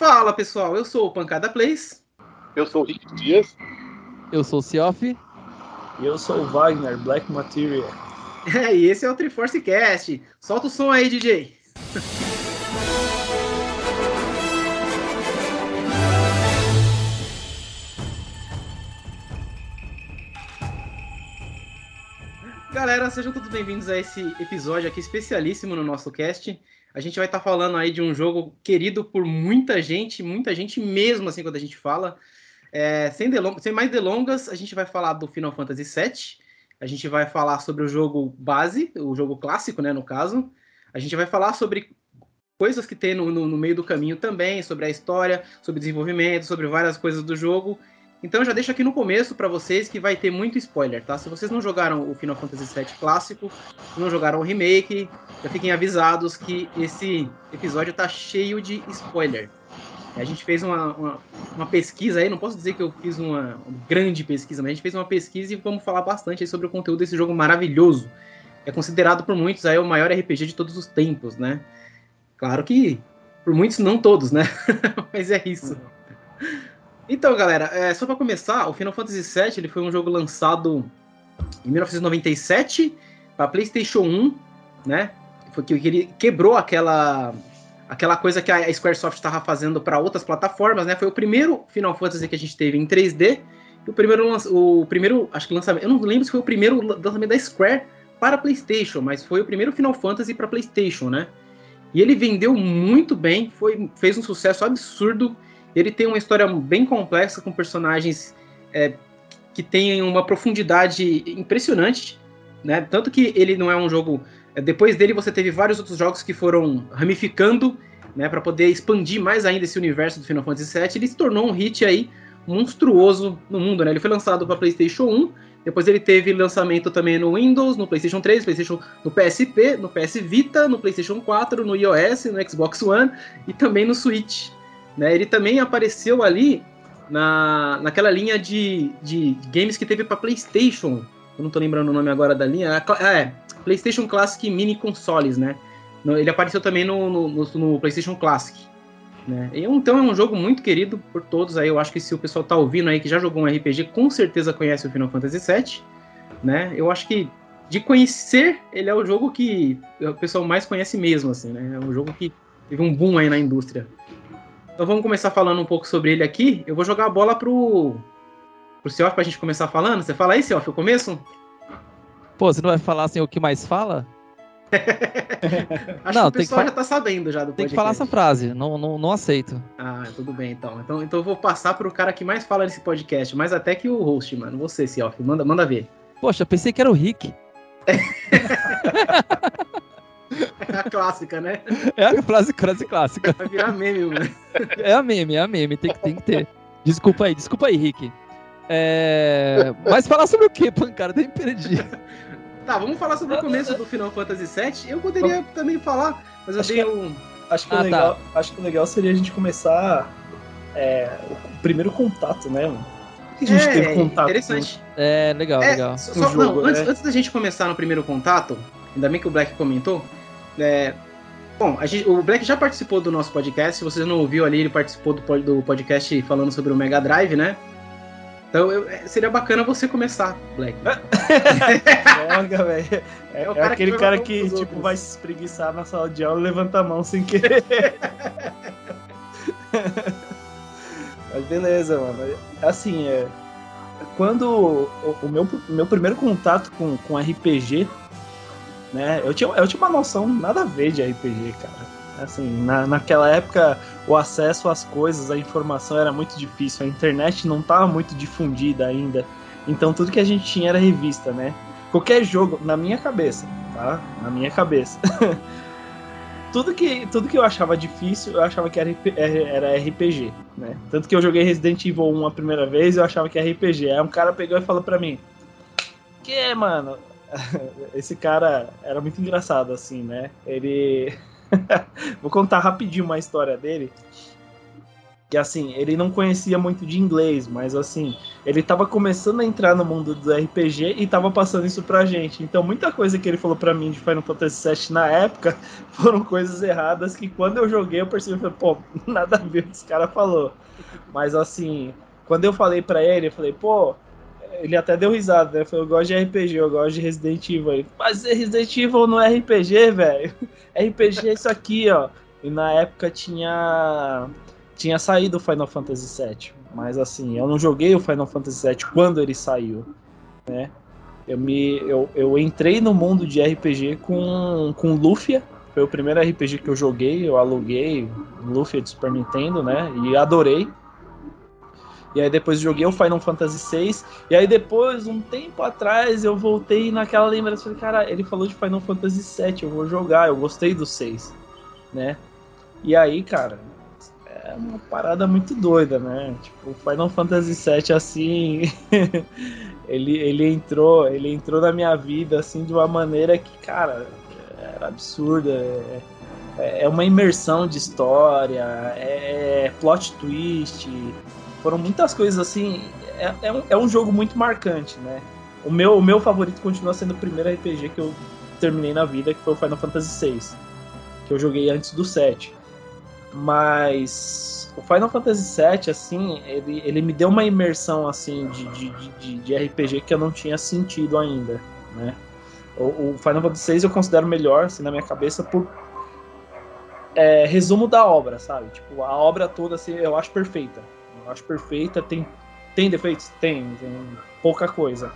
Fala pessoal, eu sou o Pancada Plays. Eu sou o Rick Dias. Eu sou o Cioff. E eu sou o Wagner, Black Material. É, e esse é o Triforce Cast. Solta o som aí, DJ. Galera, sejam todos bem-vindos a esse episódio aqui especialíssimo no nosso cast. A gente vai estar tá falando aí de um jogo querido por muita gente, muita gente mesmo, assim, quando a gente fala. É, sem, sem mais delongas, a gente vai falar do Final Fantasy VII. A gente vai falar sobre o jogo base, o jogo clássico, né, no caso. A gente vai falar sobre coisas que tem no, no, no meio do caminho também, sobre a história, sobre desenvolvimento, sobre várias coisas do jogo. Então já deixo aqui no começo para vocês que vai ter muito spoiler, tá? Se vocês não jogaram o Final Fantasy VII clássico, não jogaram o remake, já fiquem avisados que esse episódio tá cheio de spoiler. A gente fez uma, uma, uma pesquisa aí, não posso dizer que eu fiz uma, uma, grande pesquisa, mas a gente fez uma pesquisa e vamos falar bastante sobre o conteúdo desse jogo maravilhoso. É considerado por muitos aí o maior RPG de todos os tempos, né? Claro que por muitos não todos, né? mas é isso. Então, galera, é, só para começar, o Final Fantasy VII ele foi um jogo lançado em 1997 para PlayStation 1, né? Foi que ele quebrou aquela aquela coisa que a Squaresoft estava fazendo para outras plataformas, né? Foi o primeiro Final Fantasy que a gente teve em 3D e o primeiro o primeiro, acho que lançamento, eu não lembro se foi o primeiro lançamento da Square para PlayStation, mas foi o primeiro Final Fantasy para PlayStation, né? E ele vendeu muito bem, foi fez um sucesso absurdo ele tem uma história bem complexa, com personagens é, que têm uma profundidade impressionante, né? Tanto que ele não é um jogo. É, depois dele, você teve vários outros jogos que foram ramificando, né, para poder expandir mais ainda esse universo do Final Fantasy VII. Ele se tornou um hit aí monstruoso no mundo, né? Ele foi lançado para PlayStation 1, depois ele teve lançamento também no Windows, no PlayStation 3, PlayStation, no PSP, no PS Vita, no PlayStation 4, no iOS, no Xbox One e também no Switch. Né? Ele também apareceu ali na, naquela linha de, de games que teve para PlayStation. Eu não estou lembrando o nome agora da linha. Ah, é, PlayStation Classic Mini Consoles, né? Ele apareceu também no, no, no PlayStation Classic. Né? Então é um jogo muito querido por todos aí. Eu acho que se o pessoal tá ouvindo aí que já jogou um RPG, com certeza conhece o Final Fantasy VII. Né? Eu acho que de conhecer, ele é o jogo que o pessoal mais conhece mesmo, assim, né? É um jogo que teve um boom aí na indústria. Então vamos começar falando um pouco sobre ele aqui. Eu vou jogar a bola pro, pro Seoff pra gente começar falando. Você fala aí, Seoff, o começo? Pô, você não vai falar assim o que mais fala? Acho não, que o pessoal que já tá sabendo já do Tem podcast. que falar essa frase, não, não, não aceito. Ah, tudo bem então. então. Então eu vou passar pro cara que mais fala nesse podcast, mais até que o host, mano. Você, Seoff, manda, manda ver. Poxa, pensei que era o Rick. É a clássica, né? É a frase, frase clássica. Vai virar meme, mano. É a meme, é a meme, tem, tem que ter. Desculpa aí, desculpa aí, Rick. É... Mas falar sobre o que, pancada? Tem perdi. Tá, vamos falar sobre o começo do Final Fantasy VII. Eu poderia também falar, mas eu acho dei um. Acho que, ah, o legal, tá. acho que o legal seria a gente começar é, o primeiro contato, né, mano? que a gente é, teve contato? Interessante. É, legal, é, legal. Só, jogo, não, antes, antes da gente começar no primeiro contato, ainda bem que o Black comentou, é, bom, gente, o Black já participou do nosso podcast. Se vocês não ouviu ali, ele participou do, do podcast falando sobre o Mega Drive, né? Então eu, é, seria bacana você começar, Black. Droga, velho. É, é, aquele que cara que tipo, outros. vai se espreguiçar na sala de aula e levanta a mão sem querer. Mas beleza, mano. Assim, é. Quando o, o meu, meu primeiro contato com, com RPG né? Eu tinha, eu tinha uma noção nada a ver de RPG, cara. Assim, na, naquela época o acesso às coisas, a informação era muito difícil, a internet não estava muito difundida ainda. Então tudo que a gente tinha era revista, né? Qualquer jogo, na minha cabeça, tá? Na minha cabeça. tudo, que, tudo que eu achava difícil, eu achava que era, era RPG, né? Tanto que eu joguei Resident Evil 1 a primeira vez, eu achava que era RPG. Aí um cara pegou e falou pra mim: Que, mano? esse cara era muito engraçado, assim, né? Ele. Vou contar rapidinho uma história dele. que assim, ele não conhecia muito de inglês, mas assim, ele tava começando a entrar no mundo do RPG e tava passando isso pra gente. Então, muita coisa que ele falou pra mim de Final Fantasy VII na época foram coisas erradas que quando eu joguei eu percebi, pô, nada a ver o que esse cara falou. Mas assim, quando eu falei pra ele, eu falei, pô, ele até deu risada, né? Falei, eu gosto de RPG, eu gosto de Resident Evil. Ele, mas Resident Evil não é RPG, velho. RPG é isso aqui, ó. E na época tinha tinha saído o Final Fantasy VII, mas assim, eu não joguei o Final Fantasy VII quando ele saiu, né? Eu, me, eu, eu entrei no mundo de RPG com, com Lufia, foi o primeiro RPG que eu joguei, eu aluguei Lufia de Super Nintendo, né? E adorei. E aí depois joguei o Final Fantasy VI. E aí depois, um tempo atrás, eu voltei naquela lembrança. Falei, cara, ele falou de Final Fantasy VII, eu vou jogar, eu gostei do 6, né? E aí, cara, é uma parada muito doida, né? Tipo, Final Fantasy VII, assim, ele, ele entrou, ele entrou na minha vida, assim, de uma maneira que, cara, era absurda. É, é, é uma imersão de história, é, é plot twist, foram muitas coisas, assim, é, é, um, é um jogo muito marcante, né? O meu, o meu favorito continua sendo o primeiro RPG que eu terminei na vida, que foi o Final Fantasy VI, que eu joguei antes do 7. Mas o Final Fantasy VII, assim, ele, ele me deu uma imersão, assim, de, de, de, de RPG que eu não tinha sentido ainda, né? O, o Final Fantasy VI eu considero melhor, assim, na minha cabeça, por é, resumo da obra, sabe? Tipo, a obra toda, assim, eu acho perfeita. Eu acho perfeita, tem, tem defeitos? Tem, tem pouca coisa.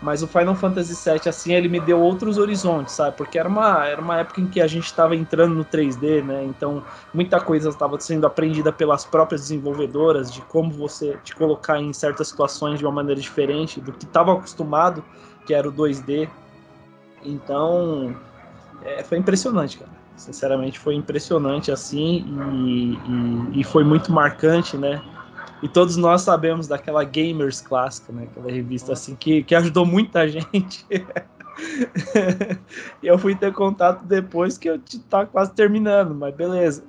Mas o Final Fantasy VII, assim, ele me deu outros horizontes, sabe? Porque era uma, era uma época em que a gente estava entrando no 3D, né? Então, muita coisa estava sendo aprendida pelas próprias desenvolvedoras, de como você te colocar em certas situações de uma maneira diferente do que estava acostumado, que era o 2D. Então, é, foi impressionante, cara. Sinceramente, foi impressionante, assim, e, e, e foi muito marcante, né? E todos nós sabemos daquela Gamers clássica, né? Aquela revista assim que, que ajudou muita gente. e eu fui ter contato depois que eu tá quase terminando, mas beleza.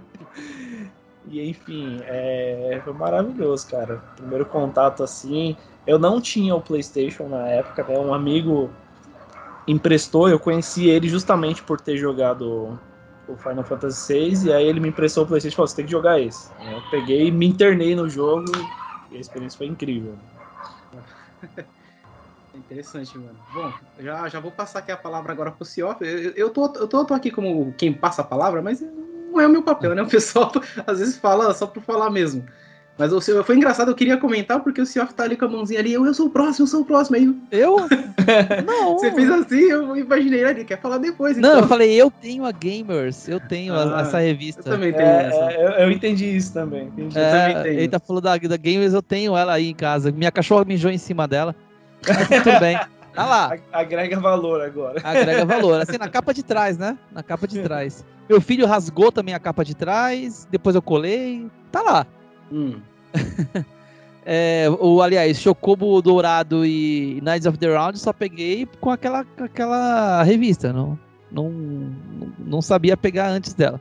e enfim, é, foi maravilhoso, cara. Primeiro contato assim. Eu não tinha o PlayStation na época, né? Um amigo emprestou, eu conheci ele justamente por ter jogado o Final Fantasy VI, e aí ele me emprestou o PlayStation e falou: você tem que jogar esse. Eu peguei, me internei no jogo e a experiência foi incrível. Interessante, mano. Bom, já, já vou passar aqui a palavra agora pro Cioff. Eu, eu, tô, eu tô, tô aqui como quem passa a palavra, mas não é o meu papel, né? O pessoal às vezes fala só por falar mesmo. Mas o seu, foi engraçado, eu queria comentar porque o Cioff tá ali com a mãozinha ali, eu, eu sou o próximo, eu sou o próximo. Aí, eu? Não. Você fez assim, eu imaginei ali, quer falar depois. Então. Não, eu falei, eu tenho a Gamers, eu tenho ah, essa revista. Eu também tenho é, essa. É, eu, eu, entendi isso também. Entendi. É, Ele tá falando da, da Gamers, eu tenho ela aí em casa. Minha cachorra mijou em cima dela. tudo bem. Tá lá. Agrega valor agora. Agrega valor. Assim, na capa de trás, né? Na capa de trás. Meu filho rasgou também a capa de trás, depois eu colei. Tá lá. Hum. é, o, aliás, Chocobo Dourado e Knights of the Round só peguei com aquela, aquela revista. Não, não, não sabia pegar antes dela.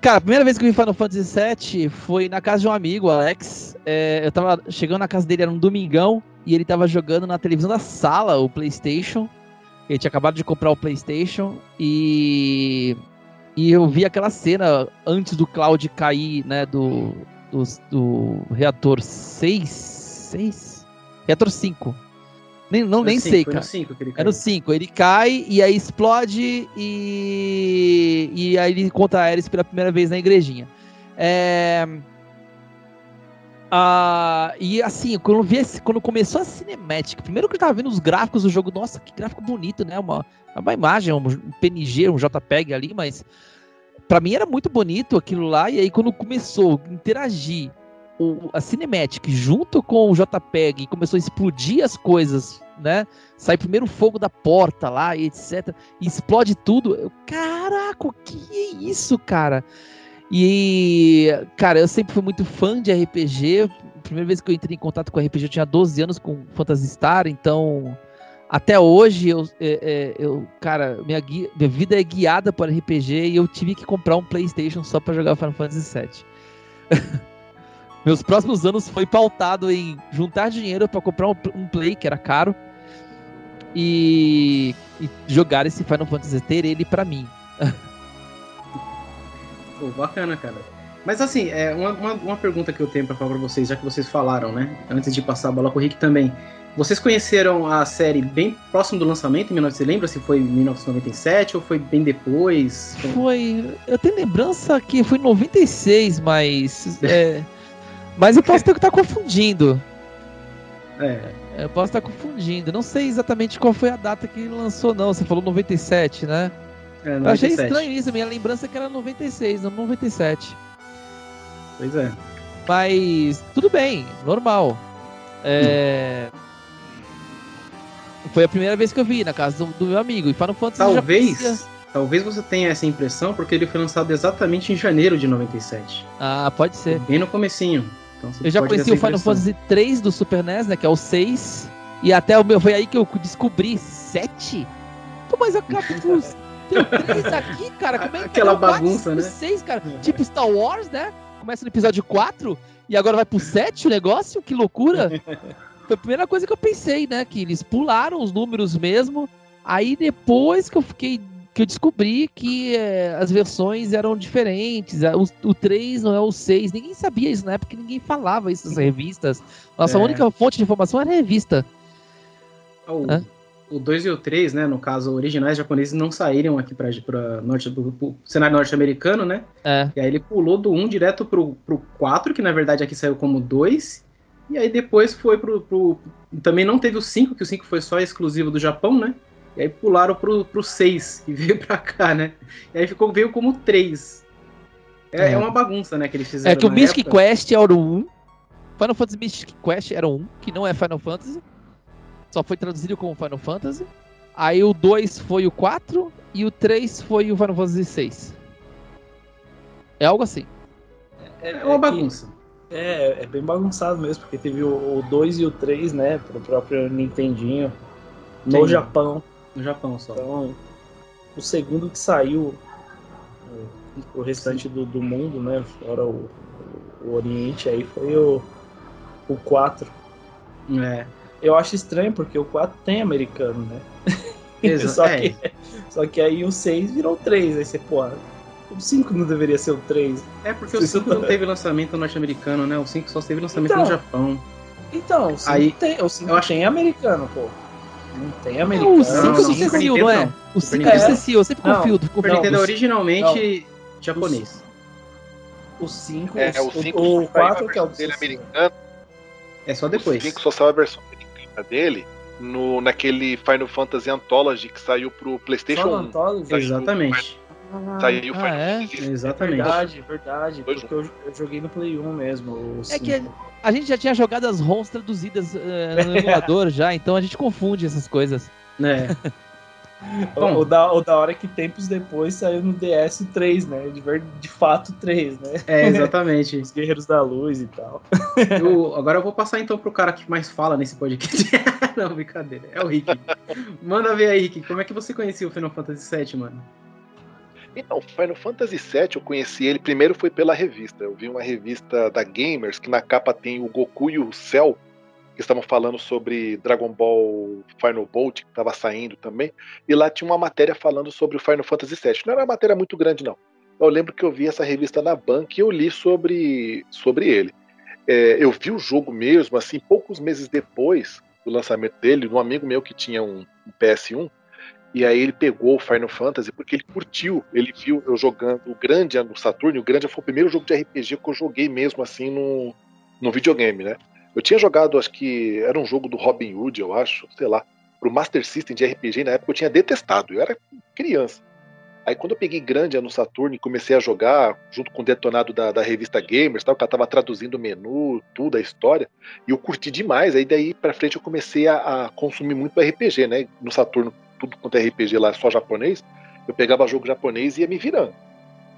Cara, a primeira vez que eu vi Final Fantasy VII foi na casa de um amigo, Alex. É, eu tava chegando na casa dele, era um domingão, e ele tava jogando na televisão da sala o PlayStation. Ele tinha acabado de comprar o PlayStation e. E eu vi aquela cena antes do Cloud cair, né, do, do, do reator 6, 6? Reator 5. Nem, não, nem cinco, sei, cara. Cinco Era o 5. Ele cai e aí explode e. E aí ele encontra a Ares pela primeira vez na igrejinha. É. Uh, e assim, quando, vi esse, quando começou a cinemática, primeiro que eu tava vendo os gráficos do jogo, nossa, que gráfico bonito, né? Uma, uma imagem, um PNG, um JPEG ali, mas para mim era muito bonito aquilo lá, e aí quando começou a interagir o, a Cinematic junto com o JPEG e começou a explodir as coisas, né? Sai primeiro fogo da porta lá e etc. E explode tudo. Eu, caraca, o que é isso, cara? E, cara, eu sempre fui muito fã de RPG. A primeira vez que eu entrei em contato com RPG eu tinha 12 anos com Phantasy Star, então Até hoje, eu, é, é, eu cara, minha, guia, minha vida é guiada por RPG e eu tive que comprar um PlayStation só para jogar Final Fantasy VII. Meus próximos anos foi pautado em juntar dinheiro para comprar um, um, Play, que era caro, e, e jogar esse Final Fantasy, ter ele para mim. Pô, bacana, cara. Mas assim, é uma, uma, uma pergunta que eu tenho para falar pra vocês, já que vocês falaram, né? Antes de passar a bola pro Rick também. Vocês conheceram a série bem próximo do lançamento, em 19... você lembra se foi em 1997 ou foi bem depois? Foi. Eu tenho lembrança que foi em 96, mas. É... mas eu posso ter que estar confundindo. É. Eu posso estar confundindo. Não sei exatamente qual foi a data que lançou, não. Você falou 97, né? É, 97. Eu achei estranho isso. Minha lembrança é que era 96, não 97. Pois é. Mas tudo bem, normal. É. Foi a primeira vez que eu vi na casa do, do meu amigo. E Final Fantasy talvez, talvez você tenha essa impressão porque ele foi lançado exatamente em janeiro de 97. Ah, pode ser. Bem no comecinho. Então, eu já conheci o Final Fantasy 3 do Super NES, né? Que é o 6. E até o meu foi aí que eu descobri 7. Pô, mas eu acabo tem 3 aqui, cara. Como é que Aquela bagunça, 4, né? 6, cara. Tipo Star Wars, né? Começa no episódio 4 e agora vai pro 7 o negócio? Que loucura! Foi a primeira coisa que eu pensei, né? Que eles pularam os números mesmo. Aí depois que eu fiquei. Que eu descobri que é, as versões eram diferentes. O, o 3 não é o 6. Ninguém sabia isso na época, ninguém falava isso nas revistas. Nossa é. única fonte de informação era a revista. O, o 2 e o 3, né? No caso, originais japoneses não saíram aqui para norte, pro cenário norte-americano, né? É. E aí ele pulou do 1 direto pro, pro 4, que na verdade aqui saiu como 2. E aí depois foi pro, pro. Também não teve o 5, que o 5 foi só exclusivo do Japão, né? E aí pularam pro, pro 6, que veio pra cá, né? E aí ficou, veio como 3. É, é. é uma bagunça, né, que eles fizeram. É que o Mystic época. Quest era o 1. Final Fantasy Mystic Quest era o 1, que não é Final Fantasy. Só foi traduzido como Final Fantasy. Aí o 2 foi o 4 e o 3 foi o Final Fantasy 6. É algo assim. É, é uma bagunça. É, é bem bagunçado mesmo, porque teve o 2 e o 3, né, pro próprio Nintendinho, no Sim. Japão. No Japão só. Então, o segundo que saiu o restante do, do, mundo, né, fora o, o Oriente, aí foi o, o 4. É. Eu acho estranho, porque o 4 tem americano, né? Exato. só, é. que, só que aí o 6 virou 3, aí você, pô, o 5 não deveria ser o 3. É porque o 5 não teve lançamento norte-americano, né? O 5 só teve lançamento então, no Japão. Então, o 5 Aí, tem, o 5 eu achei americano, pô. Não tem americano. Não, o 5 é do Cecil, não é? O 5 é do Cecil, eu sempre confio. O Super Nintendo é originalmente não. japonês. O 5, é, o 5 o 4 que é o dele americano. É só depois. O 5 só saiu a versão americana dele no, naquele Final Fantasy Anthology que saiu pro PlayStation só 1. Anthology? Exatamente. Ah, Saiu ah, é? Exatamente. Verdade, verdade. Porque eu, eu, joguei no Play 1 mesmo. É que a gente já tinha jogado as ROMs traduzidas uh, no emulador já, então a gente confunde essas coisas. É. Bom, o, da, o da hora é que tempos depois saiu no DS 3, né? De, de fato 3, né? É, exatamente. Os Guerreiros da Luz e tal. Eu, agora eu vou passar então pro cara que mais fala nesse podcast. Não, brincadeira. É o Rick. Manda ver aí, Rick. Como é que você conhecia o Final Fantasy VII, mano? Então, Final Fantasy VII eu conheci ele primeiro foi pela revista. Eu vi uma revista da Gamers que na capa tem o Goku e o Cell que estavam falando sobre Dragon Ball Final Bolt que estava saindo também. E lá tinha uma matéria falando sobre o Final Fantasy VII. Não era uma matéria muito grande não. Eu lembro que eu vi essa revista na banca e eu li sobre sobre ele. É, eu vi o jogo mesmo assim poucos meses depois do lançamento dele, um amigo meu que tinha um, um PS1 e aí ele pegou o Final Fantasy porque ele curtiu, ele viu eu jogando o Grandia no Saturn, o Grandia foi o primeiro jogo de RPG que eu joguei mesmo assim no, no videogame, né? Eu tinha jogado, acho que era um jogo do Robin Hood, eu acho, sei lá, pro Master System de RPG, na época eu tinha detestado, eu era criança. Aí quando eu peguei Grandia no Saturn e comecei a jogar, junto com o detonado da, da revista Gamers, tal, que ela tava traduzindo o menu, tudo, a história, e eu curti demais. Aí daí pra frente eu comecei a, a consumir muito RPG, né? No Saturno tudo quanto é RPG lá só japonês, eu pegava jogo japonês e ia me virando.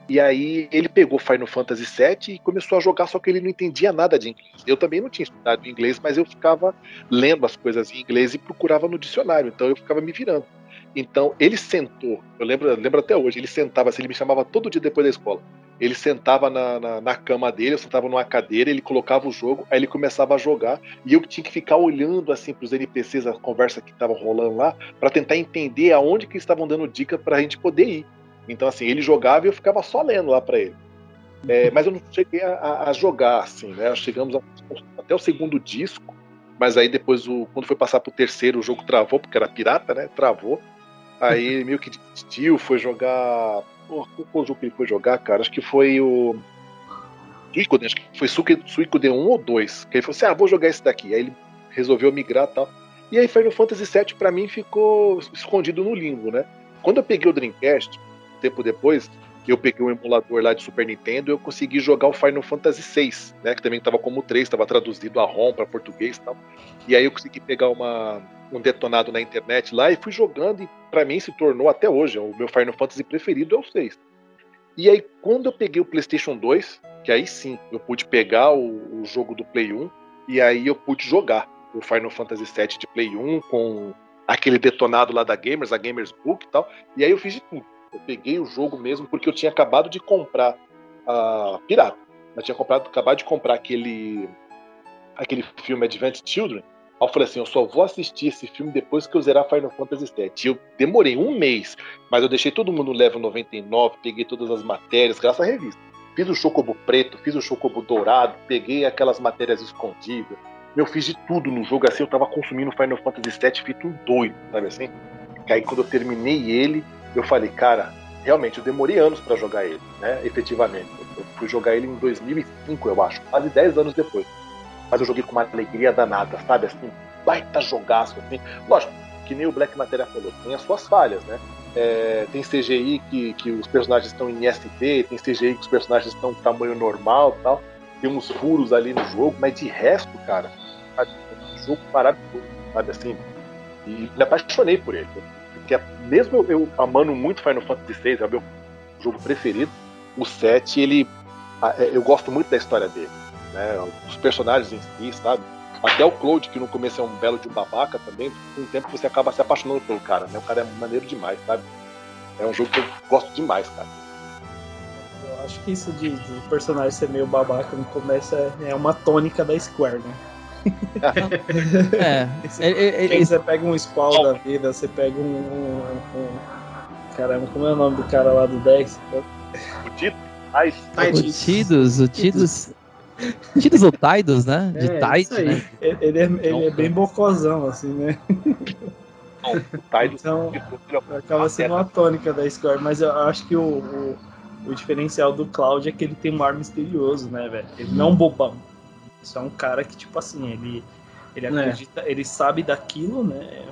E aí ele pegou Final Fantasy VII e começou a jogar, só que ele não entendia nada de inglês. Eu também não tinha estudado inglês, mas eu ficava lendo as coisas em inglês e procurava no dicionário, então eu ficava me virando. Então ele sentou, eu lembro, lembro até hoje, ele sentava assim, ele me chamava todo dia depois da escola. Ele sentava na, na, na, cama dele, eu sentava numa cadeira, ele colocava o jogo, aí ele começava a jogar, e eu tinha que ficar olhando assim para os NPCs, a conversa que estava rolando lá, para tentar entender aonde que estavam dando dica para a gente poder ir. Então, assim, ele jogava e eu ficava só lendo lá para ele. É, mas eu não cheguei a, a, jogar, assim, né? Chegamos a, até o segundo disco, mas aí depois, o, quando foi passar pro terceiro, o jogo travou, porque era pirata, né? Travou. Aí meio que desistiu, foi jogar. Pô, o jogo que ele foi jogar, cara? Acho que foi o. Suicoden, acho que foi Suicoden 1 ou 2. Que ele falou assim: ah, vou jogar esse daqui. Aí ele resolveu migrar e tal. E aí Final Fantasy VII pra mim ficou escondido no limbo, né? Quando eu peguei o Dreamcast, tempo depois, eu peguei um emulador lá de Super Nintendo e eu consegui jogar o Final Fantasy VI, né? Que também estava como 3, estava traduzido a ROM para português e tal. E aí eu consegui pegar uma, um detonado na internet lá e fui jogando e para mim se tornou até hoje o meu Final Fantasy preferido é o 6. E aí quando eu peguei o PlayStation 2, que aí sim eu pude pegar o, o jogo do Play 1 e aí eu pude jogar o Final Fantasy VII de Play 1 com aquele detonado lá da Gamers, a Gamers Book e tal. E aí eu fiz de tudo eu peguei o jogo mesmo porque eu tinha acabado de comprar a Pirata. Eu tinha comprado, acabado de comprar aquele aquele filme Advent Children. Aí eu falei assim, eu só vou assistir esse filme depois que eu zerar Final Fantasy VII. Eu demorei um mês, mas eu deixei todo mundo no level 99, peguei todas as matérias, graças à revista. Fiz o Chocobo preto, fiz o Chocobo dourado, peguei aquelas matérias escondidas. Eu fiz de tudo no jogo, assim, eu tava consumindo Final Fantasy VII feito um doido, sabe assim? Aí quando eu terminei ele, eu falei, cara, realmente eu demorei anos para jogar ele, né? Efetivamente. Eu fui jogar ele em 2005, eu acho, quase 10 anos depois. Mas eu joguei com uma alegria danada, sabe? Assim, baita jogaço, assim. Lógico, que nem o Black Matéria falou, tem as suas falhas, né? É, tem CGI que, que os personagens estão em SD, tem CGI que os personagens estão tamanho normal tal. Tem uns furos ali no jogo, mas de resto, cara, é um jogo maravilhoso, sabe assim? E me apaixonei por ele que é, mesmo eu, eu, amando muito Final Fantasy VI, é o meu jogo preferido, o 7, ele, é, eu gosto muito da história dele, né? Os personagens em si, sabe? Até o Claude, que no começo é um belo de babaca também, com o tempo você acaba se apaixonando pelo cara, né? O cara é maneiro demais, sabe? É um jogo que eu gosto demais, cara. Eu acho que isso de, de personagem ser meio babaca no começo é, é uma tônica da Square, né? é. Esse, você pega um Squall da vida, você pega um, um, um, Caramba, como é o nome do cara lá do Dex? O Tito? O Tidos, o Tidos. Tidos ou Taidos, né? De é, Tide, né? Ele, é, ele é bem bocosão, assim, né? então, acaba sendo uma tônica da Square, mas eu acho que o, o, o diferencial do Cloud é que ele tem um ar misterioso, né, velho? Ele não é um bobão. Isso é um cara que, tipo assim, ele, ele é. acredita, é. ele sabe daquilo, né?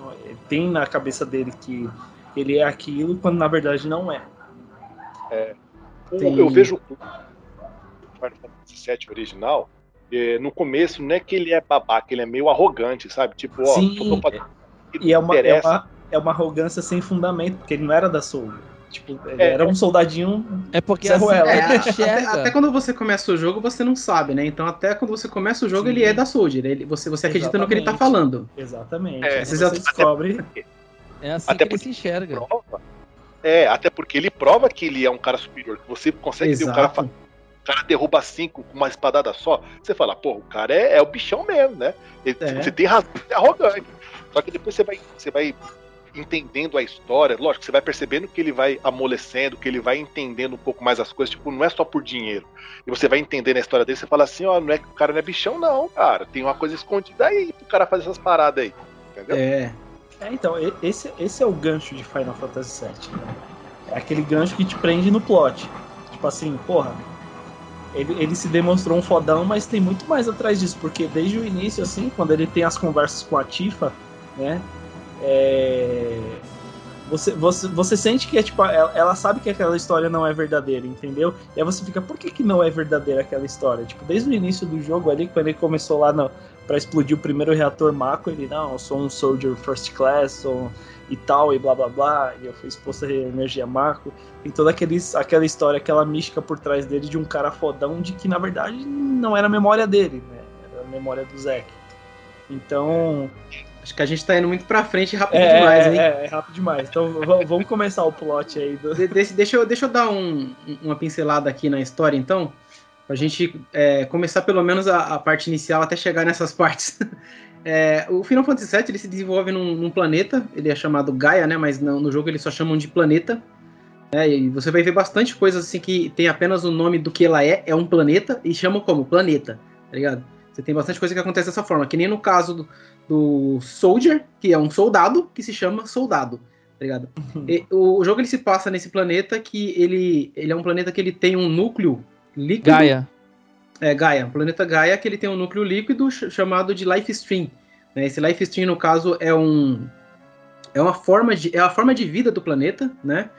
Tem na cabeça dele que ele é aquilo, quando na verdade não é. é. Tem... Eu vejo o Final Fantasy VII original, no começo não é que ele é babaca, ele é meio arrogante, sabe? Tipo, ó, Sim, pra... e é uma, é, uma, é uma arrogância sem fundamento, porque ele não era da Soul. Tipo, é, era um soldadinho. É porque assim, é, até, até, quando você começa o jogo, você não sabe, né? Então, até quando você começa o jogo, Sim. ele é da Soldier. Ele, você, você acredita no que ele tá falando. Exatamente. É, você já descobre. É assim até que ele se enxerga. Prova, é, até porque ele prova que ele é um cara superior. Que você consegue Exato. ver o cara. O cara derruba cinco com uma espadada só. Você fala, pô, o cara é, é o bichão mesmo, né? Ele, é. Você tem razão, é arrogante. Só que depois você vai, você vai entendendo a história, lógico, você vai percebendo que ele vai amolecendo, que ele vai entendendo um pouco mais as coisas, tipo, não é só por dinheiro. E você vai entendendo a história dele, você fala assim, ó, não é que o cara não é bichão, não, cara. Tem uma coisa escondida aí pro cara fazer essas paradas aí. Entendeu? É. É, então, esse, esse é o gancho de Final Fantasy VII. Né? É aquele gancho que te prende no plot. Tipo assim, porra, ele, ele se demonstrou um fodão, mas tem muito mais atrás disso, porque desde o início, assim, quando ele tem as conversas com a Tifa, né? É... Você, você, você sente que é tipo, ela, ela, sabe que aquela história não é verdadeira, entendeu? E aí você fica, por que, que não é verdadeira aquela história? Tipo, desde o início do jogo ali, quando ele começou lá para explodir o primeiro reator Mako, ele, não, eu sou um Soldier First Class, sou e tal, e blá blá blá, e eu fui exposto a energia Mako, e toda aqueles, aquela história, aquela mística por trás dele de um cara fodão, de que na verdade não era a memória dele, né? Era a memória do Zack. Então. Acho que a gente tá indo muito pra frente rápido é, demais, hein? É, é, rápido demais. Então vamos começar o plot aí. Do... De, deixa, eu, deixa eu dar um, uma pincelada aqui na história, então. Pra gente é, começar pelo menos a, a, parte inicial até chegar nessas partes. É, o Final Fantasy VII ele se desenvolve num, num, planeta, ele é chamado Gaia, né? Mas no, no jogo eles só chamam de planeta. É, e você vai ver bastante coisas assim que tem apenas o nome do que ela é, é um planeta, e chamam como planeta, tá ligado? Você tem bastante coisa que acontece dessa forma, que nem no caso do, do Soldier, que é um soldado, que se chama soldado, tá ligado? Uhum. E, o, jogo ele se passa nesse planeta que ele, ele é um planeta que ele tem um núcleo líquido. Gaia. É, Gaia. O planeta Gaia que ele tem um núcleo líquido chamado de Life Stream. Né? Esse Life Stream, no caso, é um é uma forma de é a forma de vida do planeta, né?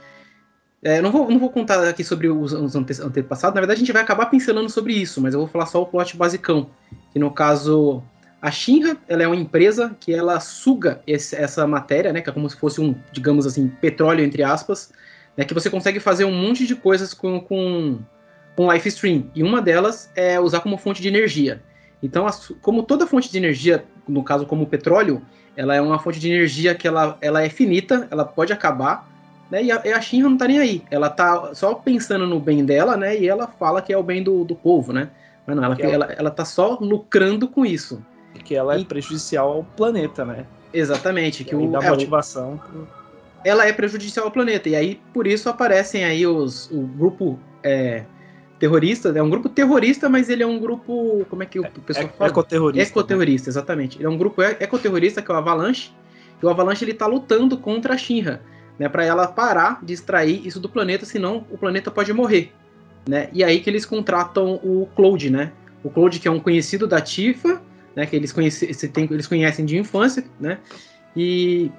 É, não, vou, não vou contar aqui sobre os, os ante, antepassados, na verdade a gente vai acabar pincelando sobre isso, mas eu vou falar só o plot basicão, que no caso a Shinra, ela é uma empresa que ela suga esse, essa matéria, né, que é como se fosse um, digamos assim, petróleo entre aspas, né, que você consegue fazer um monte de coisas com, com com Life Stream. E uma delas é usar como fonte de energia. Então, como toda fonte de energia, no caso como o petróleo, ela é uma fonte de energia que ela, ela é finita, ela pode acabar, né? E a, a Shinra não tá nem aí. Ela tá só pensando no bem dela, né? E ela fala que é o bem do, do povo, né? Mas não, ela, ela, ela, ela tá só lucrando com isso. Que ela é prejudicial ao planeta, né? Exatamente. Que o, dá é, motivação. Ela é prejudicial ao planeta. E aí, por isso, aparecem aí os, o grupo é, terrorista, é um grupo terrorista, mas ele é um grupo, como é que o é, pessoal é, fala? Ecoterrorista. Ecoterrorista, né? exatamente. Ele é um grupo ecoterrorista que é o Avalanche, e o Avalanche ele tá lutando contra a Shinra, né, para ela parar de extrair isso do planeta, senão o planeta pode morrer, né? E aí que eles contratam o Cloud, né? O Cloud que é um conhecido da Tifa, né, que eles conhecem, eles conhecem de infância, né? E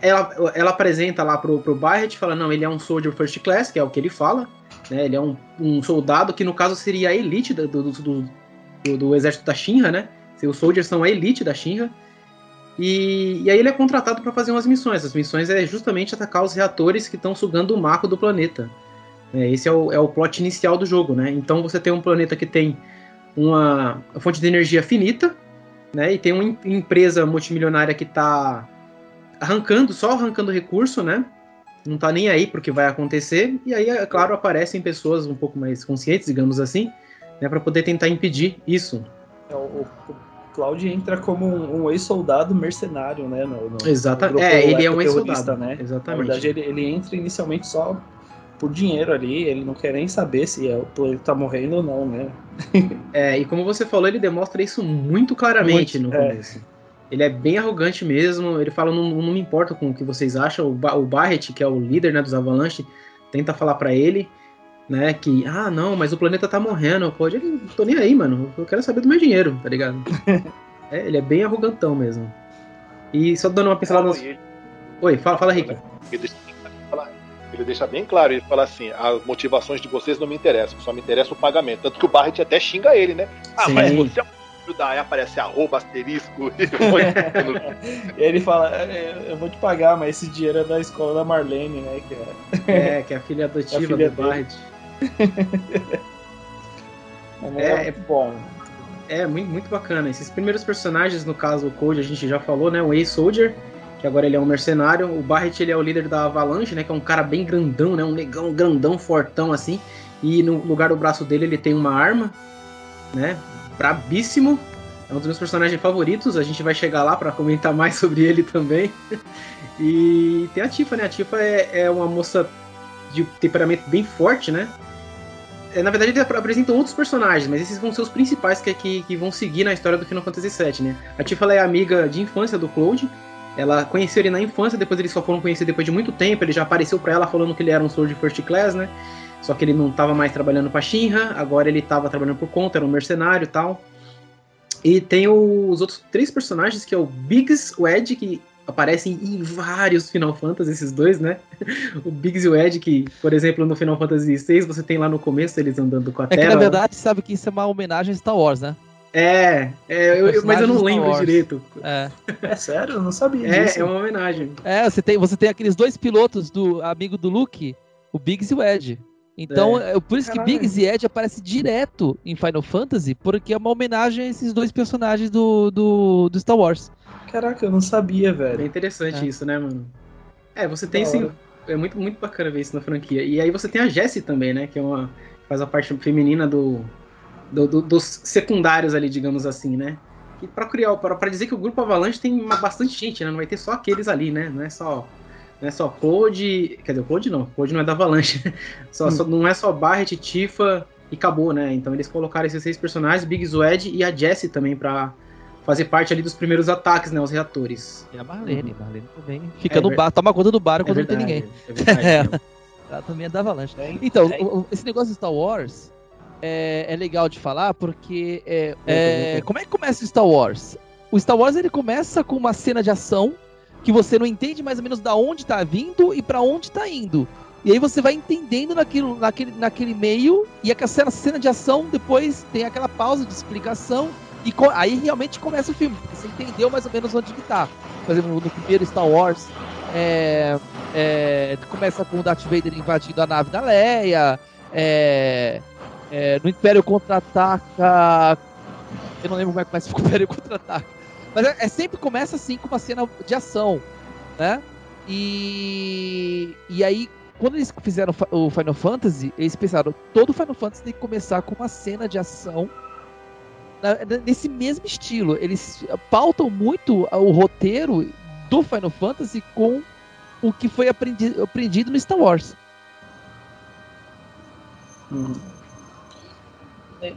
ela, ela apresenta lá pro, pro Barret, fala, não, ele é um Soldier First Class, que é o que ele fala, né? Ele é um, um soldado que, no caso, seria a elite do, do, do, do, do exército da Shinra, né? Os soldiers são a elite da Shinra. E, e aí ele é contratado para fazer umas missões. As missões é justamente atacar os reatores que estão sugando o marco do planeta. É, esse é o, é o plot inicial do jogo, né? Então você tem um planeta que tem uma fonte de energia finita, né? E tem uma empresa multimilionária que está arrancando, só arrancando recurso, né? não tá nem aí pro que vai acontecer, e aí, é claro, aparecem pessoas um pouco mais conscientes, digamos assim, né, para poder tentar impedir isso. É, o, o Cloud entra como um, um ex-soldado mercenário, né? No, no, Exatamente. É, ele é um ex-soldado, né? Exatamente. Na verdade, ele, ele entra inicialmente só por dinheiro ali, ele não quer nem saber se é, ele tá morrendo ou não, né? é, e como você falou, ele demonstra isso muito claramente muito, no é. começo. É. Ele é bem arrogante mesmo. Ele fala: não, não me importa com o que vocês acham. O, ba o Barret, que é o líder né, dos Avalanche, tenta falar para ele, né, que, ah, não, mas o planeta tá morrendo. Pode, ele, não tô nem aí, mano. Eu quero saber do meu dinheiro, tá ligado? é, ele é bem arrogantão mesmo. E só dando uma pincelada. Nos... Oi, fala, fala, Rick. Ele deixa bem claro, ele fala assim, as motivações de vocês não me interessam, só me interessa o pagamento. Tanto que o Barret até xinga ele, né? Ah, Sim. mas você é um ajudar. Aí aparece arroba, asterisco. e ele fala: é, Eu vou te pagar, mas esse dinheiro é da escola da Marlene, né? Que é... é, que é a filha adotiva é a filha do Bard. é, é bom. É, muito, muito bacana. Esses primeiros personagens, no caso o Code, a gente já falou, né? O Ace-Soldier, que agora ele é um mercenário. O Barret, ele é o líder da Avalanche, né? Que é um cara bem grandão, né? Um negão grandão, fortão, assim. E no lugar do braço dele, ele tem uma arma, né? brabíssimo. É um dos meus personagens favoritos. A gente vai chegar lá para comentar mais sobre ele também. e tem a Tifa, né? A Tifa é, é uma moça de temperamento bem forte, né? É, na verdade, eles apresentam outros personagens, mas esses vão ser os principais que, que, que vão seguir na história do Final Fantasy VII, né? A Tifa é amiga de infância do Cloud. Ela conheceu ele na infância, depois eles só foram conhecer depois de muito tempo. Ele já apareceu para ela falando que ele era um Sword First Class, né? Só que ele não estava mais trabalhando para Shinra, agora ele estava trabalhando por conta, era um mercenário e tal. E tem os outros três personagens, que é o Biggs, o Ed, que aparecem em vários Final Fantasy, esses dois, né? O Biggs e o Ed, que, por exemplo, no Final Fantasy VI, você tem lá no começo eles andando com a é Terra. Que, na verdade, sabe que isso é uma homenagem a Star Wars, né? É, é eu, mas eu não lembro direito. É. é sério? Eu não sabia é, disso. É uma homenagem. É, você tem, você tem aqueles dois pilotos do amigo do Luke, o Biggs e o Ed. Então, é. é por isso Caralho. que Biggs e Ed aparece direto em Final Fantasy, porque é uma homenagem a esses dois personagens do, do, do Star Wars. Caraca, eu não sabia, velho. É interessante é. isso, né, mano? É, você tem sim. É muito, muito bacana ver isso na franquia. E aí você tem a Jessie também, né? Que é uma. faz a parte feminina do, do, do, dos secundários ali, digamos assim, né? E para criar, para dizer que o grupo Avalanche tem uma, bastante gente, né? Não vai ter só aqueles ali, né? Não é só não é só Code, quer dizer, Code não, Code não é da Avalanche. só, hum. só, não é só Barret, Tifa e acabou, né? Então eles colocaram esses seis personagens, Big Zwed e a Jessie também para fazer parte ali dos primeiros ataques, né, os reatores. E a Marlene, uhum. Marlene também fica é no bar, toma conta do bar é quando verdade, não tem ninguém. É verdade, é. Ela também é da Avalanche. então, esse negócio de Star Wars, é, é legal de falar porque é, é, como é que começa o Star Wars? O Star Wars ele começa com uma cena de ação que você não entende mais ou menos da onde tá vindo e para onde tá indo. E aí você vai entendendo naquilo, naquele, naquele meio, e aquela cena, cena de ação depois tem aquela pausa de explicação, e aí realmente começa o filme. Você entendeu mais ou menos onde que tá. Por exemplo, no primeiro Star Wars, é, é, começa com o Darth Vader invadindo a nave da Leia, é, é, no Império Contra-Ataca. Eu não lembro como é que começa o Império Contra-Ataca. Mas é, é, sempre começa assim com uma cena de ação, né? E, e aí, quando eles fizeram o Final Fantasy, eles pensaram, todo Final Fantasy tem que começar com uma cena de ação nesse mesmo estilo. Eles pautam muito o roteiro do Final Fantasy com o que foi aprendido, aprendido no Star Wars. Uhum. É,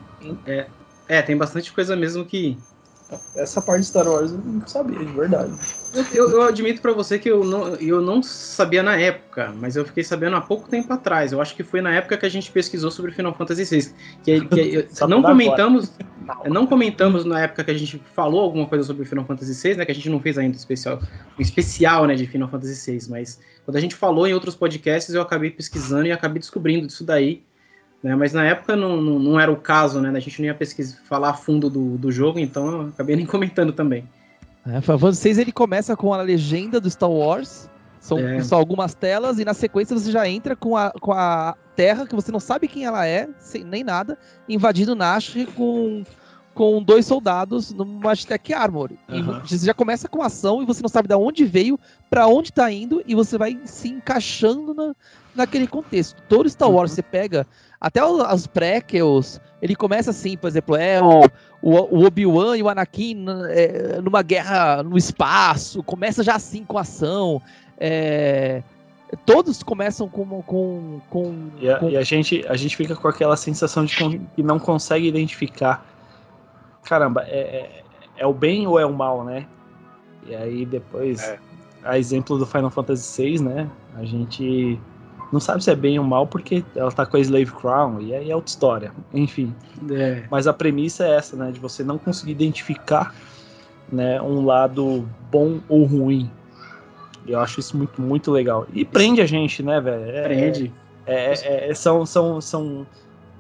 é, é, tem bastante coisa mesmo que. Essa parte de Star Wars eu não sabia, de verdade. Eu, eu admito para você que eu não, eu não sabia na época, mas eu fiquei sabendo há pouco tempo atrás. Eu acho que foi na época que a gente pesquisou sobre Final Fantasy VI. Que, que não comentamos, não comentamos na época que a gente falou alguma coisa sobre Final Fantasy VI, né? Que a gente não fez ainda o especial, o especial, né, de Final Fantasy VI. Mas quando a gente falou em outros podcasts, eu acabei pesquisando e acabei descobrindo disso daí. Né? Mas na época não, não, não, era o caso, né? A gente não ia pesquisar, falar a fundo do, do jogo, então eu acabei nem comentando também. É, Fantasy VI ele começa com a legenda do Star Wars, são é. só algumas telas, e na sequência você já entra com a, com a Terra, que você não sabe quem ela é, sem, nem nada, invadindo Nash com, com dois soldados no Magitech Armor. Uhum. E você já começa com ação e você não sabe de onde veio, para onde tá indo, e você vai se encaixando na, naquele contexto. Todo Star Wars uhum. você pega até os prequels, ele começa assim, por exemplo, é o, o, o Obi-Wan e o Anakin é, numa guerra no espaço, começa já assim com ação. É, todos começam com. com, com, e, a, com... e a, gente, a gente fica com aquela sensação de que não consegue identificar. Caramba, é, é, é o bem ou é o mal, né? E aí depois, é. a exemplo do Final Fantasy VI, né? A gente não sabe se é bem ou mal porque ela tá com a Slave Crown e aí é outra história. Enfim. É. Mas a premissa é essa, né? De você não conseguir identificar né, um lado bom ou ruim. Eu acho isso muito, muito legal. E prende a gente, né, velho? É, prende. É, é, é, são, são, são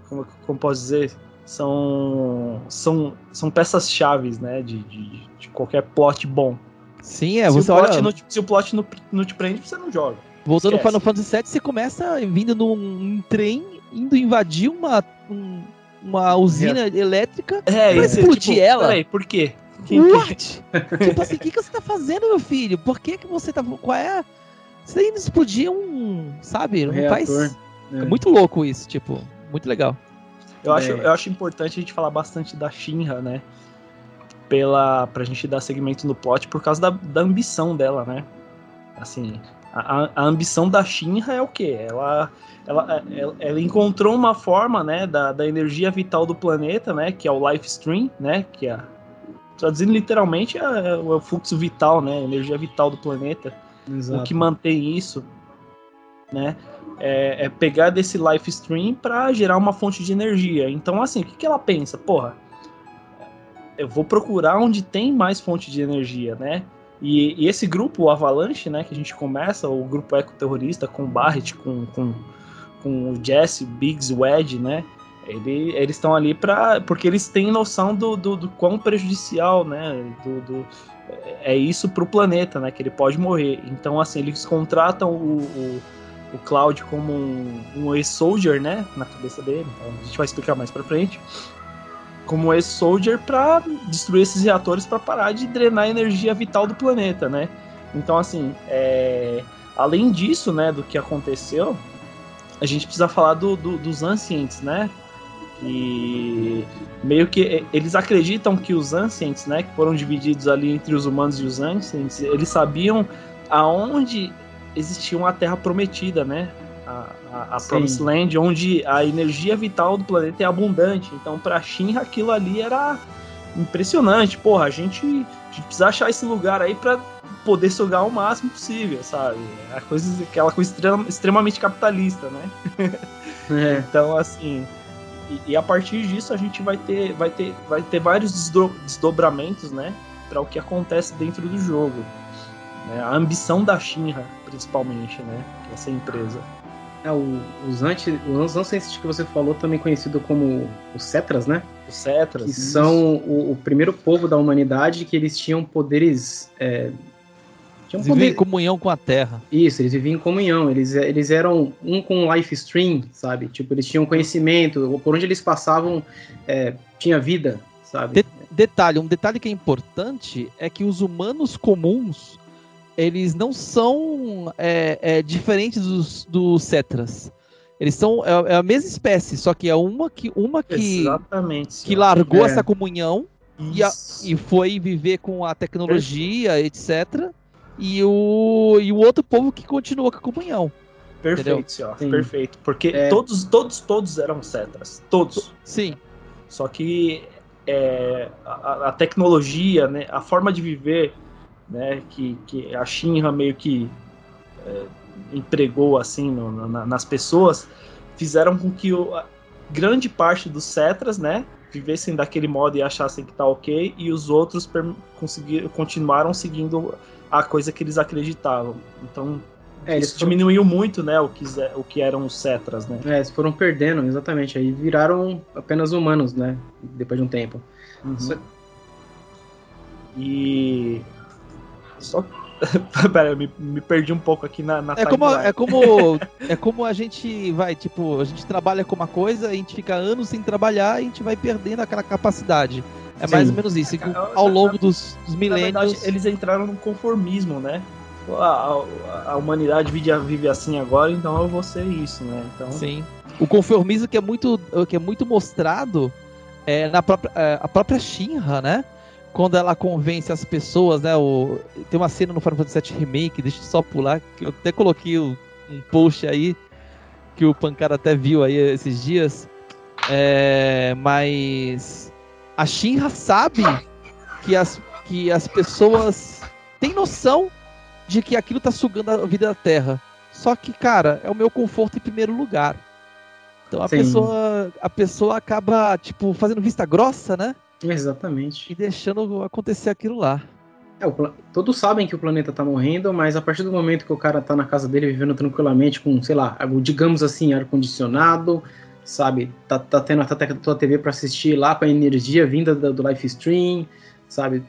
como, como posso dizer? São, são, são peças chaves, né, de, de, de qualquer plot bom. Sim, é. Se você o plot, olha... não, se o plot não, não te prende, você não joga. Voltando ao Final Fantasy VII, você começa vindo num, trem, indo invadir uma, um, uma usina é. elétrica é, pra explodir tipo, ela. Peraí, por quê? Quem What? tipo assim, o que, que você tá fazendo, meu filho? Por que, que você tá. Qual é? Você tá indo explodir um. Sabe? Não faz. É. é. muito louco isso, tipo, muito legal. Eu acho, é. eu acho importante a gente falar bastante da Shinra, né? Pela, pra gente dar segmento no plot por causa da, da ambição dela, né? Assim, a, a ambição da Shinra é o quê? Ela, ela, ela, ela, encontrou uma forma, né, da, da energia vital do planeta, né, que é o life stream, né, que é, traduzindo literalmente, é, é o fluxo vital, né, a energia vital do planeta. Exato. O que mantém isso, né, é, é pegar desse life stream para gerar uma fonte de energia. Então, assim, o que, que ela pensa? Porra, eu vou procurar onde tem mais fonte de energia, né? E, e, esse grupo, o Avalanche, né, que a gente começa, o grupo ecoterrorista com o Barrett, com, com, com o Jesse, Biggs, o Ed, né, Ele, eles estão ali para porque eles têm noção do, do, do quão prejudicial, né? Do, do é isso para o planeta, né? Que ele pode morrer. Então, assim, eles contratam o, o, o Cloud como um, um ex-soldier, né? Na cabeça dele. Então, a gente vai explicar mais para frente. Como ex-soldier para destruir esses reatores para parar de drenar a energia vital do planeta, né? Então, assim, é... além disso, né, do que aconteceu, a gente precisa falar do, do, dos ancientes, né? E meio que eles acreditam que os ancients, né, que foram divididos ali entre os humanos e os ancients, eles sabiam aonde existia uma terra prometida, né? A, a, a Promised Land, onde a energia vital do planeta é abundante. Então, para Shinra, aquilo ali era impressionante. Porra, a gente, a gente precisa achar esse lugar aí para poder sugar o máximo possível, sabe? A coisa, aquela coisa extremamente capitalista, né? É. então, assim, e, e, a partir disso a gente vai ter, vai ter, vai ter vários desdo desdobramentos, né? Para o que acontece dentro do jogo. Né? A ambição da Shinra, principalmente, né? Essa empresa. É, o, os anti, os que você falou, também conhecido como os Cetras, né? Os Cetras. Que isso. são o, o, primeiro povo da humanidade que eles tinham poderes é, tinha um eles poder... em comunhão com a Terra. Isso, eles viviam em comunhão. Eles, eles eram um com life stream, sabe? Tipo, eles tinham conhecimento. Por onde eles passavam, é, tinha vida, sabe? De detalhe, um detalhe que é importante é que os humanos comuns, eles não são é, é, diferentes dos, dos Cetras. Eles são é, é, a mesma espécie, só que é uma que uma que Exatamente, que largou é. essa comunhão e, a, e, foi viver com a tecnologia, etc e o, e o outro povo que continuou com a comunhão. Perfeito, senhor. Perfeito. Porque é... todos, todos, todos eram cetras. Todos. Sim. Só que é, a, a, tecnologia, né, a forma de viver, né, que, que a Shinra meio que é, empregou assim no, na, nas pessoas, fizeram com que o, grande parte dos cetras, né, vivessem daquele modo e achassem que tá ok, e os outros conseguiram, continuaram seguindo a coisa que eles acreditavam. Então, é, isso foram... diminuiu muito, né, o que, o que eram os Cetras, né? É, eles foram perdendo, exatamente. Aí viraram apenas humanos, né, depois de um tempo. Uhum. Só... E... Só Pera, eu me, me, perdi um pouco aqui na, na é como é como é como a gente vai tipo a gente trabalha com uma coisa a gente fica anos sem trabalhar e a gente vai perdendo aquela capacidade é Sim. mais ou menos isso. ao longo dos, dos milênios. Verdade, eles entraram no conformismo, né? A, a, a, humanidade vive, vive assim agora, então eu vou ser isso, né? Então... Sim. O conformismo que é muito, que é muito mostrado é na própria, é, a própria Shinra, né? Quando ela convence as pessoas, né? O, tem uma cena no Final Fantasy VII Remake, deixa eu só pular, que eu até coloquei um post aí, que o Pancada até viu aí esses dias. É, mas a Shinra sabe que as, que as pessoas têm noção de que aquilo tá sugando a vida da Terra. Só que, cara, é o meu conforto em primeiro lugar. Então a pessoa a pessoa acaba, tipo, fazendo vista grossa, né? Exatamente. E deixando acontecer aquilo lá. É, todos sabem que o planeta tá morrendo, mas a partir do momento que o cara tá na casa dele vivendo tranquilamente com, sei lá, digamos assim, ar-condicionado, sabe? Tá, tá tendo a tua TV para assistir lá com a energia vinda do, do live stream, sabe?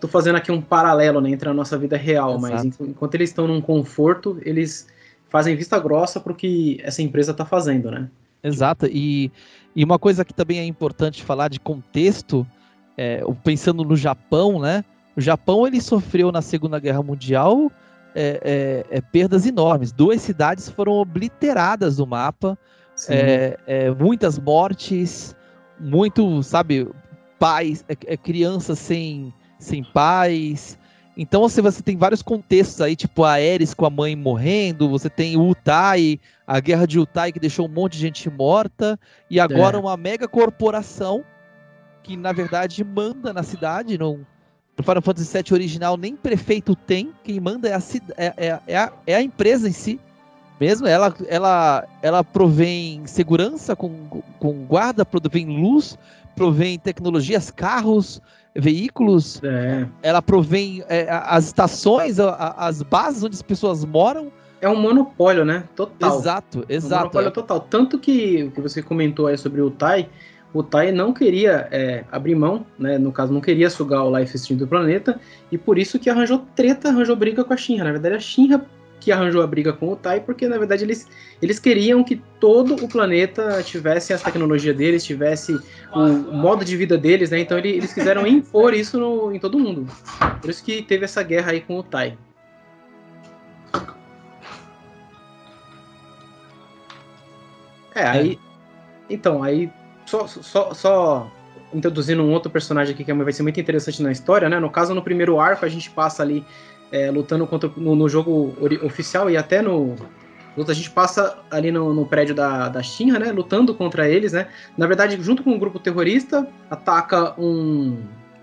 Tô fazendo aqui um paralelo né, entre a nossa vida real, Exato. mas enquanto eles estão num conforto, eles fazem vista grossa pro que essa empresa tá fazendo, né? Exato, e, e uma coisa que também é importante falar de contexto, é, pensando no Japão, né? O Japão ele sofreu na Segunda Guerra Mundial é, é, é perdas enormes. Duas cidades foram obliteradas do mapa é, é, muitas mortes, muito, sabe, pais, crianças sem, sem pais. Então você, você tem vários contextos aí, tipo a Ares com a mãe morrendo, você tem o Utai, a guerra de Utai que deixou um monte de gente morta, e agora é. uma mega corporação que na verdade manda na cidade, não, no Final Fantasy VII original nem prefeito tem, quem manda é a, é, é, é, a, é a empresa em si mesmo. Ela, ela, ela provém segurança com, com guarda, provém luz, provém tecnologias, carros, veículos. É. Ela provém é, as estações, a, as bases onde as pessoas moram. é um monopólio, né? Total. Exato, exato. É um monopólio total. Tanto que o que você comentou aí sobre o Tai, o Tai não queria é, abrir mão, né? No caso, não queria sugar o life stream do planeta, e por isso que arranjou treta, arranjou briga com a Shinra. Na verdade, a Shinra que arranjou a briga com o Tai, porque na verdade eles, eles queriam que todo o planeta tivesse as tecnologias deles, tivesse o, modo de vida deles, né? Então ele, eles quiseram impor isso no, em todo mundo. Por isso que teve essa guerra aí com o Tai. É, aí. Então, aí. Só, só, só introduzindo um outro personagem aqui que vai ser muito interessante na história, né? No caso, no primeiro arco, a gente passa ali é, lutando contra, no, no, jogo oficial e até no. A gente passa ali no, no, prédio da, da Shinra, né? Lutando contra eles, né? Na verdade, junto com um grupo terrorista, ataca um.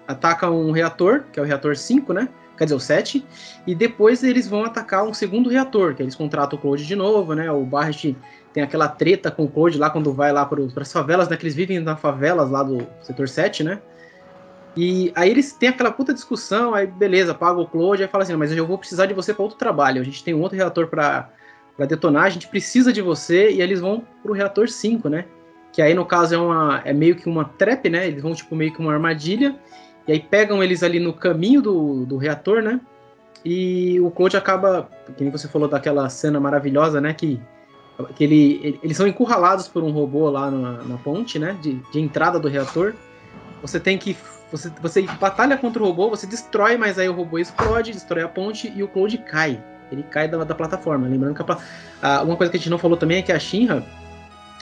Ataca um reator, que é o reator 5, né? Quer dizer, o 7. E depois eles vão atacar um segundo reator, que eles contratam o Cloud de novo, né? O Barret tem aquela treta com o Cloud lá quando vai lá para as favelas, né? Que eles vivem nas favelas lá do setor 7, né? E aí eles têm aquela puta discussão, aí beleza, paga o Claude, aí fala assim, mas eu vou precisar de você para outro trabalho, a gente tem um outro reator para detonar, a gente precisa de você, e aí eles vão pro reator 5, né? Que aí no caso é, uma, é meio que uma trap, né? Eles vão tipo meio que uma armadilha, e aí pegam eles ali no caminho do, do reator, né? E o Claude acaba, que você falou daquela cena maravilhosa, né? Que, que ele, ele, eles são encurralados por um robô lá na, na ponte, né? De, de entrada do reator. Você tem que você, você batalha contra o robô, você destrói, mas aí o robô explode, destrói a ponte e o Cloud cai. Ele cai da, da plataforma. Lembrando que a, a, uma coisa que a gente não falou também é que a Shinra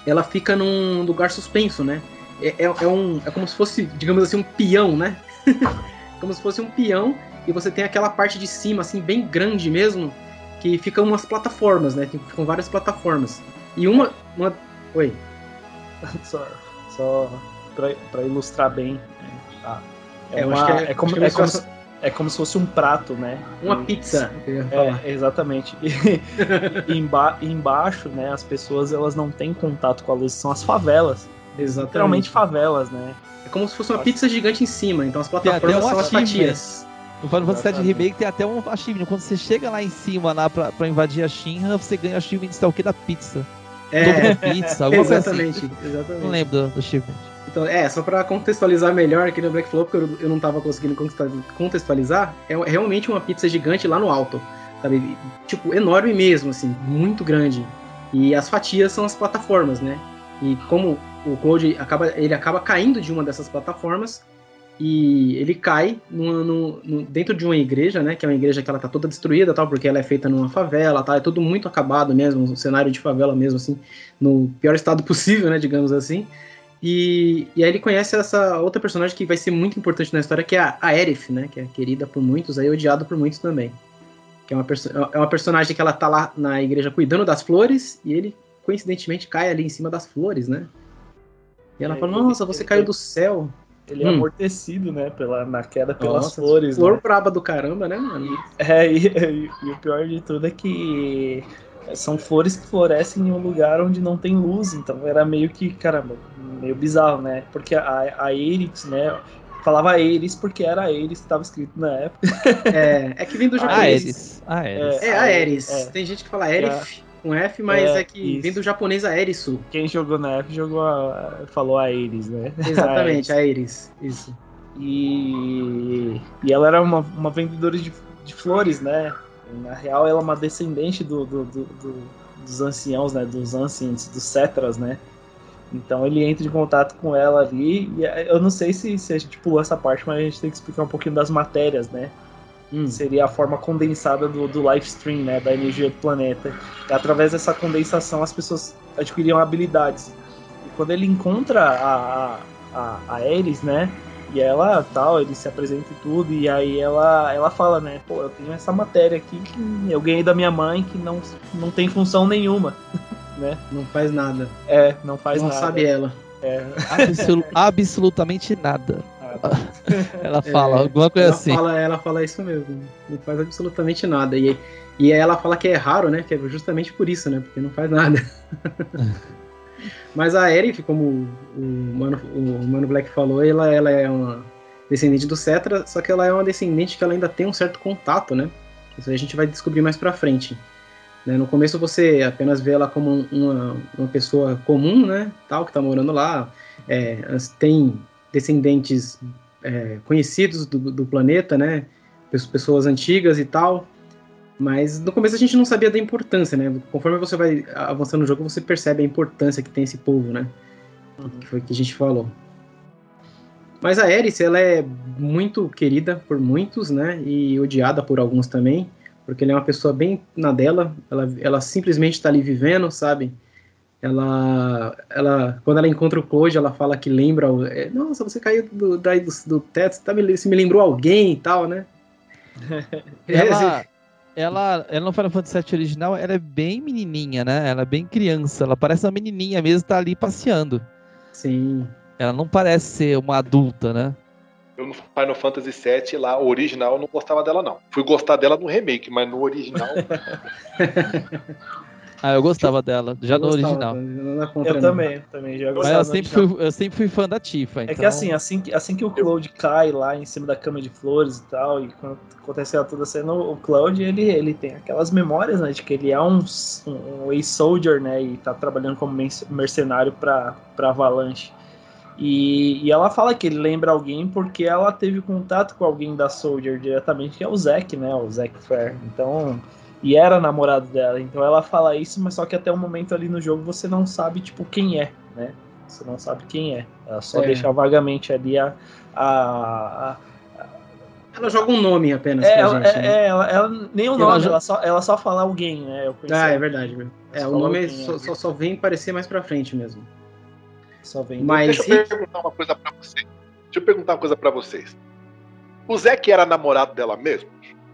ela fica num lugar suspenso, né? É, é, é, um, é como se fosse, digamos assim, um peão, né? como se fosse um peão e você tem aquela parte de cima, assim, bem grande mesmo, que ficam umas plataformas, né? Ficam várias plataformas. E uma. uma... Oi. Só, só para ilustrar bem, é, é, uma, é, é, como, é, como se, é como se fosse um prato, né? Uma e, pizza. É, exatamente. E, e emba, embaixo, né, as pessoas elas não têm contato com a luz, são as favelas. Exatamente. Literalmente favelas, né? É como se fosse uma pizza gigante em cima, então as plataformas são as fatias. No Final Fantasy VII Remake tem até um achievement. Quando você chega lá em cima lá pra, pra invadir a Shinra, você ganha achievement de o da pizza. É, pizza, alguma exatamente, coisa assim. Exatamente. Não lembro do, do achievement. Então, é, só para contextualizar melhor aqui no Black Flow, porque eu, eu não tava conseguindo contextualizar, é realmente uma pizza gigante lá no alto, sabe? Tipo, enorme mesmo, assim, muito grande. E as fatias são as plataformas, né? E como o Cloud acaba, ele acaba caindo de uma dessas plataformas e ele cai no, no, dentro de uma igreja, né? Que é uma igreja que ela tá toda destruída, tal, porque ela é feita numa favela, tá? É tudo muito acabado mesmo, um cenário de favela mesmo, assim, no pior estado possível, né? Digamos assim. E, e aí ele conhece essa outra personagem que vai ser muito importante na história, que é a, Aerith, né? Que é querida por muitos, aí odiada por muitos também. Que é uma, é uma personagem que ela tá lá na igreja cuidando das flores, e ele, coincidentemente, cai ali em cima das flores, né? E ela é, fala, nossa, você caiu do céu. Ele é hum. amortecido, né, pela, na queda pelas nossa, flores. Flor né? braba do caramba, né, mano? É, e, e, e o pior de tudo é que são flores que florescem em um lugar onde não tem luz, então era meio que, caramba, meio bizarro, né? Porque a, a Eris, né? Falava Aeris porque era Aeris que estava escrito na época. É, é que vem do japonês. Aeris. É, Aeris. É, Tem gente que fala Aerith é. com F, mas é, é que isso. vem do japonês Aerisu. Quem jogou na F jogou a, falou Aeris, né? Exatamente, Aeris. Isso. E, e ela era uma, uma vendedora de, de flores, né? Na real, ela é uma descendente do, do, do, do dos anciãos, né? Dos ancients, dos cetras, né? Então ele entra em contato com ela ali. E é, eu não sei se, se a gente pulou essa parte, mas a gente tem que explicar um pouquinho das matérias, né? Hum. Seria a forma condensada do, do life stream, né? Da energia do planeta. E através dessa condensação as pessoas adquiriam habilidades. E quando ele encontra a, a, a, a Ares, né? E ela, tal, ele se apresenta e tudo, e aí ela, ela fala, né, pô, eu tenho essa matéria aqui que eu ganhei da minha mãe que não, não tem função nenhuma, né? Não faz nada. É, não faz não nada. Não sabe ela. É. Absol absolutamente nada. ela fala é, alguma coisa ela assim. Fala, ela fala isso mesmo. Não faz absolutamente nada. E, e ela fala que é raro, né? Que é justamente por isso, né? Porque não faz nada. Mas a Erif, como o Mano, o Mano Black falou, ela, ela é uma descendente do Cetra, só que ela é uma descendente que ela ainda tem um certo contato, né? Isso a gente vai descobrir mais pra frente. Né? No começo você apenas vê ela como uma, uma pessoa comum, né? Tal, que está morando lá. É, tem descendentes é, conhecidos do, do, planeta, né? Pessoas antigas e tal. Mas no começo a gente não sabia da importância, né? Conforme você vai avançando no jogo, você percebe a importância que tem esse povo, né? Uhum. Que foi o que a gente falou. Mas a Eris, ela é muito querida por muitos, né? E odiada por alguns também porque ele é uma pessoa bem na dela, ela, ela simplesmente está ali vivendo, sabe? Ela, ela, quando ela encontra o Code, ela fala que lembra, é, nossa, você caiu do, daí do, do teto, tá, você me lembrou alguém e tal, né? ela, ela, ela no Final Fantasy VII original, ela é bem menininha, né? Ela é bem criança, ela parece uma menininha mesmo, tá ali passeando. Sim. Ela não parece ser uma adulta, né? Eu no Final Fantasy VII lá, original, eu não gostava dela, não. Fui gostar dela no remake, mas no original. ah, eu gostava dela, já eu no original. Eu também, também já gostava. Mas eu sempre, fui, eu sempre fui fã da Tifa. Então... É que então assim, assim, assim que o Cloud cai lá em cima da cama de flores e tal, e quando acontece toda cena, o Cloud ele, ele tem aquelas memórias, né, de que ele é um, um, um ex-soldier, né, e tá trabalhando como mercenário pra, pra Avalanche. E, e, ela fala que ele lembra alguém porque ela teve contato com alguém da Soldier diretamente, que é o Zack, né? O Zack Fair. Então. E era namorado dela. Então ela fala isso, mas só que até o momento ali no jogo você não sabe, tipo, quem é, né? Você não sabe quem é. Ela só é. deixa vagamente ali a, a, a ela joga um nome apenas é, pra gente. É, né? é ela, ela, nem o nome, ela, ela, só, ela só fala alguém, né? ah, é verdade. É, o nome só, só, só, vem parecer mais pra frente mesmo. Só vem. Mas Deixa eu perguntar uma coisa para vocês. Deixa eu perguntar uma coisa para vocês. O Zé que era namorado dela mesmo?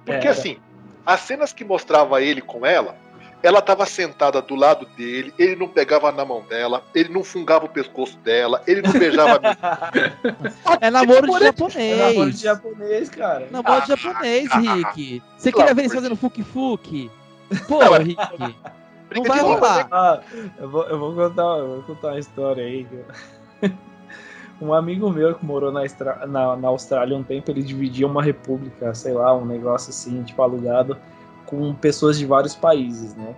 Porque era. assim, as cenas que mostrava ele com ela, ela estava sentada do lado dele, ele não pegava na mão dela, ele não fungava o pescoço dela, ele não beijava a É namoro de japonês. É namoro de japonês, cara. Namoro ah, de japonês, ah, Rick. Você queria ver eles fazendo fuki-fuki? Pô, Rick. Não vai rolar. Ah, eu, vou, eu, vou contar, eu vou contar uma história aí. Um amigo meu que morou na, na, na, Austrália um tempo, ele dividia uma república, sei lá, um negócio assim, tipo alugado, com pessoas de vários países, né?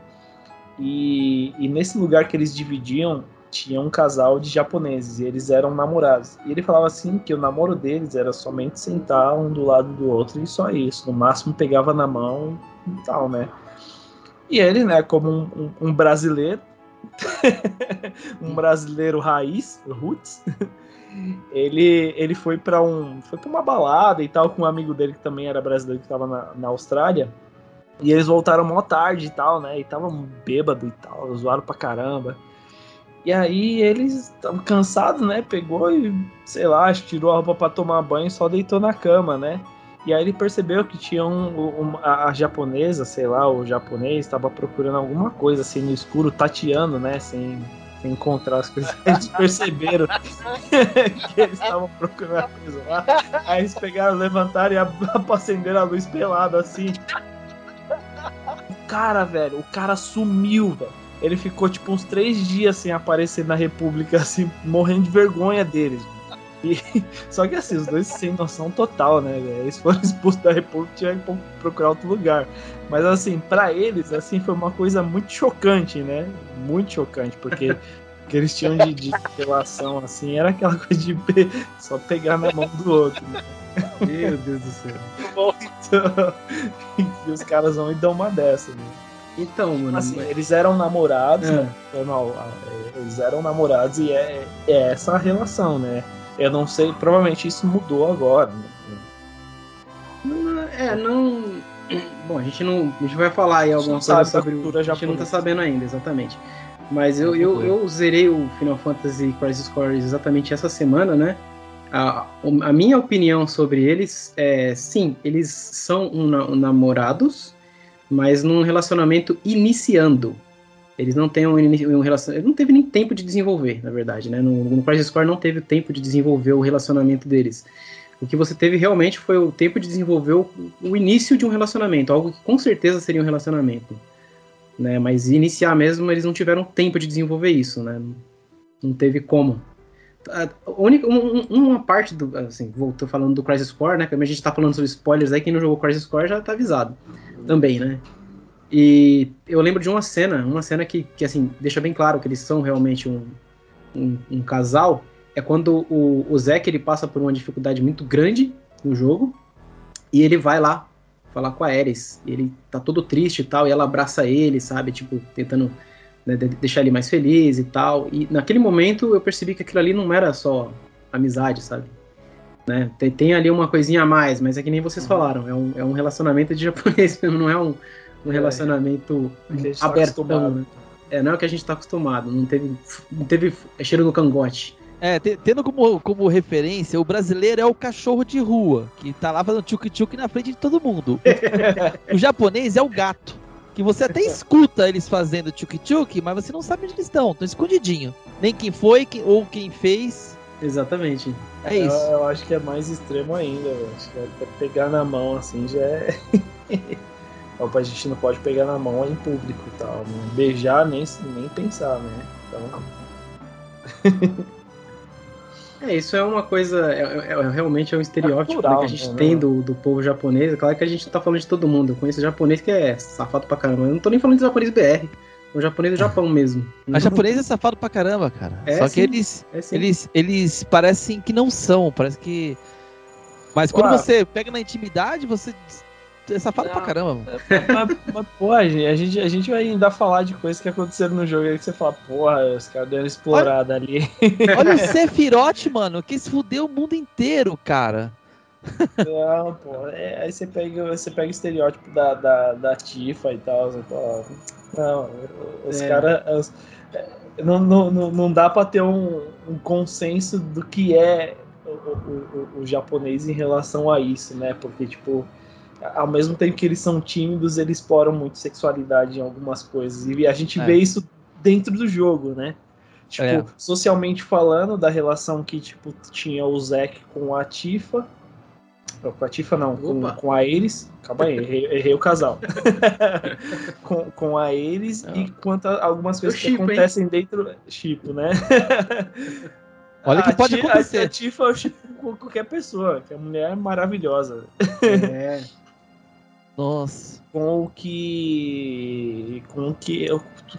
E, e nesse lugar que eles dividiam, tinha um casal de japoneses e eles eram namorados. E ele falava assim que o namoro deles era somente sentar um do lado do outro e só isso. No máximo pegava na mão e tal, né? E ele, né, como um, um, um brasileiro, um brasileiro raiz, roots, ele, ele foi para um, foi para uma balada e tal com um amigo dele que também era brasileiro que estava na, na Austrália. E eles voltaram mó tarde e tal, né? E tava bêbado e tal, zoaram pra caramba. E aí eles estavam cansados, né? Pegou e, sei lá, tirou a roupa pra tomar banho e só deitou na cama, né? E aí ele percebeu que tinha um, um a, a, japonesa, sei lá, o japonês estava procurando alguma coisa assim no escuro, tateando, né, sem encontrar as coisas. Eles perceberam que eles estavam procurando a coisa lá. Aí eles pegaram, levantaram e acenderam a luz pelada assim. O cara, velho, o cara sumiu, velho. Ele ficou tipo uns três dias sem aparecer na República, assim, morrendo de vergonha deles. E, só que assim, os dois sem noção total, né? Eles foram expulsos da República e tiveram que procurar outro lugar. Mas assim, para eles, assim, foi uma coisa muito chocante, né? Muito chocante, porque o que eles tinham de, de, relação, assim, era aquela coisa de só pegar na mão do outro. Né? Meu Deus do céu. Então, e os caras vão e dão uma dessa, né? Então, mano. Assim, eles eram namorados, é. né? Não, é, eles eram namorados e é, é essa a relação, né? Eu não sei, provavelmente isso mudou agora. Né? É, não. Bom, a gente não. A gente vai falar aí alguma coisa sobre o. A gente não tá sabendo ainda, exatamente. Mas eu, eu, eu zerei o Final Fantasy Crisis Core exatamente essa semana, né? A, a minha opinião sobre eles é: sim, eles são um, um namorados, mas num relacionamento iniciando. Eles não têm um, um relacionamento. Não teve nem tempo de desenvolver, na verdade, né? No, no Crisis Core não teve tempo de desenvolver o relacionamento deles. O que você teve realmente foi o tempo de desenvolver o, o início de um relacionamento, algo que com certeza seria um relacionamento. Né? Mas iniciar mesmo, eles não tiveram tempo de desenvolver isso, né? Não teve como. A única, um, uma parte do. Assim, voltou falando do Crisis Core, né? Que a gente tá falando sobre spoilers aí, quem não jogou Crisis Core já tá avisado. Também, né? E eu lembro de uma cena, uma cena que, que assim, deixa bem claro que eles são realmente um, um, um casal. É quando o, o Zack ele passa por uma dificuldade muito grande no jogo. E ele vai lá falar com a Ares. ele tá todo triste e tal. E ela abraça ele, sabe? Tipo, tentando né, deixar ele mais feliz e tal. E naquele momento eu percebi que aquilo ali não era só amizade, sabe? Né? Tem, tem, ali uma coisinha a mais, mas é que nem vocês uhum. falaram, é um, é um relacionamento de japonês mesmo, não é um, um é. relacionamento é, aberto. Tá né? É, não é o que a gente está acostumado, não teve, não teve cheiro no cangote. É, tendo como, como referência, o brasileiro é o cachorro de rua, que tá lá fazendo tchuk-tchuk na frente de todo mundo. o japonês é o gato, que você até escuta eles fazendo tchuk-tchuk, mas você não sabe onde eles estão, estão escondidinho. Nem quem foi ou quem fez. Exatamente. É isso. Eu, eu acho que é mais extremo ainda, eu acho que é pegar na mão assim já é. Opa, a gente não pode pegar na mão em público e tal. Né? Beijar nem, nem pensar, né? Então. É, isso é uma coisa, é, é, é realmente é um estereótipo é né, que a gente né? tem do, do povo japonês. É claro que a gente tá falando de todo mundo. Eu conheço japonês que é safado pra caramba. Eu não tô nem falando de japonês BR. O japonês do Japão mesmo. A japonês é safado pra caramba, cara. É, Só sim. que eles, é, eles, eles parecem que não são. Parece que. Mas quando Ué. você pega na intimidade, você é safado não, pra caramba, mano. Mas, mas, porra, a gente, a gente vai ainda falar de coisas que aconteceram no jogo aí que você fala, porra, os caras deram explorada olha, ali. Olha o Sephiroth, mano, que se fudeu o mundo inteiro, cara. Não, pô, é, aí você pega, você pega o estereótipo da, da, da Tifa e tal, você fala, não, os é. caras. Não, não, não dá pra ter um, um consenso do que é o, o, o, o japonês em relação a isso, né? Porque, tipo, ao mesmo tempo que eles são tímidos, eles exploram muito sexualidade em algumas coisas. E a gente é. vê isso dentro do jogo, né? Tipo, é. socialmente falando, da relação que tipo, tinha o Zack com a Tifa. Com a Tifa não, com, com, a Eris. Calma aí, errei, errei o casal. com, com a Eris não. e quanto a algumas coisas que acontecem hein? dentro. Chipo, né? Olha que pode acontecer. A, a Tifa eu com qualquer pessoa, que a mulher é maravilhosa. É. Nossa. Com o que. Com o que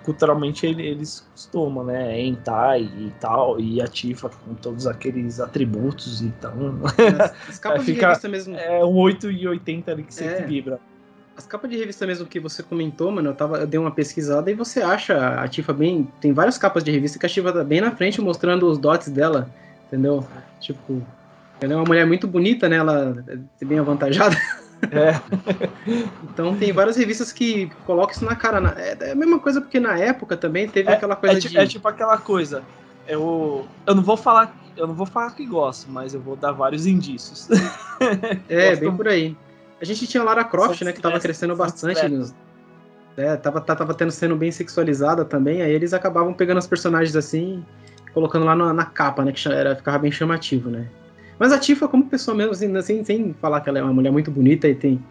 culturalmente eles costumam, né? Entai e tal, e a Tifa com todos aqueles atributos, então. As, as capas fica, de revista mesmo. É um 8 e 80 ali que se é. equilibra. As capas de revista mesmo que você comentou, mano, eu, tava, eu dei uma pesquisada e você acha a Tifa bem. Tem várias capas de revista que a Tifa tá bem na frente mostrando os dots dela, entendeu? Tipo, ela é uma mulher muito bonita, né? Ela é bem avantajada. É. então tem várias revistas que colocam isso na cara. É, é a mesma coisa porque na época também teve é, aquela coisa é, de. É tipo aquela coisa. Eu, eu não vou falar. Eu não vou falar que gosto, mas eu vou dar vários indícios. é, gosto bem por aí. A gente tinha Lara Croft, né, que tava crescendo bastante. Nos, é, tava, tava tendo sendo bem sexualizada também. Aí eles acabavam pegando os personagens assim, colocando lá na, na capa, né? Que era, ficava bem chamativo, né? Mas a Tifa, como pessoa mesmo, assim, sem, falar que ela é uma mulher muito bonita e tem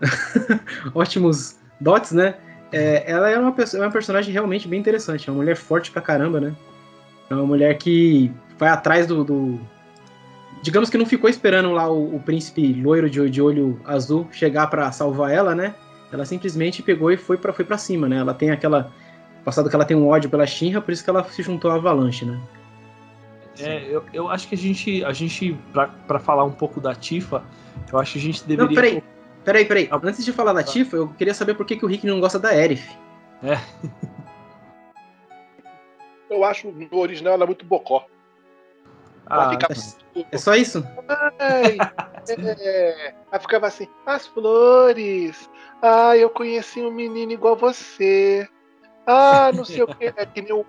ótimos dots, né? É, ela é uma, é uma personagem realmente bem interessante. É uma mulher forte pra caramba, né? É uma mulher que vai atrás do. do... Digamos que não ficou esperando lá o, o príncipe loiro de, de, olho azul chegar para salvar ela, né? Ela simplesmente pegou e foi para foi pra cima, né? Ela tem aquela. Passado que ela tem um ódio pela Shinra, por isso que ela se juntou à Avalanche, né? É, eu, eu acho que a gente, a gente para falar um pouco da Tifa, eu acho que a gente deveria. Não, peraí, peraí, peraí. Ah. Antes de falar da Tifa, eu queria saber por que, que o Rick não gosta da Erif. É. eu acho no original ela é muito bocó. Ah, fica... é, é só isso? Ai, é, ela ficava assim, as flores. Ah, eu conheci um menino igual você. Ah, não sei o que. É que nem o.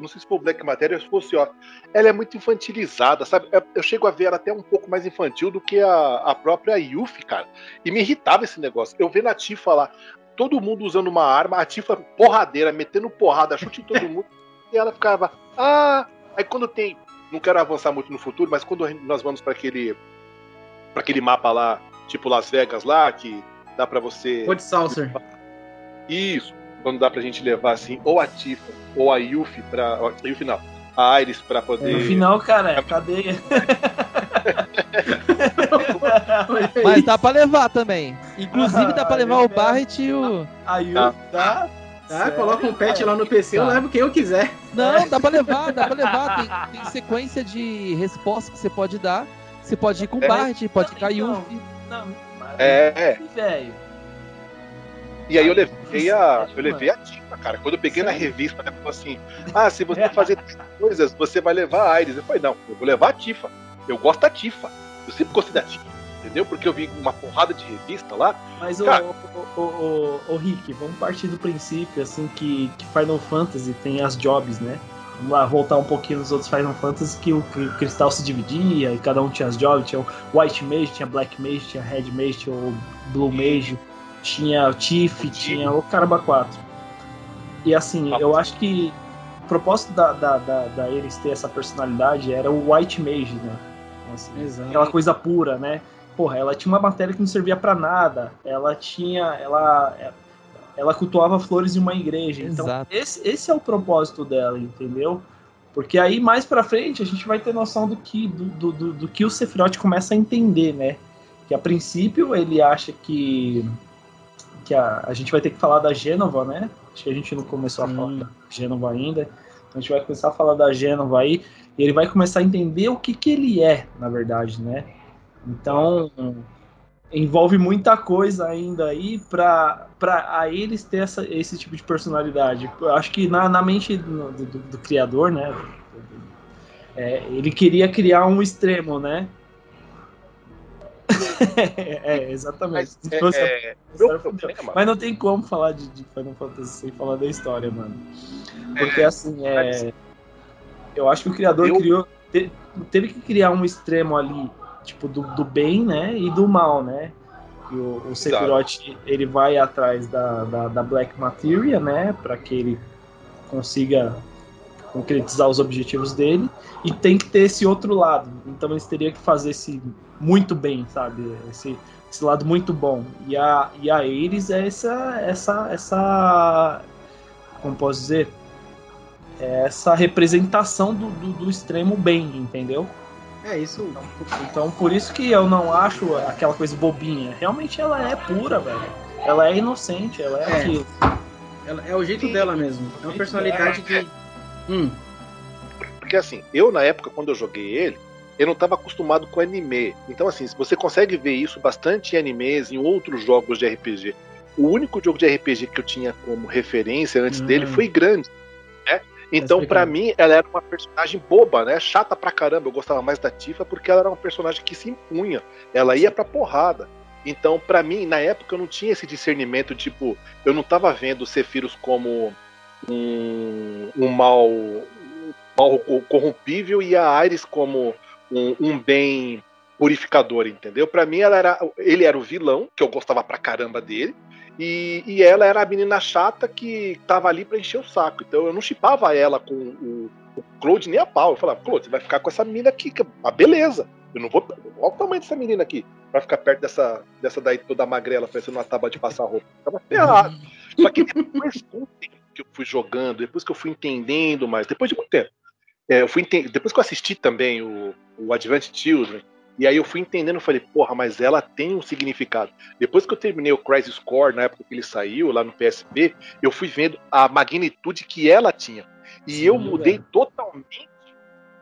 Não sei se foi o Black Matter, se fosse, ó. Ela é muito infantilizada, sabe? Eu chego a ver ela até um pouco mais infantil do que a, a própria Yuffie, cara. E me irritava esse negócio. Eu vendo a Tifa lá, todo mundo usando uma arma, a Tifa porradeira, metendo porrada, chute em todo mundo. e ela ficava. Ah! Aí quando tem. Não quero avançar muito no futuro, mas quando nós vamos para aquele. para aquele mapa lá, tipo Las Vegas lá, que dá para você. Pode Saucer. Isso quando dá pra gente levar assim, ou a Tifa, ou a Yuffie pra. A Yuffie não, a Iris pra poder. No final, cara, é cadeia. Mas dá pra levar também. Inclusive dá pra levar o Barret e o. Aí tá. dá. Tá, coloca um pet lá no PC, tá. eu levo quem eu quiser. Não, dá pra levar, dá pra levar. Tem, tem sequência de respostas que você pode dar. Você pode ir com o é. Barret, pode ir com a Yuffie. Não, é, é. Velho. E aí eu levei a. Eu levei a Tifa, cara. Quando eu peguei na revista, né, falou assim: Ah, se você fazer coisas, você vai levar a Ares. Eu falei, não, eu vou levar a Tifa. Eu gosto da Tifa. Eu sempre gostei da Tifa. Entendeu? Porque eu vi uma porrada de revista lá. Mas cara... o, o, o, o, Rick, vamos partir do princípio assim que, que Final Fantasy tem as jobs, né? Vamos lá, voltar um pouquinho nos outros Final Fantasy que o, que o cristal se dividia e cada um tinha as jobs. Tinha o White Mage, tinha Black Mage, tinha Red Mage, tinha o Blue Mage, tinha o Tiff, tinha o Caramba 4. E assim, eu acho que o propósito da, da, da, da, eles ter essa personalidade era o White Mage, né? Assim, aquela coisa pura, né? Porra, ela tinha uma matéria que não servia para nada. Ela tinha. Ela, ela cultuava flores em uma igreja. Então, esse, esse é o propósito dela, entendeu? Porque aí mais pra frente a gente vai ter noção do que, do, do, do, do que o Sephiroth começa a entender, né? Que a princípio ele acha que que a, a gente vai ter que falar da Gênova, né? Acho que a gente não começou Sim. a falar da Gênova ainda. Então a gente vai começar a falar da Gênova aí. E ele vai começar a entender o que, que ele é, na verdade, né? Então envolve muita coisa ainda aí para a eles ter essa, esse tipo de personalidade. Eu acho que na, na mente do, do, do criador, né? É, ele queria criar um extremo, né? É, exatamente. Mas, fosse, é, é Mas não tem como falar de, de, Final Fantasy sem falar da história, mano. Porque é, assim, é. Eu acho que o criador eu... criou. Te, teve que criar um extremo ali, tipo, do, do bem, né? E do mal, né? E o, o Sephiroth, ele vai atrás da, da, da Black Materia, né? Para que ele consiga concretizar os objetivos dele e tem que ter esse outro lado. Então eles teriam que fazer esse muito bem, sabe? Esse, esse lado muito bom. E a, e a Ares é essa, essa, essa. Como posso dizer? É essa representação do, do, do extremo bem, entendeu? É isso. Então, então, por isso que eu não acho aquela coisa bobinha. Realmente ela é pura, velho. Ela é inocente, ela é, é. aquilo. Ela, é o jeito dela mesmo. É uma personalidade que. Hum. Porque assim, eu na época, quando eu joguei ele, eu não estava acostumado com anime. Então, assim, você consegue ver isso bastante em animes, em outros jogos de RPG. O único jogo de RPG que eu tinha como referência antes hum. dele foi grande. Né? Então, para mim, ela era uma personagem boba, né? Chata pra caramba. Eu gostava mais da Tifa porque ela era uma personagem que se impunha. Ela ia pra porrada. Então, para mim, na época, eu não tinha esse discernimento, tipo, eu não tava vendo o Sephiroth como um, um mal, um mal corrompível e a Ares como um, um bem purificador, entendeu? Para mim, ela era, ele era o vilão, que eu gostava pra caramba dele, e, e ela era a menina chata que tava ali pra encher o saco. Então eu não chipava ela com o, o Claude nem a pau. Eu falava, Claude, você vai ficar com essa menina aqui, que é uma beleza. Eu não vou. Olha o tamanho dessa menina aqui. Pra ficar perto dessa, dessa daí toda magrela, parecendo uma tábua de passar roupa. Tava ferrado. Só que depois que eu fui jogando, depois que eu fui entendendo mais, depois de muito tempo, eu fui depois que eu assisti também o, o Advent Children, e aí eu fui entendendo, falei, porra, mas ela tem um significado. Depois que eu terminei o Crisis Core, na época que ele saiu, lá no PSP, eu fui vendo a magnitude que ela tinha. E Sim, eu mudei velho. totalmente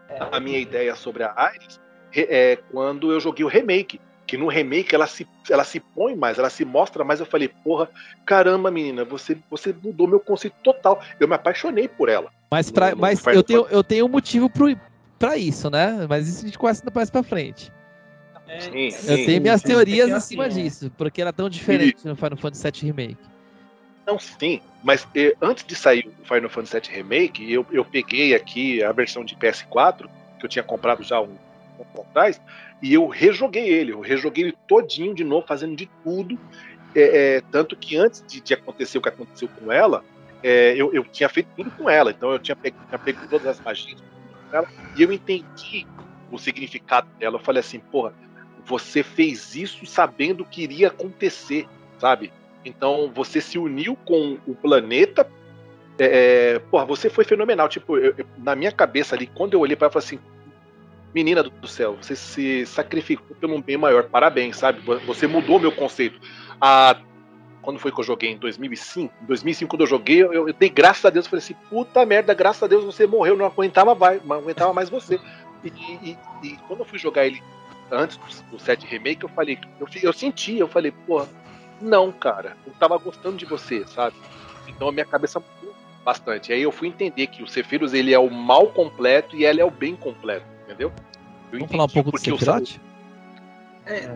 é, a minha ideia sobre a Iris é, quando eu joguei o remake que no remake ela se, ela se põe mais, ela se mostra mais. Eu falei, porra, caramba, menina, você, você mudou meu conceito total. Eu me apaixonei por ela. Mas, pra, mas eu, tenho, eu tenho um motivo pro, pra isso, né? Mas isso a gente conhece mais pra frente. É, sim, eu sim, tenho minhas sim, teorias acima assim, disso, porque era tão diferente e... no Final Fantasy VII Remake. Não, sim, mas eh, antes de sair o Final Fantasy VII Remake, eu, eu peguei aqui a versão de PS4, que eu tinha comprado já um, um tempo atrás, e eu rejoguei ele, eu rejoguei ele todinho de novo, fazendo de tudo. É, é, tanto que antes de, de, acontecer o que aconteceu com ela, é, eu, eu, tinha feito tudo com ela. Então eu tinha pego, tinha pego todas as magias dela, e eu entendi o significado dela. Eu falei assim, porra, você fez isso sabendo que iria acontecer, sabe? Então você se uniu com o planeta. É, é porra, você foi fenomenal. Tipo, eu, eu, na minha cabeça ali, quando eu olhei para ela, eu falei assim: menina do céu, você se sacrificou pelo um bem maior. Parabéns, sabe? Você mudou meu conceito. A quando foi que eu joguei? Em 2005? Em 2005, quando eu joguei, eu, eu, dei graças a Deus. Eu falei assim: puta merda, graças a Deus você morreu, não aguentava mais, não aguentava mais você. E, e, e, quando eu fui jogar ele antes do, do 7 Remake, eu falei: eu, eu senti, eu falei, porra, não, cara, eu tava gostando de você, sabe? Então a minha cabeça mudou bastante. Aí eu fui entender que o Sephiroth ele é o mal completo e ela é o bem completo, entendeu? Eu Vamos falar um pouco do Sephiroth? É,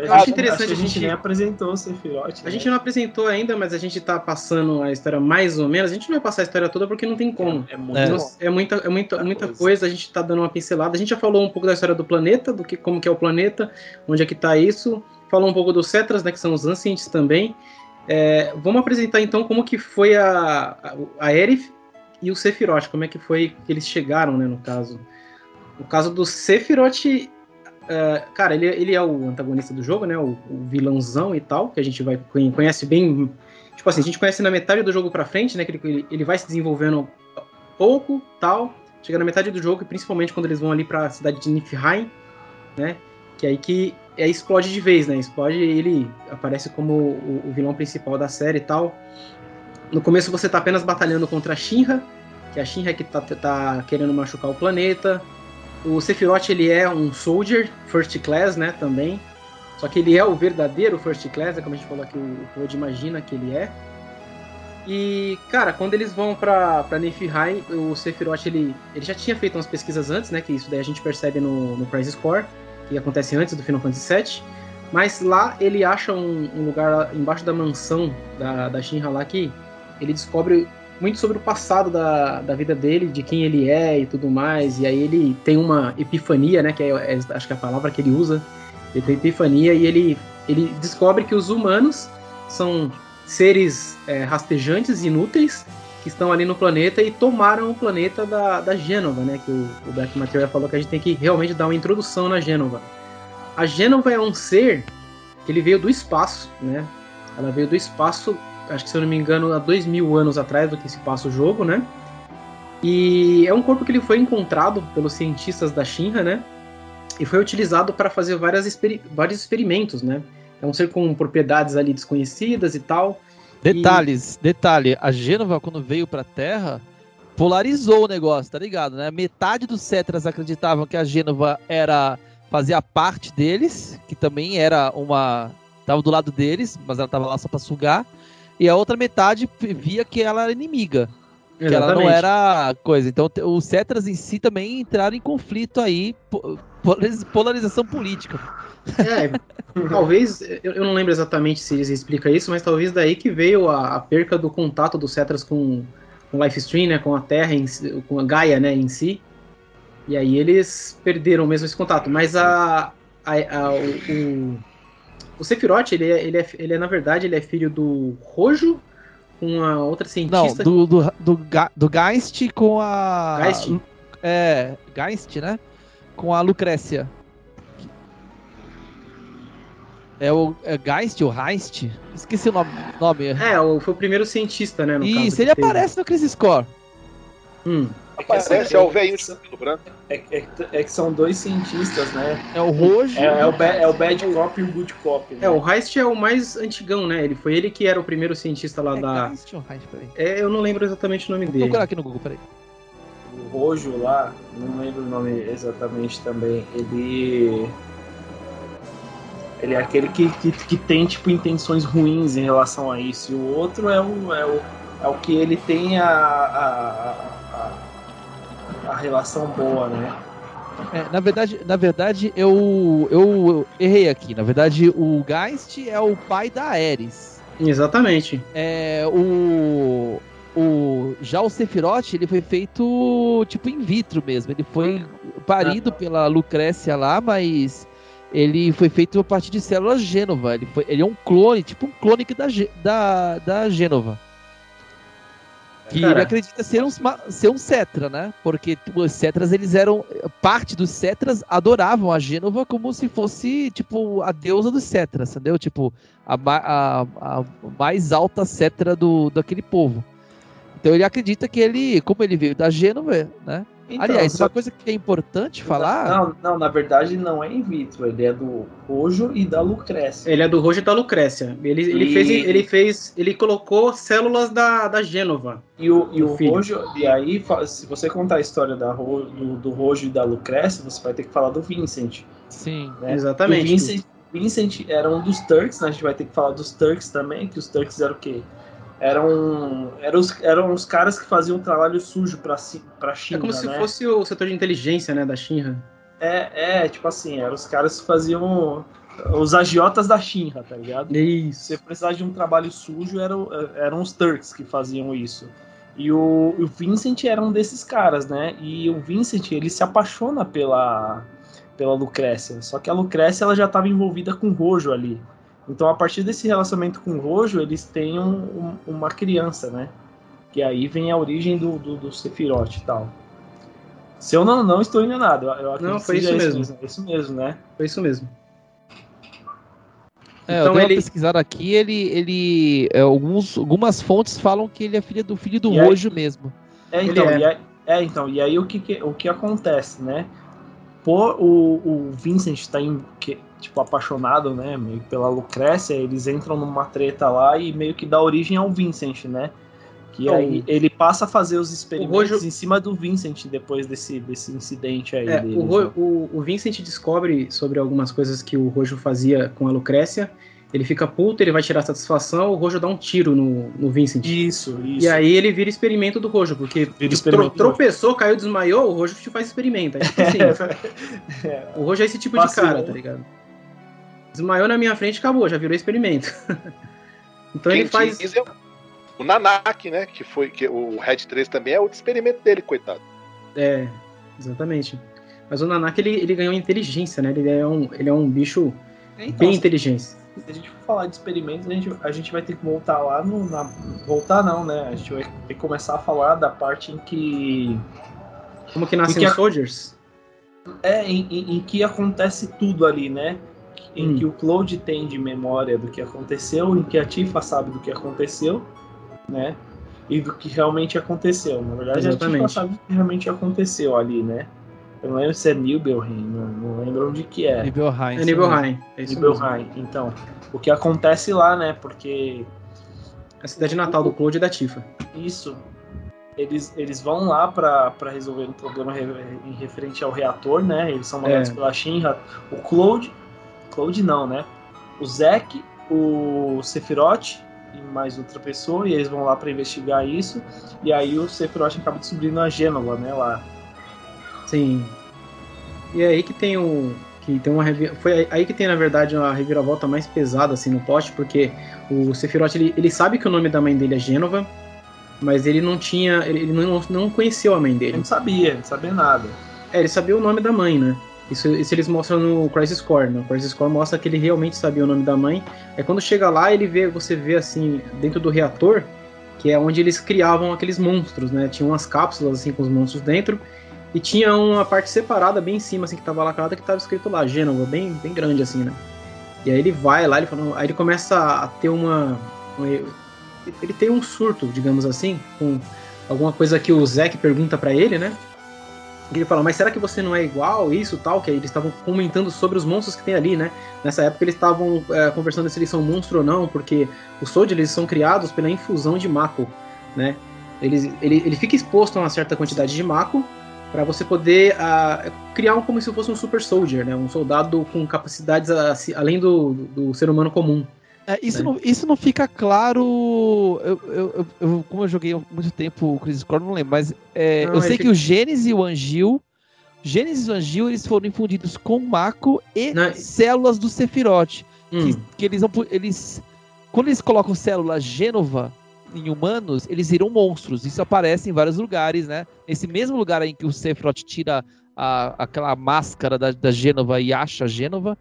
eu acho interessante a gente, nem apresentou o Sephiroth. A né? gente não apresentou ainda, mas a gente tá passando a história mais ou menos. A gente não vai passar a história toda porque não tem como. É, é, muito é. é muita, é muita, muita coisa. A gente tá dando uma pincelada. A gente já falou um pouco da história do planeta, do que como que é o planeta, onde é que tá isso. Falou um pouco dos Cetras, né, que são os Ancients também. É, vamos apresentar então como que foi a, a, a Erif e o Sephiroth, como é que foi que eles chegaram, né, no caso. No caso do Sephiroth, Uh, cara, ele, ele é o antagonista do jogo, né? O, o, vilãozão e tal, que a gente vai conhece bem. Tipo assim, a gente conhece na metade do jogo pra frente, né? Que ele, ele vai se desenvolvendo pouco, tal. Chega na metade do jogo, e principalmente quando eles vão ali pra cidade de Niflheim, né? Que é aí que é, explode de vez, né? Explode ele aparece como o, o, vilão principal da série e tal. No começo você tá apenas batalhando contra a Shinra, que é a Shinra que tá, tá querendo machucar o planeta. O Sephiroth ele é um soldier first class, né, também. Só que ele é o verdadeiro first class, é como a gente falou aqui, o Claude imagina que ele é. E, cara, quando eles vão pra, pra Niflheim, o Sephiroth, ele, ele já tinha feito umas pesquisas antes, né, que isso daí a gente percebe no, no Crisis Core, que acontece antes do Final Fantasy VII. Mas lá ele acha um, um lugar embaixo da mansão da, da Shinra lá que ele descobre muito sobre o passado da, da vida dele, de quem ele é e tudo mais. E aí ele tem uma epifania, né? Que é, é acho que é a palavra que ele usa. Ele tem epifania e ele, ele descobre que os humanos são seres é, rastejantes, inúteis, que estão ali no planeta e tomaram o planeta da, da Gênova, né? Que o, o Black Material falou que a gente tem que realmente dar uma introdução na Gênova. A Gênova é um ser que ele veio do espaço, né? Ela veio do espaço acho que se eu não me engano, há dois mil anos atrás do que se passa o jogo, né? E é um corpo que ele foi encontrado pelos cientistas da Shinra, né? E foi utilizado para fazer várias experi vários experimentos, né? É um ser com propriedades ali desconhecidas e tal. Detalhes, e... detalhe, a Gênova quando veio para a Terra polarizou o negócio, tá ligado, né? Metade dos Cetras acreditavam que a Gênova era fazia parte deles, que também era uma tava do lado deles, mas ela tava lá só para sugar e a outra metade via que ela era inimiga. Exatamente. Que ela não era coisa. Então os Cetras em si também entraram em conflito aí, polarização política. É, talvez, eu não lembro exatamente se eles explicam isso, mas talvez daí que veio a, a perca do contato dos Cetras com, com o Lifestream, né, com a Terra, em, com a Gaia, né, em si. E aí eles perderam mesmo esse contato. Mas a, a, a o, o Sephiroth, ele é, ele, é, ele é, na verdade, ele é filho do Rojo com a outra cientista. Não, do, do, do, do Geist com a. Geist? É, Geist, né? Com a Lucrécia. É o é Geist ou Heist? Esqueci o nome. nome. É, foi o primeiro cientista, né? Isso, ele aparece no Crisis Core. Hum. Aparece, é o velhinho de cabelo branco. É, é, é, que são dois cientistas, né? É o Rojo. É, é, o, é o Bad Cop e o Good Cop. Né? É, o Heist é o mais antigão, né? Ele foi ele que era o primeiro cientista lá é, da. Heist ou Heist, peraí. É, eu não lembro exatamente o nome Vou dele. Vou procurar aqui no Google, peraí. O Rojo lá, não lembro o nome exatamente também. Ele. Ele é aquele que, que, que tem, tipo, intenções ruins em relação a isso. E o outro é o, é o, é o que ele tem a, a, a a relação boa, né? É, na verdade, na verdade eu, eu errei aqui. Na verdade, o Geist é o pai da Ares. Exatamente. É, o, o, já o Sephiroth, ele foi feito tipo in vitro mesmo. Ele foi parido ah. pela Lucrécia lá, mas ele foi feito a partir de células Gênova. Ele, foi, ele é um clone, tipo um clone da, da, da Gênova. Que Cara. ele acredita ser um, ser um Cetra, né? Porque tipo, os Cetras, eles eram. Parte dos Cetras adoravam a Gênova como se fosse, tipo, a deusa dos Cetras, entendeu? Tipo, a, a, a mais alta Cetra do, daquele povo. então ele acredita que ele, como ele veio da Gênova, né? Então, Aliás, só... uma coisa que é importante falar. Não, não, na verdade não é in vitro, ele é do Rojo e da Lucrécia. Ele é do Rojo e da Lucrécia. Ele, e... ele, fez, ele fez. Ele colocou células da, da Gênova. E o, e o Rojo, e aí, se você contar a história da, do, do Rojo e da Lucrécia, você vai ter que falar do Vincent. Sim, né? exatamente. O Vincent, Vincent era um dos Turks, né? A gente vai ter que falar dos Turks também, que os Turks eram o quê? Eram, eram, os, eram os caras que faziam um trabalho sujo pra, pra China. É como se né? fosse o setor de inteligência, né, da Shinra. É, é, tipo assim, eram os caras que faziam os agiotas da Shinra, tá ligado? Isso. Se você precisasse de um trabalho sujo, eram, eram os Turks que faziam isso. E o, o Vincent era um desses caras, né? E o Vincent, ele se apaixona pela, pela Lucrécia. Só que a Lucrécia, ela já estava envolvida com o Rojo ali. Então, a partir desse relacionamento com o Rojo, eles têm um, um, uma criança, né? Que aí vem a origem do, do, do Sephiroth e tal. Se eu não, não estou enganado, eu não, foi isso mesmo. mesmo. Isso mesmo, né? Foi isso mesmo. É, então eu ele... pesquisar aqui, ele, ele é, alguns, algumas fontes falam que ele é filho do filho do e Rojo aí, mesmo. É, então, é. E aí, é, então, e aí o que, o que acontece, né? Por o, o Vincent tá em, que, tipo, apaixonado, né, meio pela Lucrécia, eles entram numa treta lá e meio que dá origem ao Vincent, né? Que aí ele passa a fazer os experimentos Rojo... em cima do Vincent depois desse, desse incidente aí. É, o, Ro... né? o, o, Vincent descobre sobre algumas coisas que o Rojo fazia com a Lucrécia. Ele fica puto, ele vai tirar satisfação, o Rojo dá um tiro no, no Vincent. Isso, isso. E aí ele vira experimento do Rojo, porque tro, tropeçou, caiu, desmaiou, o Rojo te faz experimento. É tipo assim, é, o Rojo é esse tipo de cara, tá ligado? Desmaiou na minha frente acabou, já virou experimento. então Quem ele faz. É o Nanak, né? Que foi. Que o Red 3 também é o experimento dele, coitado. É, exatamente. Mas o Nanak ele, ele ganhou inteligência, né? Ele é um, ele é um bicho então, bem inteligente. Se a gente for falar de experimentos, a gente, a gente vai ter que voltar lá no. Na, voltar não, né? A gente vai ter que começar a falar da parte em que. Como que nascem os Soldiers? É, em, em, em que acontece tudo ali, né? Em hum. que o Claude tem de memória do que aconteceu, em que a Tifa sabe do que aconteceu, né? E do que realmente aconteceu. Na verdade, Exatamente. a Tifa sabe do que realmente aconteceu ali, né? Eu não lembro se é Nibelheim, não, não lembro onde que é. Nibelheim. É Nibelheim. É Nibelheim. Então, o que acontece lá, né? Porque... A cidade natal do Claude e da Tifa. Isso. Eles, eles vão lá para resolver um problema em referente ao reator, né? Eles são mandados é. pela Shinra. O Claude Cloud não, né? O Zack, o Sephiroth e mais outra pessoa, e eles vão lá para investigar isso, e aí o Sephiroth acaba descobrindo a Gênova, né, lá. Sim. E é aí que tem o que tem uma foi aí que tem na verdade uma reviravolta mais pesada assim no poste, porque o Sephiroth ele, ele sabe que o nome da mãe dele é Gênova, mas ele não tinha, ele não, não conheceu a mãe dele. Ele não sabia, não sabia nada. É, ele sabia o nome da mãe, né? Isso, isso eles mostram no Crisis Core, né? O Crisis Core mostra que ele realmente sabia o nome da mãe. Aí quando chega lá, ele vê, você vê assim, dentro do reator, que é onde eles criavam aqueles monstros, né? Tinha umas cápsulas assim com os monstros dentro. E tinha uma parte separada bem em cima, assim, que tava lacrada, que tava escrito lá, Gênova, bem, bem grande, assim, né? E aí ele vai lá, ele fala, aí ele começa a ter uma, uma. Ele tem um surto, digamos assim, com alguma coisa que o Zack pergunta para ele, né? Ele fala, mas será que você não é igual, isso tal? Que eles estavam comentando sobre os monstros que tem ali, né? Nessa época eles estavam é, conversando se eles são monstro ou não, porque os Soldiers eles são criados pela infusão de Mako, né? Eles, ele, ele fica exposto a uma certa quantidade de Mako para você poder criar um, como se fosse um super soldier, né? Um soldado com capacidades uh, além do, do ser humano comum. É, isso, né? não, isso não fica claro. Eu, eu, eu, como eu joguei há muito tempo o Crisis Core, não lembro, mas é, não, eu sei fica... que o Gênesis e o Angil. Gênesis e o Angil eles foram infundidos com Mako e não. células do Sephiroth. Hum. Que, que, eles, eles. Quando eles colocam células Gênova em humanos, eles viram monstros. Isso aparece em vários lugares, né? Nesse mesmo lugar em que o Sephiroth tira a, aquela máscara da, da Gênova e acha a Gênova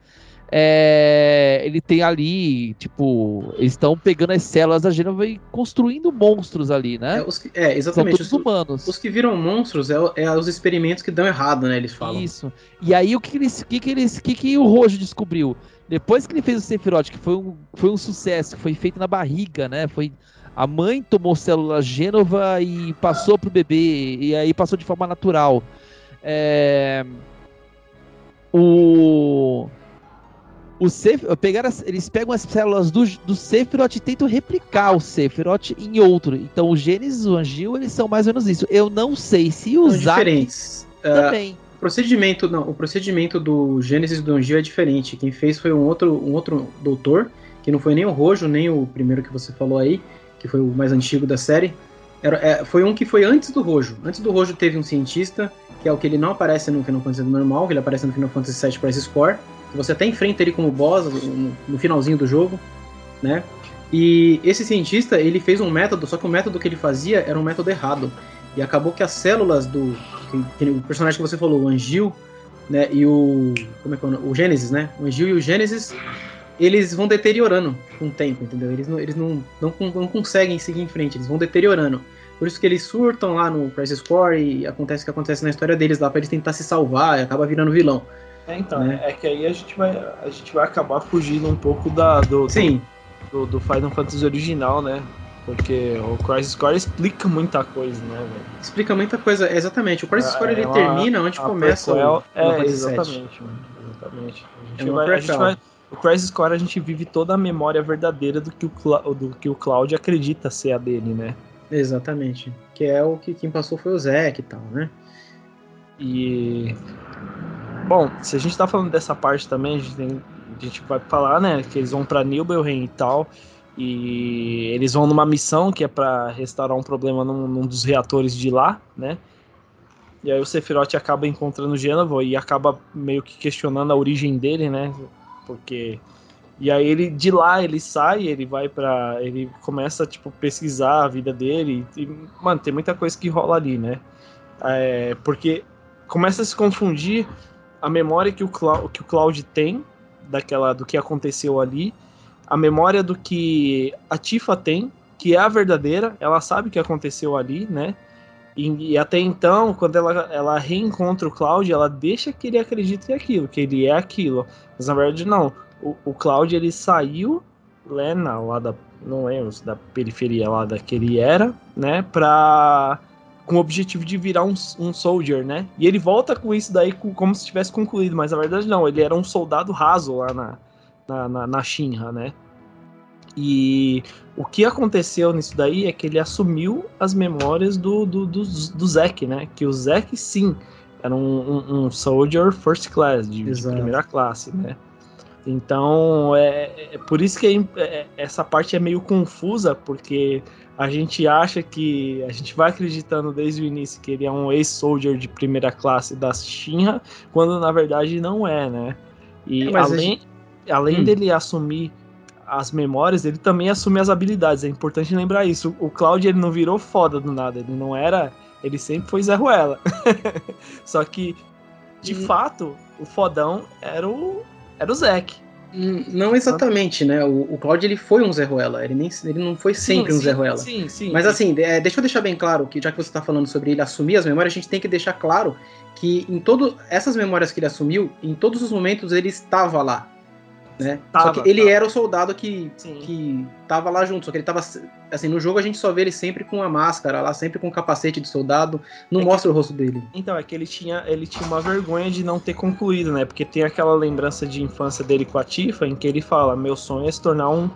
é, ele tem ali, tipo, eles estão pegando as células da Gênova e construindo monstros ali, né? É, os que, é exatamente. São todos humanos. Os que viram monstros é, é, os experimentos que dão errado, né? Eles falam. Isso. E aí o que, eles, que, que, eles, que, que o Rojo descobriu? Depois que ele fez o Sephiroth, que foi um, foi um sucesso, foi feito na barriga, né? Foi A mãe tomou célula Gênova e passou pro bebê, e aí passou de forma natural. É... O o Seph, pegaram as, eles pegam as células do, do Sephiroth e tentam replicar o Sephiroth em outro. Então o Gênesis e o Angil, eles são mais ou menos isso. Eu não sei se usar diferentes. também. Uh, o procedimento, não, o procedimento do Gênesis e do Angil é diferente. Quem fez foi um outro, um outro doutor, que não foi nem o Rojo, nem o primeiro que você falou aí, que foi o mais antigo da série. Era, é, foi um que foi antes do Rojo. Antes do Rojo teve um cientista, que é o que ele não aparece no Final Fantasy normal, que ele aparece no Final Fantasy VII Crisis Core você até enfrenta ele como boss no, no finalzinho do jogo, né? E esse cientista, ele fez um método, só que o método que ele fazia era um método errado. E acabou que as células do. Que, que, o personagem que você falou, o Angil, né? E o. Como é que é o, o Gênesis, né? O Angil e o Gênesis, eles vão deteriorando com o tempo, entendeu? Eles não, eles não, não, não conseguem seguir em frente, eles vão deteriorando. Por isso que eles surtam lá no Crisis Core e acontece o que acontece na história deles lá, pra eles tentar se salvar e acaba virando vilão. É, então, né? é que aí a gente vai, a gente vai acabar fugindo um pouco da, do, Sim. Do, do Final Fantasy original, né? Porque o Crisis Core explica muita coisa, né, velho? Explica muita coisa, exatamente. O Crisis Core é, ele uma, termina onde começa o, é, exatamente, mano, exatamente. A gente, é vai, a gente vai, o Crisis Core a gente vive toda a memória verdadeira do que o, do que o Cloud acredita ser a dele, né? Exatamente. Que é o que quem passou foi o Zack e tal, né? E Bom, se a gente tá falando dessa parte também, a gente, tem, a gente vai falar, né, que eles vão pra Nibelheim e tal, e eles vão numa missão que é para restaurar um problema num, num, dos reatores de lá, né? E aí o Sephiroth acaba encontrando Gênova e acaba meio que questionando a origem dele, né? Porque e aí ele de lá ele sai, ele vai para ele começa tipo pesquisar a vida dele e mano, tem muita coisa que rola ali, né? É, porque começa a se confundir a memória que o, Cloud, que o Cloud tem daquela do que aconteceu ali, a memória do que a Tifa tem, que é a verdadeira, ela sabe o que aconteceu ali, né? E, e, até então, quando ela, ela reencontra o Cloud, ela deixa que ele acredite em aquilo, que ele é aquilo. Mas na verdade não. O, o Cloud ele saiu né, lá da. Não lembro, da periferia lá da que ele era, né? Pra com o objetivo de virar um, um soldier, né? E ele volta com isso daí como se tivesse concluído, mas na verdade não, ele era um soldado raso lá na, na, na, na Shinra, né? E o que aconteceu nisso daí é que ele assumiu as memórias do, do, do, do Zack, né? Que o Zack, sim, era um, um, um soldier first class, de, de, primeira classe, né? Então, é, é por isso que é, é, essa parte é meio confusa, porque a gente acha que a gente vai acreditando desde o início que ele é um ex-soldier de primeira classe da Shinra, quando na verdade não é, né? E é, além, gente... além hum. dele assumir as memórias, ele também assume as habilidades. É importante lembrar isso. O Cloud ele não virou foda do nada, ele não era, ele sempre foi Zé Ruela. Só que de fato, o fodão era o era o Zack. Não exatamente, né? O, o Claudio ele foi um Zé Ruela, ele, nem, ele não foi sempre sim, um Zé Ruela. Sim, sim. Mas assim, é, deixa eu deixar bem claro que já que você está falando sobre ele assumir as memórias, a gente tem que deixar claro que em todo essas memórias que ele assumiu, em todos os momentos ele estava lá. Né? Tava, só que ele tava. era o soldado que, que tava lá junto, só que ele tava. Assim, no jogo a gente só vê ele sempre com a máscara lá, sempre com o capacete de soldado, não é mostra que, o rosto dele. Então, é que ele tinha, ele tinha uma vergonha de não ter concluído, né? Porque tem aquela lembrança de infância dele com a Tifa, em que ele fala: Meu sonho é se tornar um,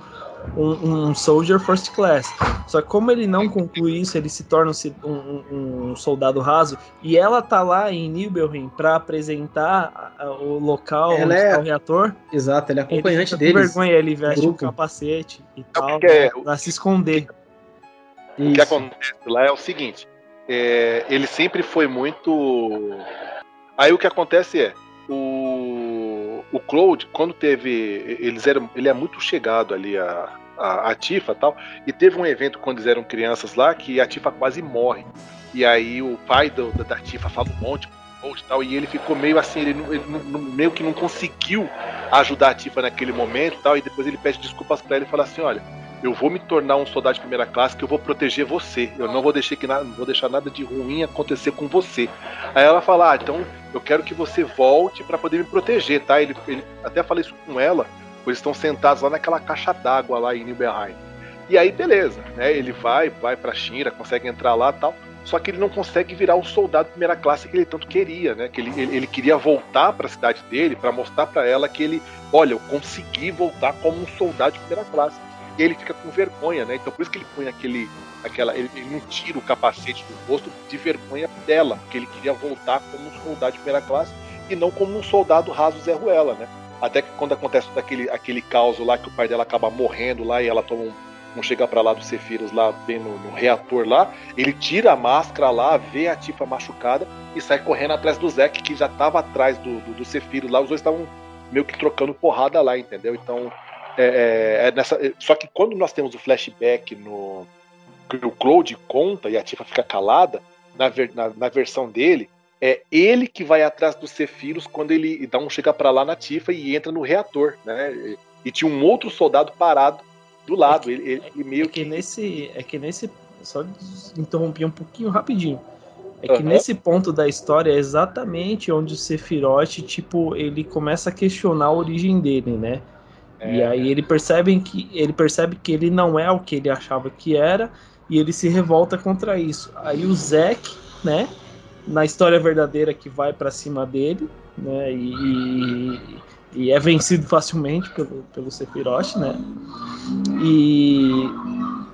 um, um, soldier first class. Só que como ele não conclui isso, ele se torna um, um soldado raso. E ela tá lá em Nibelheim para apresentar o local ela onde é... está o reator. Exato, ele é acompanhante dele. vergonha, ele veste o um capacete e é tal, porque... pra se esconder. O que acontece lá é o seguinte: é, ele sempre foi muito. Aí o que acontece é, o, o Claude, quando teve. Eles eram, ele é muito chegado ali a, a, a Tifa tal. E teve um evento quando eles eram crianças lá que a Tifa quase morre. E aí o pai do, da, da Tifa fala um monte tal, e ele ficou meio assim, ele, ele, meio que não conseguiu ajudar a Tifa naquele momento tal, e depois ele pede desculpas para ela e fala assim, olha, eu vou me tornar um soldado de primeira classe que eu vou proteger você. Eu não vou deixar que nada, vou deixar nada de ruim acontecer com você. Aí ela fala: "Ah, então eu quero que você volte para poder me proteger, tá?" Ele, ele até fala isso com ela, eles estão sentados lá naquela caixa d'água lá em Nibelheim. E aí, beleza, né? Ele vai, vai pra Shinra, consegue entrar lá tal. Só que ele não consegue virar o soldado de primeira classe que ele tanto queria, né? Que ele, ele, ele queria voltar para a cidade dele para mostrar para ela que ele, olha, eu consegui voltar como um soldado de primeira classe. E ele fica com vergonha, né? Então por isso que ele põe aquele, aquela, ele, ele não tira o capacete do rosto de vergonha dela, porque ele queria voltar como um soldado de primeira classe e não como um soldado raso Zé Ruela, né? Até que quando acontece daquele aquele caos lá que o pai dela acaba morrendo lá e ela toma um não chega para lá do Cefiros lá, bem no, no, reator lá, ele tira a máscara lá, vê a Tifa machucada e sai correndo atrás do Zek, que já tava atrás do, do, do Cefiros lá, os dois estavam meio que trocando porrada lá, entendeu? Então, é, é, é nessa, é, só que quando nós temos o flashback no que o Claude conta e a Tifa fica calada, na, ver, na, na versão dele, é ele que vai atrás dos Cefiros quando ele dá um chega para lá na Tifa e entra no reator, né? E, e tinha um outro soldado parado do lado. É que, ele, ele meio é que, que, nesse. É que nesse. Só interrompi um pouquinho rapidinho. É que uhum. nesse ponto da história é exatamente onde o Sephiroth, tipo, ele começa a questionar a origem dele, né? É. E aí ele percebe que ele percebe que ele não é o que ele achava que era e ele se revolta contra isso. Aí o Zack, né, na história verdadeira que vai para cima dele, né, e, e é vencido facilmente pelo, pelo Sephiroth, né? E,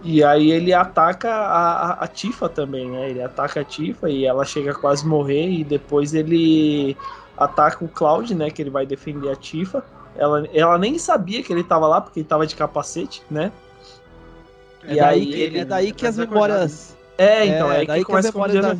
e aí ele ataca a, a, Tifa também, né? Ele ataca a Tifa e ela chega a quase morrer e depois ele ataca o Cloud, né? Que ele vai defender a Tifa. Ela, ela nem sabia que ele estava lá porque ele estava de capacete, né? É e daí, aí ele, é daí que as memórias. É, então, é, é daí que, que as memórias da,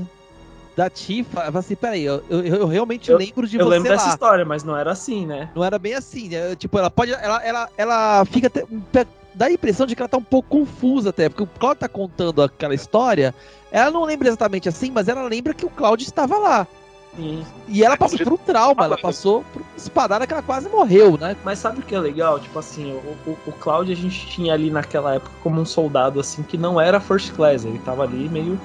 da Tifa, eu falei assim, peraí, eu, eu, eu realmente eu, lembro de eu você. Eu lembro lá. dessa história, mas não era assim, né? Não era bem assim, né? Tipo, ela pode. Ela, ela, ela fica. Até, dá a impressão de que ela tá um pouco confusa até, porque o Claudio tá contando aquela história. Ela não lembra exatamente assim, mas ela lembra que o Claudio estava lá. Sim. E ela passou por um trauma, ela passou por uma espadada que ela quase morreu, né? Mas sabe o que é legal? Tipo assim, o, o, o Cláudio a gente tinha ali naquela época como um soldado assim que não era first class, ele tava ali meio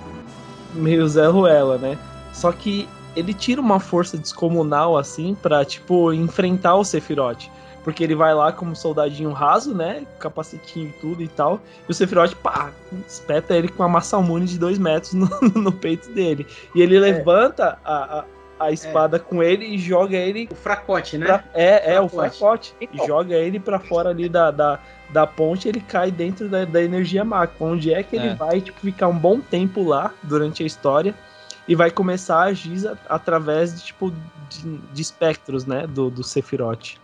meio Zé Ruela, né? Só que ele tira uma força descomunal, assim, pra, tipo, enfrentar o Sephiroth. Porque ele vai lá como soldadinho raso, né? Capacetinho e tudo e tal. E o Sephiroth, pá, espeta ele com uma massalmune de dois metros no, no peito dele. E ele é. levanta a, a a espada é. com ele e joga ele. O fracote, né? Pra... É, é, o fracote. Então. Joga ele para fora ali da, da, da ponte, ele cai dentro da, da energia mágica, onde é que ele é. vai tipo, ficar um bom tempo lá durante a história e vai começar a agir através de tipo de, de espectros, né, do, do Sephiroth.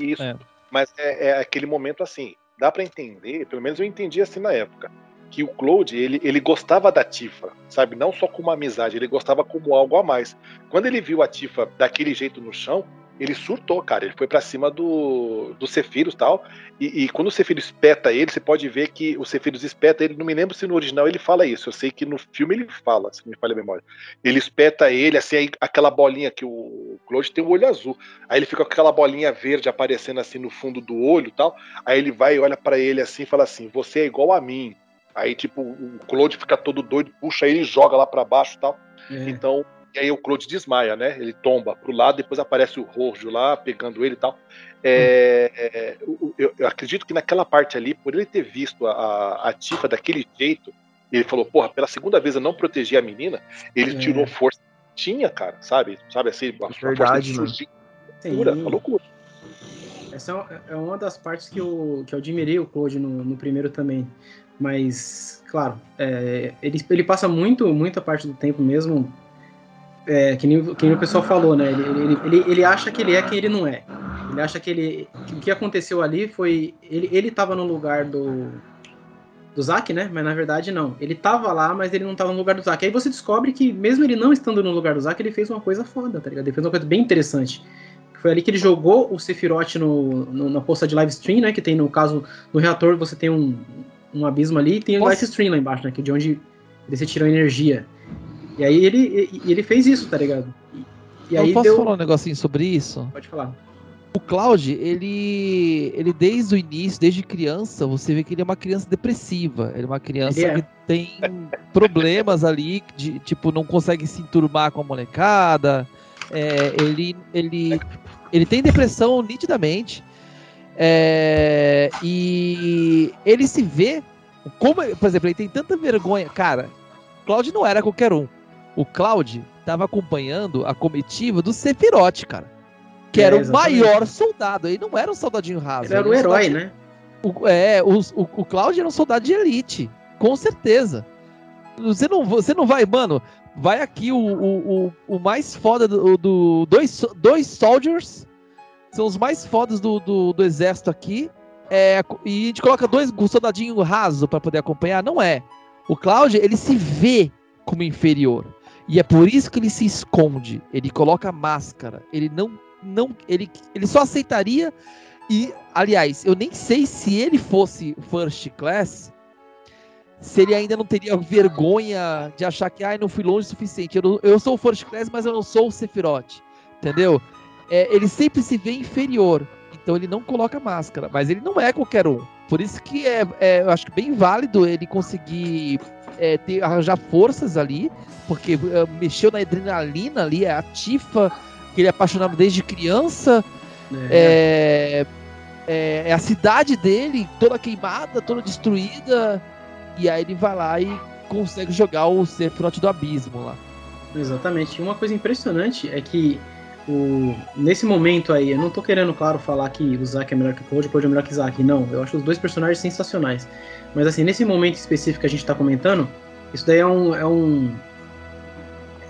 Isso. É. Mas é, é, aquele momento assim, dá para entender, pelo menos eu entendi assim na época, que o Claude, ele, ele gostava da Tifa, sabe? Não só como amizade, ele gostava como algo a mais. Quando ele viu a Tifa daquele jeito no chão, ele surtou, cara. Ele foi para cima do, do Cefiros tal. E, e quando o Cefiros espeta ele, você pode ver que o Cefiros espeta ele. Não me lembro se no original ele fala isso. Eu sei que no filme ele fala, se me falha a memória. Ele espeta ele, assim, aí, aquela bolinha que o Claude tem o olho azul. Aí ele fica com aquela bolinha verde aparecendo assim no fundo do olho tal. Aí ele vai e olha para ele assim e fala assim: Você é igual a mim. Aí, tipo, o Claude fica todo doido, puxa ele e joga lá para baixo tal. É. Então, e aí o Claude desmaia, né? Ele tomba pro lado, depois aparece o Rojo lá, pegando ele e tal. É, hum. eu, eu, acredito que naquela parte ali, por ele ter visto a, a Tifa daquele jeito, ele falou, porra, pela segunda vez eu não protegi a menina, ele é. tirou força que tinha, cara, sabe? Sabe assim, a, Verdade, força de uma loucura. Essa é, é uma das partes que eu, que eu admirei o Claude no, no primeiro também. Mas, claro, é, ele, ele passa muito, muita parte do tempo mesmo é, que, nem, que nem o pessoal falou, né? Ele, ele, ele, ele, acha que ele é quem ele não é. Ele acha que ele. Que o que aconteceu ali foi. Ele, ele tava no lugar do. Do Zack, né? Mas na verdade não. Ele tava lá, mas ele não tava no lugar do Zack. Aí você descobre que, mesmo ele não estando no lugar do Zack, ele fez uma coisa foda, tá ligado? Ele fez uma coisa bem interessante. Foi ali que ele jogou o Sephiroth no, no, na posta de live stream, né? Que tem no caso, no reator você tem um, um abismo ali e tem o live stream lá embaixo, né? Que é de onde você tira energia. E aí ele, ele fez isso, tá ligado? E, aí Eu posso deu... falar um negocinho sobre isso? Pode falar. O Cloud, ele, ele desde o início, desde criança, você vê que ele é uma criança depressiva. Ele é uma criança é. que tem problemas ali, de tipo, não consegue se enturmar com a molecada. É, ele, ele, ele tem depressão nitidamente. É, e ele se vê Como, por exemplo, ele tem tanta vergonha. Cara, Cloud não era qualquer um. O Cloud estava acompanhando a comitiva do Sephiroth, cara. Que é, era o maior soldado. Ele não era um soldadinho raso. Ele era o herói, né? O, é, o, o, o Cloud era um soldado de elite. Com certeza. Você não, você não vai, mano. Vai aqui o, o, o, o mais foda do, do. dois, dois soldiers. São os mais fodas do, do, do exército aqui. É, e a gente coloca dois soldadinhos rasos para poder acompanhar. Não é. O Cloud, ele se vê como inferior. E é por isso que ele se esconde. Ele coloca máscara. Ele não. não ele, ele só aceitaria. E, aliás, eu nem sei se ele fosse first class se ele ainda não teria vergonha de achar que ah, não fui longe o suficiente. Eu, eu sou o First Class, mas eu não sou o Sephiroth. Entendeu? É, ele sempre se vê inferior. Então ele não coloca máscara. Mas ele não é qualquer um. Por isso que é, é eu acho que bem válido ele conseguir é, ter, arranjar forças ali. Porque é, mexeu na adrenalina ali. É a Tifa, que ele é apaixonado desde criança. É. é, é, é a cidade dele toda queimada, toda destruída. E aí ele vai lá e consegue jogar o Sephiroth do Abismo lá. Exatamente. Uma coisa impressionante é que o, nesse momento aí, eu não tô querendo, claro, falar que o Zack é melhor que o Cloud, o Cloud é melhor que o Zack. Não, eu acho os dois personagens sensacionais. Mas assim, nesse momento específico que a gente tá comentando, isso daí é um. É um.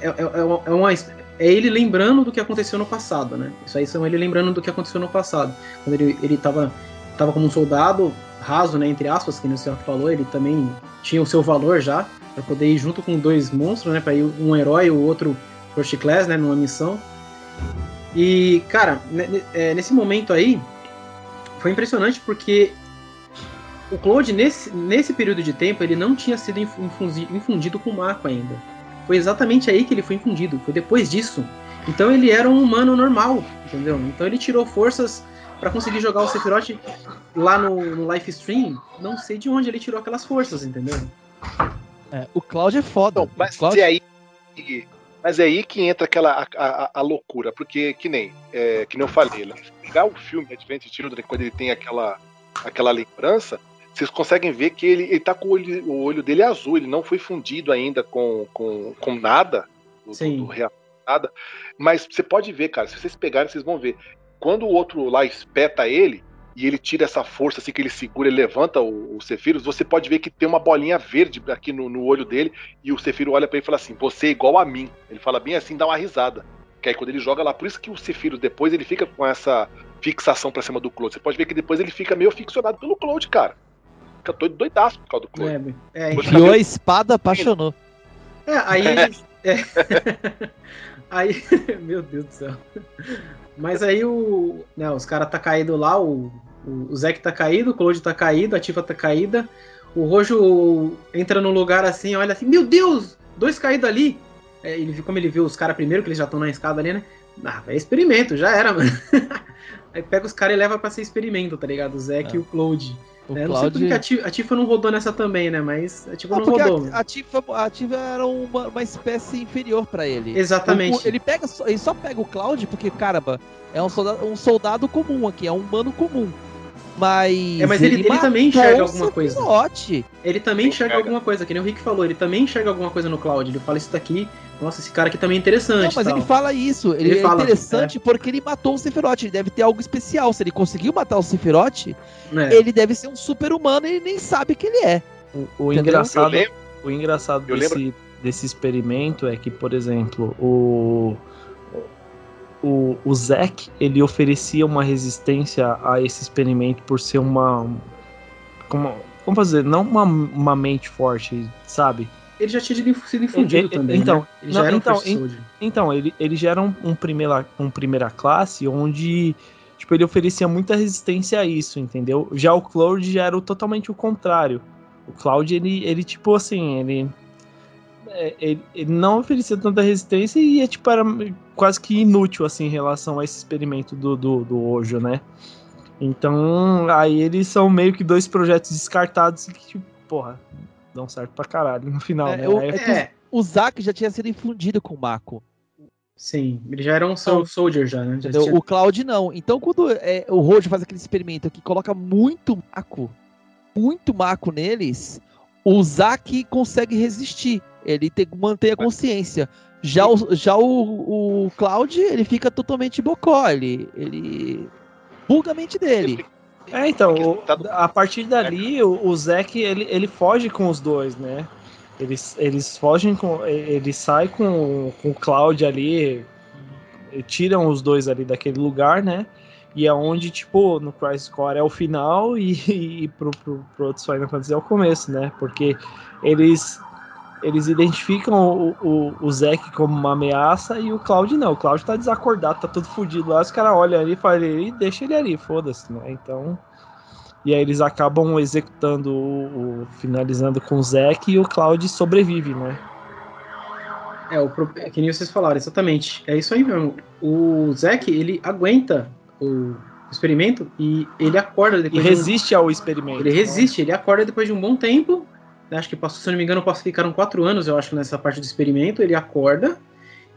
É, é, é, uma, é ele lembrando do que aconteceu no passado, né? Isso aí são ele lembrando do que aconteceu no passado. Quando ele, ele tava, tava como um soldado, raso, né, entre aspas, que o senhor falou, ele também tinha o seu valor já, para poder ir junto com dois monstros, né, para ir um herói e o outro first class, né, numa missão. E, cara, é, nesse momento aí, foi impressionante porque o Claude, nesse, nesse período de tempo, ele não tinha sido infundido com o Mako ainda. Foi exatamente aí que ele foi infundido, foi depois disso. Então ele era um humano normal, entendeu? Então ele tirou forças para conseguir jogar o Sephiroth lá no, no live stream, não sei de onde ele tirou aquelas forças, entendeu? É, o Cloud é foda. Não, mas Cloud... é aí mas é aí que entra aquela a, a, a loucura, porque que nem é, que nem eu falei, né? pegar o filme Advent Children quando ele tem aquela aquela lembrança, vocês conseguem ver que ele, ele tá com o olho, o olho dele azul, ele não foi fundido ainda com, com, com nada do, Sim. do, do nada. Mas você pode ver, cara, se vocês pegarem, vocês vão ver. Quando o outro lá espeta ele, e ele tira essa força assim que ele segura, ele levanta o, o Sephiroth, você pode ver que tem uma bolinha verde aqui no, no olho dele, e o Sephiroth olha para ele e fala assim: Você é igual a mim. Ele fala bem assim, dá uma risada. Que aí quando ele joga lá, por isso que o Sephiroth depois ele fica com essa fixação pra cima do Cloud. Você pode ver que depois ele fica meio ficcionado pelo Cloud, cara. Fica doido, doidaço por causa do Cloud. É, é, a espada, apaixonou. É, aí. é. aí. Meu Deus do céu. Mas aí o. Né, os caras tá caído lá, o, o Zeke tá caído, o Claude tá caído, a Tifa tá caída. O Rojo entra no lugar assim, olha assim, meu Deus! Dois caídos ali! É, ele, como ele viu os caras primeiro, que eles já estão na escada ali, né? Ah, é experimento, já era, mano. aí pega os caras e leva pra ser experimento, tá ligado? O Zeke é. e o Claude. O é, Não sei porque a Tifa, a Tifa, não rodou nessa também, né? Mas a Tifa não, não rodou. A, a, Tifa, a Tifa era uma, uma espécie inferior para ele. Exatamente. O, ele, pega, ele só pega o Cloud porque, caramba, é um soldado, um soldado comum aqui, é um humano comum. Mas. É, mas ele, ele, ele também enxerga alguma coisa. Pilote. Ele também enxerga alguma coisa, que nem o Rick falou, ele também enxerga alguma coisa no Cloud. Ele fala isso daqui, nossa, esse cara aqui também é interessante. Não, mas tal. ele fala isso. Ele, ele é fala, interessante é. porque ele matou o Sephiroth. Ele deve ter algo especial. Se ele conseguiu matar o Sephiroth, é. ele deve ser um super humano e ele nem sabe que ele é. O, o engraçado, o engraçado desse, desse experimento é que, por exemplo, o o, o Zack ele oferecia uma resistência a esse experimento por ser uma como como fazer não uma, uma mente forte sabe ele já tinha sido infundido ele, também. Então, né? ele não, já era então, um então ele, ele já era um, um, primeira, um primeira classe onde tipo, ele oferecia muita resistência a isso, entendeu? Já o Cloud já era totalmente o contrário. O Cloud, ele, ele tipo assim, ele, é, ele, ele não oferecia tanta resistência e tipo, era quase que inútil assim em relação a esse experimento do, do, do Ojo, né? Então, aí eles são meio que dois projetos descartados que, tipo, porra, dão certo pra caralho no final, é, né? O, é, o Zack já tinha sido infundido com o Mako. Sim, ele já era um então, soldier já, né? Já tinha... O Cloud não. Então quando é, o Rojo faz aquele experimento que coloca muito Mako muito maco neles, o Zack consegue resistir. Ele tem, mantém a consciência. Já o, já o, o Cloud, ele fica totalmente bocó. Ele, ele buga a mente dele. É, então, o, a partir dali, o, o Zack, ele, ele foge com os dois, né? Eles, eles fogem com. Ele sai com, com o Cloud ali, tiram os dois ali daquele lugar, né? E é onde, tipo, no Crisis Core é o final e, e pro, pro, pro outros Final Fantasy é o começo, né? Porque eles eles identificam o, o, o Zack como uma ameaça e o Cloud não. O Cloud tá desacordado, tá todo fodido lá. Os caras olham ali e falam, e deixa ele ali, foda-se, né? Então. E aí eles acabam executando o, finalizando com o Zack e o Cloud sobrevive, né? É, o, é que nem vocês falaram, exatamente. É isso aí mesmo. O Zack, ele aguenta o experimento e ele acorda depois. E resiste um... ao experimento. Ele né? resiste, ele acorda depois de um bom tempo. Acho que passou, se não me engano, ficaram quatro anos, eu acho, nessa parte do experimento. Ele acorda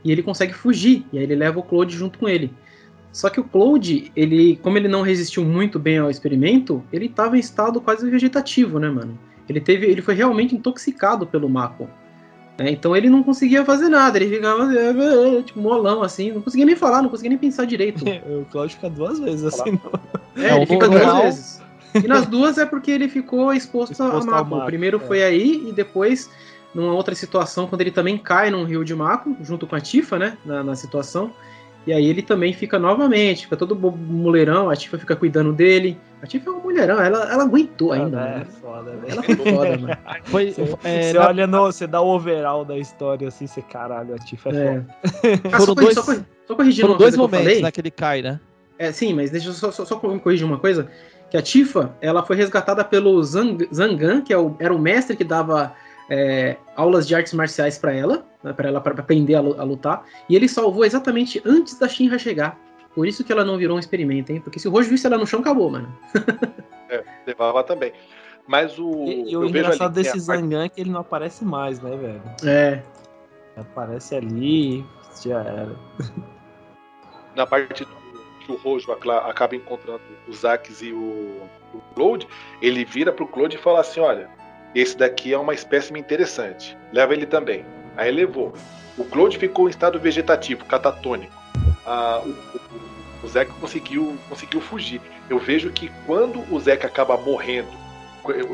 e ele consegue fugir. E aí ele leva o Claude junto com ele. Só que o Claude, ele, como ele não resistiu muito bem ao experimento, ele estava em estado quase vegetativo, né, mano? Ele teve, ele foi realmente intoxicado pelo Mako. Né? Então ele não conseguia fazer nada, ele ficava tipo molão assim, não conseguia nem falar, não conseguia nem pensar direito. o Claudio fica duas vezes assim. É, ele fica duas vezes. E nas duas é porque ele ficou exposto, exposto a Mako. O primeiro é. foi aí e depois numa outra situação quando ele também cai num rio de Mako junto com a Tifa, né, na, na situação. E aí ele também fica novamente, fica todo mulherão, a Tifa fica cuidando dele. A Tifa é uma mulherão, ela, ela aguentou ainda. Ela é foda, velho. Ela foi foda, mano. Foi, você, é, você na... olha no, você dá o overall da história assim, você caralho, a Tifa é, é. foda. Ah, foram dois, só, só corrigindo foram dois momentos naquele cai, né? É, sim, mas deixa eu só, só, só corrigir uma coisa. Que a Tifa, ela foi resgatada pelo Zang, Zangan, que é o, era o mestre que dava é, aulas de artes marciais para ela, né, para ela para aprender a, a, lutar, e ele salvou exatamente antes da Shinra chegar. Por isso que ela não virou um experimento, hein? Porque se o Rojo visse ela no chão, acabou, mano. é, levava também. Mas o. E, e o engraçado desse Zangan é que ele não aparece mais, né, velho? É. Aparece ali, já era. Na parte o Rojo acaba encontrando o Zax e o, o Claude, ele vira pro Claude e fala assim: olha, esse daqui é uma espécime interessante. Leva ele também. Aí levou. O Claude ficou em estado vegetativo, catatônico. Ah, o, o, Zeca conseguiu, conseguiu fugir. Eu vejo que quando o Zeca acaba morrendo,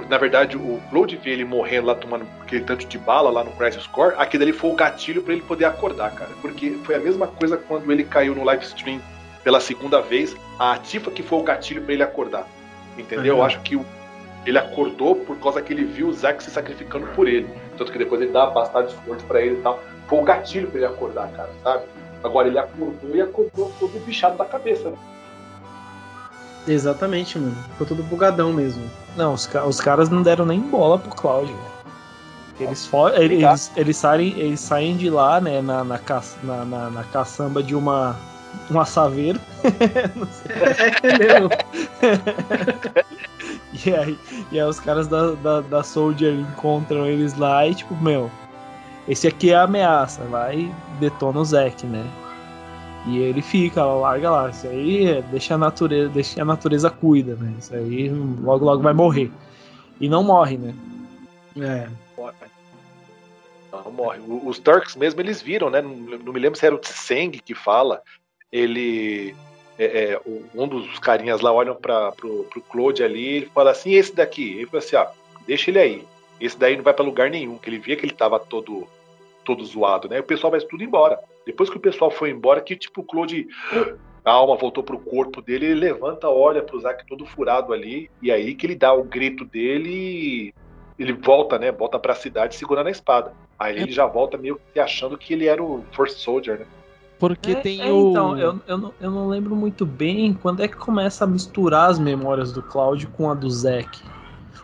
na verdade o Claude vê ele morrendo lá tomando aquele tanto de bala lá no Crisis Core, aquele ali foi o gatilho para ele poder acordar, cara. Porque foi a mesma coisa quando ele caiu no live stream pela segunda vez, a Tifa que foi o gatilho para ele acordar. Entendeu? Uhum. Eu acho que ele acordou por causa que ele viu o Zack se sacrificando por ele. Tanto que depois ele dá bastante esforço para ele e tal. Foi o gatilho pra ele acordar, cara, sabe? Agora ele acordou e acordou todo bichado da cabeça, né? Exatamente, mano. Ficou tudo bugadão mesmo. Não, os, os caras não deram nem bola pro Cláudio, Eles, eles, eles, saem, eles saem de lá, né, na, na, ca, na, na, na caçamba de uma um assaveiro. é mesmo. e, aí, e aí os caras da, da, da Soldier encontram eles lá e tipo, meu, esse aqui é a ameaça, vai e detona o Zack, né? E ele fica, larga lá. Isso aí deixa a natureza, deixa a natureza cuida, né? Isso aí logo logo vai morrer. E não morre, né? É. Não morre. Os Turks mesmo eles viram, né? Não, não me lembro se era o Tseng que fala ele é, é, um dos carinhas lá olham para pro, pro Claude ali e fala assim, esse daqui, ele fala assim, ó, deixa ele aí. Esse daí não vai para lugar nenhum, que ele via que ele tava todo todo zoado, né? O pessoal vai tudo embora. Depois que o pessoal foi embora, que tipo o Claude a alma voltou pro corpo dele, ele levanta, olha pro Zack todo furado ali, e aí que ele dá o grito dele ele volta, né? Volta para a cidade segurando a espada. Aí ele já volta meio que achando que ele era o First Soldier, né? Porque é, tem é, o. Então, eu, eu, não, eu não lembro muito bem quando é que começa a misturar as memórias do Cláudio com a do Zack.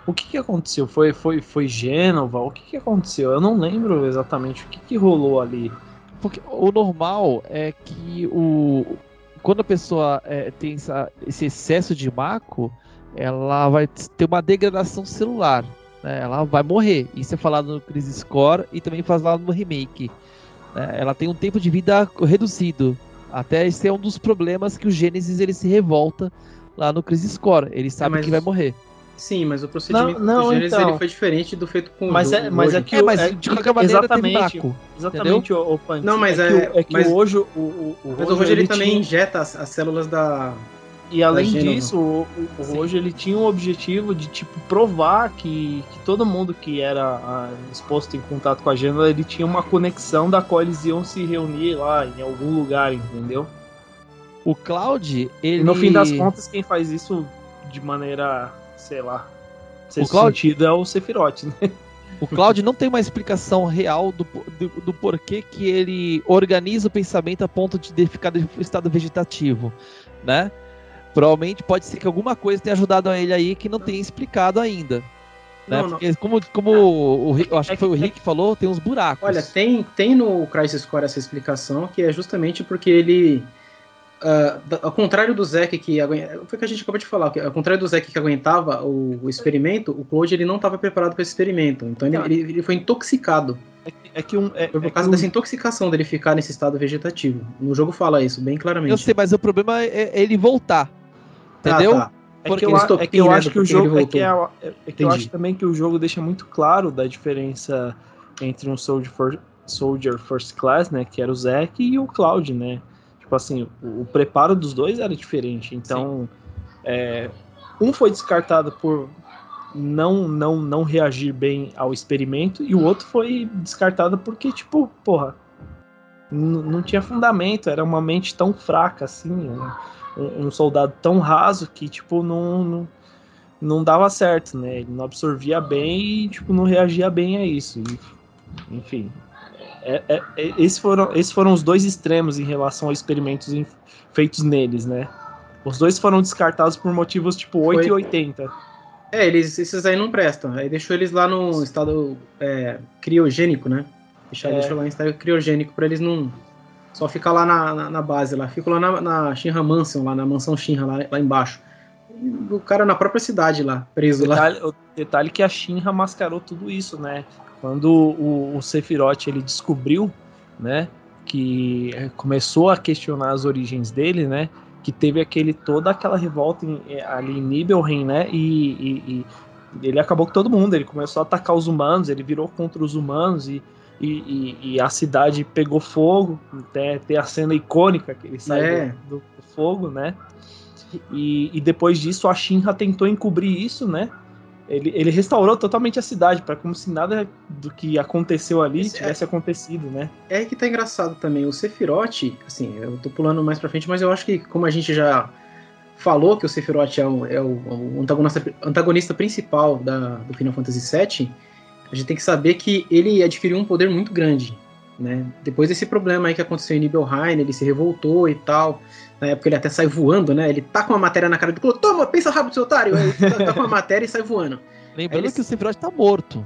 O que, que aconteceu? Foi, foi, foi Gênova? O que, que aconteceu? Eu não lembro exatamente o que, que rolou ali. Porque o normal é que o. Quando a pessoa é, tem essa, esse excesso de maco, ela vai ter uma degradação celular. Né? Ela vai morrer. Isso é falado no Crisis Score e também faz lá no remake. Né? Ela tem um tempo de vida reduzido. Até esse é um dos problemas que o Gênesis ele se revolta lá no Crisis Core. Ele sabe é, que vai morrer. Sim, mas o procedimento não, não, do Gênesis então. ele foi diferente do feito com mas o é, mas é que É, mas é, de qualquer maneira exatamente, vácuo. exatamente o, o. Não, mas é, é- que, o- é que mas- o o, o, o Mas o ele, ele também tinha- injeta as, as células da. E além Gênova. disso, o, o. Rojo ele tinha o objetivo de tipo provar que, que todo mundo que era ah, exposto em contato com a Gênova, ele tinha uma conexão da qual eles iam se reunir lá em algum lugar, entendeu? O Cloud, ele. E no fim das contas, quem faz isso de maneira, sei lá, O Cláudio- sentido é o Sephiroth, né? O Cloud não tem uma explicação real do, do, do porquê que ele organiza o pensamento a ponto de ficar em estado vegetativo, né? Provavelmente pode ser que alguma coisa tenha ajudado a ele aí que não tenha explicado ainda. Né? Não, não. Porque como, como o, Rick- eu acho É que foi o que- Rick que falou, tem uns buracos. Olha, tem, tem no Crisis Core essa explicação, que é justamente porque ele. ah, da- ao contrário do Zack que foi o que a gente acabou de falar, que ao contrário do Zack que aguentava o, o experimento, o Cloud ele não estava preparado para esse experimento, então ele, Não. ele, ele foi intoxicado. É que, é que um, é, Foi por é causa que um- dessa intoxicação dele ficar nesse estado vegetativo. No jogo fala isso bem claramente. eu sei, mas o problema é é ele voltar. Ah, Entendeu? tá. É Porque que eu, é que eu né, acho que o jogo. É que, é, é que eu acho também que o jogo deixa muito claro da diferença entre um Soldier, for- Soldier First Class, né? Que era o Zack, e o Cloud, né? Tipo assim, o, o preparo dos dois era diferente. Então, é, um foi descartado por não, não, não reagir bem ao experimento, e o outro foi descartado porque, tipo, porra, não tinha fundamento, era uma mente tão fraca assim. né? Um, um soldado tão raso que, tipo, não, não, não dava certo, né? Ele não absorvia bem e, tipo, não reagia bem a isso. Enfim, é, é- é- esses, foram, esses foram os dois extremos em relação a experimentos em- feitos neles, né? Os dois foram descartados por motivos, tipo, 8 Foi. e 80. É, eles, esses aí não prestam. Aí deixou eles lá no estado é, criogênico, né? Deixa, É. deixou lá em estado criogênico pra eles não. Só ficar lá na, na, na base lá. Fico lá na, na Shinra Mansion, lá na mansão Shinra, lá, lá embaixo. O cara na própria cidade lá, preso lá. Detalhe, o detalhe que a Shinra mascarou tudo isso, né? Quando o, o Sephiroth ele descobriu, né, que eh, começou a questionar as origens dele, né, que teve aquele toda aquela revolta em- eh, ali em Nibelheim, né, e, e- e ele acabou com todo mundo. Ele começou a atacar os humanos, ele virou contra os humanos e e, e- e a cidade pegou fogo, até tem a cena icônica que ele sai É. do, do fogo, né? E, e depois disso a Shinra tentou encobrir isso, né? Ele, ele restaurou totalmente a cidade, para como se nada do que aconteceu ali Isso é- tivesse acontecido, né? É que tá engraçado também. O Sephiroth, assim, eu tô pulando mais pra frente, mas eu acho que, como a gente já falou que o Sephiroth é o, é o- o antagonista, antagonista principal da, do Final Fantasy VII, a gente tem que saber que ele adquiriu um poder muito grande. Né? Depois desse problema aí que aconteceu em Nibelheim, ele se revoltou e tal. Na época ele até sai voando, né? Ele tá com a matéria na cara do Clo, toma, pensa rápido, seu otário! Aí ele tá, tá com a matéria e sai voando. Lembrando eles- que o Sephiroth tá morto.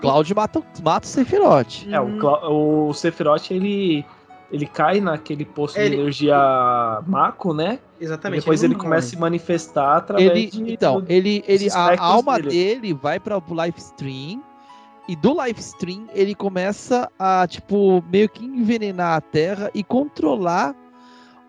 Cloud mata, mata o Sephiroth. É, o, Cla- o Sephiroth, ele, ele cai naquele poço Ele- de energia Mako, né? Exatamente. Depois ele, não começa a se manifestar através Ele, de... então, ele, ele, a alma dele. dele vai para o live stream e do live stream ele começa a tipo meio que envenenar a Terra e controlar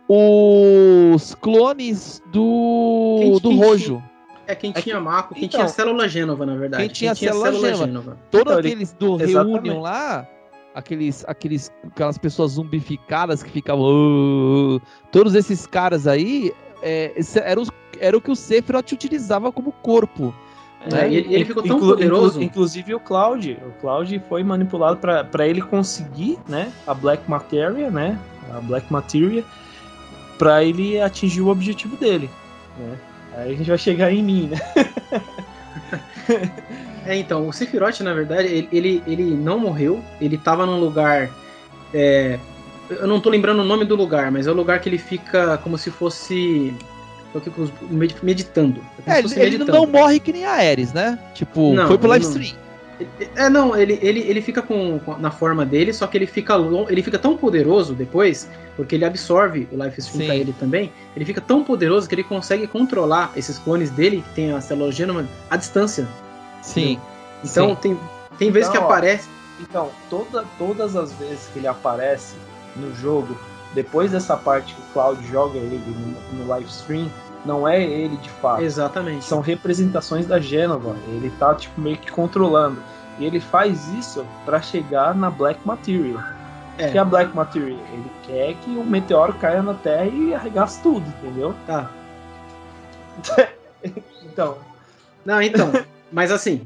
os clones do Quem- do quem Rojo. É quem É tinha Mako, quem então, tinha célula Gênova, na verdade. quem tinha célula Gênova. Todos Então, ele- aqueles do exatamente. Reunion lá, aqueles, aqueles, aquelas pessoas zumbificadas que ficavam. "Oh", todos esses caras aí é, era, os, era o que o Sephiroth utilizava como corpo. É, e ele, ele ficou tão Inclu- poderoso. inclu- inclusive o Cloud. O Cloud foi manipulado para ele conseguir, né, a Black Materia, né, a Black Materia, para ele atingir o objetivo dele, né. Aí a gente vai chegar em mim, né? É, então, o Sephiroth, na verdade, ele, ele, ele não morreu, ele tava num lugar. é, eu não tô lembrando o nome do lugar, mas é o lugar que ele fica como se fosse. Eu fico med- Meditando. É, É, ele, meditando. não morre que nem a Ares, né? Tipo, Não, foi pro ele live não. stream. É, não, ele, ele, ele fica com, com- na forma dele, só que ele fica, ele fica tão poderoso depois, porque ele absorve o Life Stream Sim. pra ele também, ele fica tão poderoso que ele consegue controlar esses clones dele, que tem a célula Gênova, à distância. Sim. Então Sim. tem, tem vezes Então, que ó, aparece. Então, toda, todas as vezes que ele aparece no jogo, depois dessa parte que o Cloud joga ele no, no live stream, Não é ele de fato. Exatamente. São representações da Gênova. Ele tá tipo meio que controlando. E ele faz isso para chegar na Black Material. É. Que é a Black Material? Ele quer que o meteoro caia na Terra e arregasse tudo, entendeu? Tá. então. Não, então. mas assim.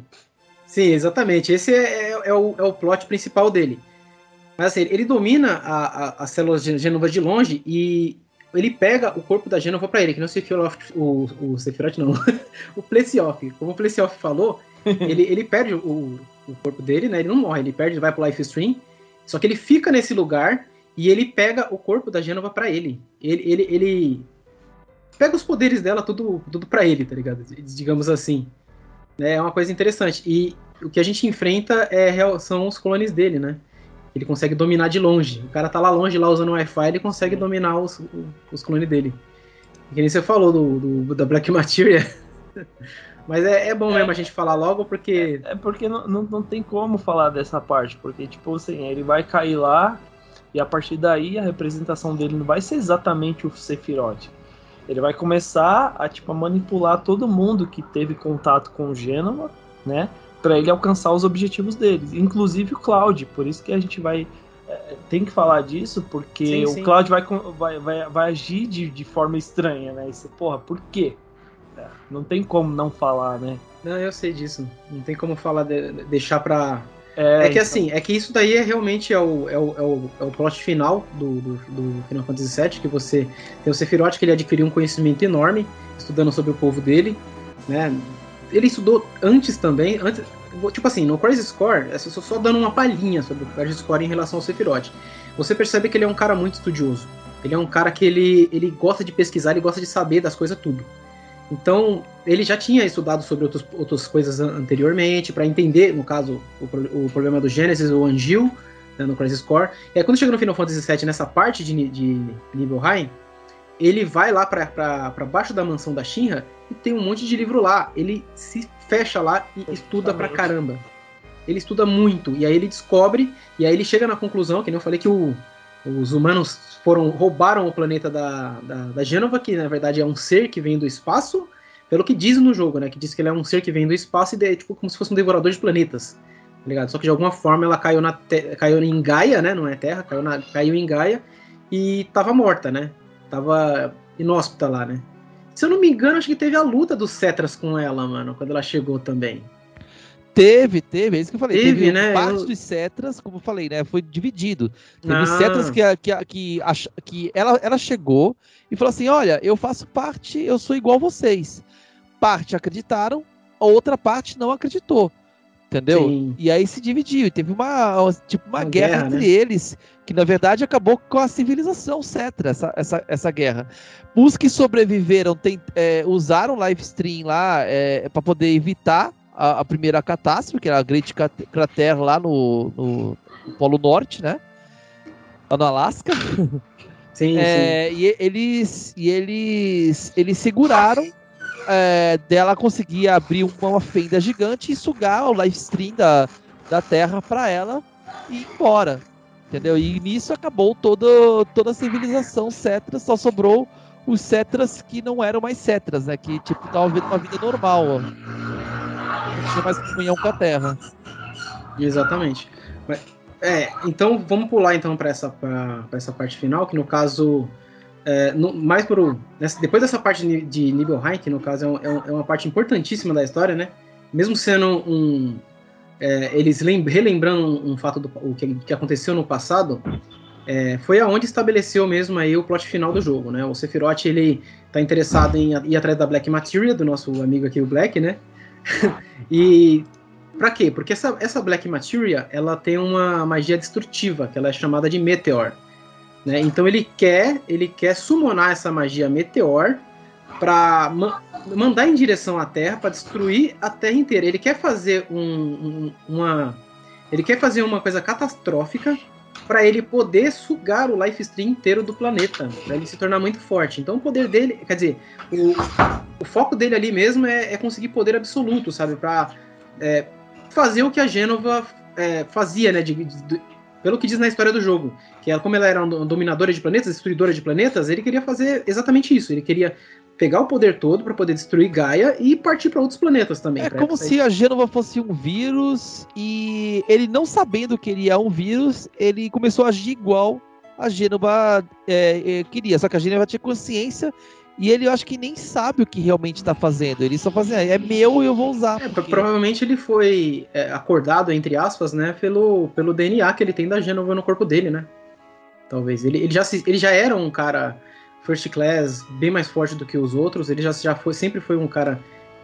Sim, exatamente. Esse é, é, é, o, é o plot principal dele. Mas assim, ele domina a, a, as células de Genova de longe e ele pega o corpo da Genova para ele, que não o o, o Sephiroth não, o Plesioff. Como o Plesioff falou, ele, ele perde o, o corpo dele, né? Ele não morre, ele perde, ele vai pro Life Stream. Só que ele fica nesse lugar e ele pega o corpo da Genova para ele. Ele, ele, ele pega os poderes dela tudo, tudo para ele, tá ligado? Digamos assim. É uma coisa interessante. E o que a gente enfrenta é, são os clones dele, né? Ele consegue dominar de longe. O cara tá lá longe, lá usando o Wi-Fi, ele consegue dominar os, os clones dele. Que nem você falou do, do da Black Materia. Mas é, é bom é, mesmo a gente falar logo, porque. É, é porque não, não, não, tem como falar dessa parte, porque, tipo assim, ele vai cair lá e a partir daí a representação dele não vai ser exatamente o Sephiroth. Ele vai começar a, tipo, a manipular todo mundo que teve contato com o Gênova, né? Pra ele alcançar os objetivos dele, inclusive o Cloud. Por isso que a gente vai. É, tem que falar disso, porque sim, o sim. Cloud vai, vai, vai, vai agir de, de forma estranha, né? Você, porra, por quê? Não tem como não falar, né? Não, eu sei disso. Não tem como falar, de, deixar pra. É, é que então... assim, é que isso daí é realmente é o, é o, é o, é o plot final do, do, do, Final Fantasy VII, que você tem o Sephiroth, que ele adquiriu um conhecimento enorme, estudando sobre o povo dele, né? Ele estudou antes também, antes, tipo assim, no Crisis Core, é só, dando uma palhinha sobre o Crisis Core em relação ao Sephiroth. Você percebe que ele é um cara muito estudioso. Ele é um cara que ele, ele gosta de pesquisar, ele gosta de saber das coisas tudo. Então, ele já tinha estudado sobre outros, outras coisas anteriormente, para entender, no caso, o, o, problema do Gênesis, o Angil, né, no Crisis Core. E aí, quando chega no Final Fantasy VII, nessa parte de, de Nibelheim, ele vai lá para baixo da mansão da Shinra e tem um monte de livro lá. Ele se fecha lá e estuda pra caramba. Ele estuda muito, e aí ele descobre, e aí ele chega na conclusão, que nem eu falei que o, os humanos foram roubaram o planeta da, da, da Gênova, que na verdade é um ser que vem do espaço, pelo que diz no jogo, né? Que diz que ele é um ser que vem do espaço e é tipo como se fosse um devorador de planetas. Tá ligado? Só que de alguma forma ela caiu, na caiu em Gaia, né? Não é Terra, caiu, na... caiu em Gaia e tava morta, né? Tava inóspita lá, né? Se eu não me engano, acho que teve a luta dos Cetras com ela, mano, quando ela chegou também. Teve, teve, é isso que eu falei. Teve, teve né? Parte eu... dos Cetras, como eu falei, né? Foi dividido. Teve ah. Cetras que, que, que, que ela, ela chegou e falou assim: olha, eu faço parte, eu sou igual vocês. Parte acreditaram, a outra parte não acreditou. Entendeu? Sim. E aí se dividiu. Teve uma, tipo, uma, uma guerra, guerra, entre né? eles, que na verdade acabou com a civilização Cetra, essa, essa, essa guerra. Os que sobreviveram tem, é, usaram live stream lá é, para poder evitar a, a, primeira catástrofe, que era a Great Crater lá no, no, no Polo Norte, né? Lá no Alasca. Sim, é, sim. E eles, e eles, eles seguraram é, dela conseguir abrir uma, fenda gigante e sugar o live stream da, da Terra para ela e ir embora. Entendeu? E nisso acabou todo, toda a civilização Cetra, só sobrou os Cetras que não eram mais Cetras, né? Que tipo estavam vivendo uma vida normal. Ó não tinha mais comunhão com a Terra. Exatamente. É, então vamos pular então para essa, pra, essa parte final, que no caso. É, no, mais pro, depois dessa parte de Nibelheim, que no caso é, um, é, uma parte importantíssima da história, né? Mesmo sendo um. É, eles relembrando um, um fato do o que, que, aconteceu no passado, é, foi aonde estabeleceu mesmo aí o plot final do jogo, né? O Sephiroth ele tá interessado em ir atrás da Black Materia, do nosso amigo aqui, o Black, né? e para quê? Porque essa, essa Black Materia ela tem uma magia destrutiva, que ela é chamada de Meteor. Né? Então ele quer ele quer summonar essa magia Meteor para ma mandar em direção à Terra para destruir a Terra inteira. Ele quer fazer um, um, uma ele quer fazer uma coisa catastrófica para ele poder sugar o life stream inteiro do planeta, para ele se tornar muito forte. Então o poder dele, quer dizer, o, o foco dele ali mesmo é, é conseguir poder absoluto, sabe? Para é, fazer o que a Gênova é, fazia, né? De, de, pelo que diz na história do jogo, que ela, como ela era uma dominadora de planetas, destruidora de planetas, ele queria fazer exatamente isso. Ele queria pegar o poder todo para poder destruir Gaia e partir para outros planetas também. É como se a Gênova fosse um vírus e ele não sabendo que ele é um vírus, ele começou a agir igual a Gênova é, é, queria. Só que a Gênova tinha consciência e ele, eu acho que nem sabe o que realmente está fazendo. Ele só faz, é, é meu e eu vou usar. É, porque... Provavelmente ele foi é, acordado, entre aspas, né, pelo, pelo DNA que ele tem da Gênova no corpo dele, né? Talvez. Ele, ele, já, ele já era um cara first class bem mais forte do que os outros. Ele já, já foi, sempre foi um cara.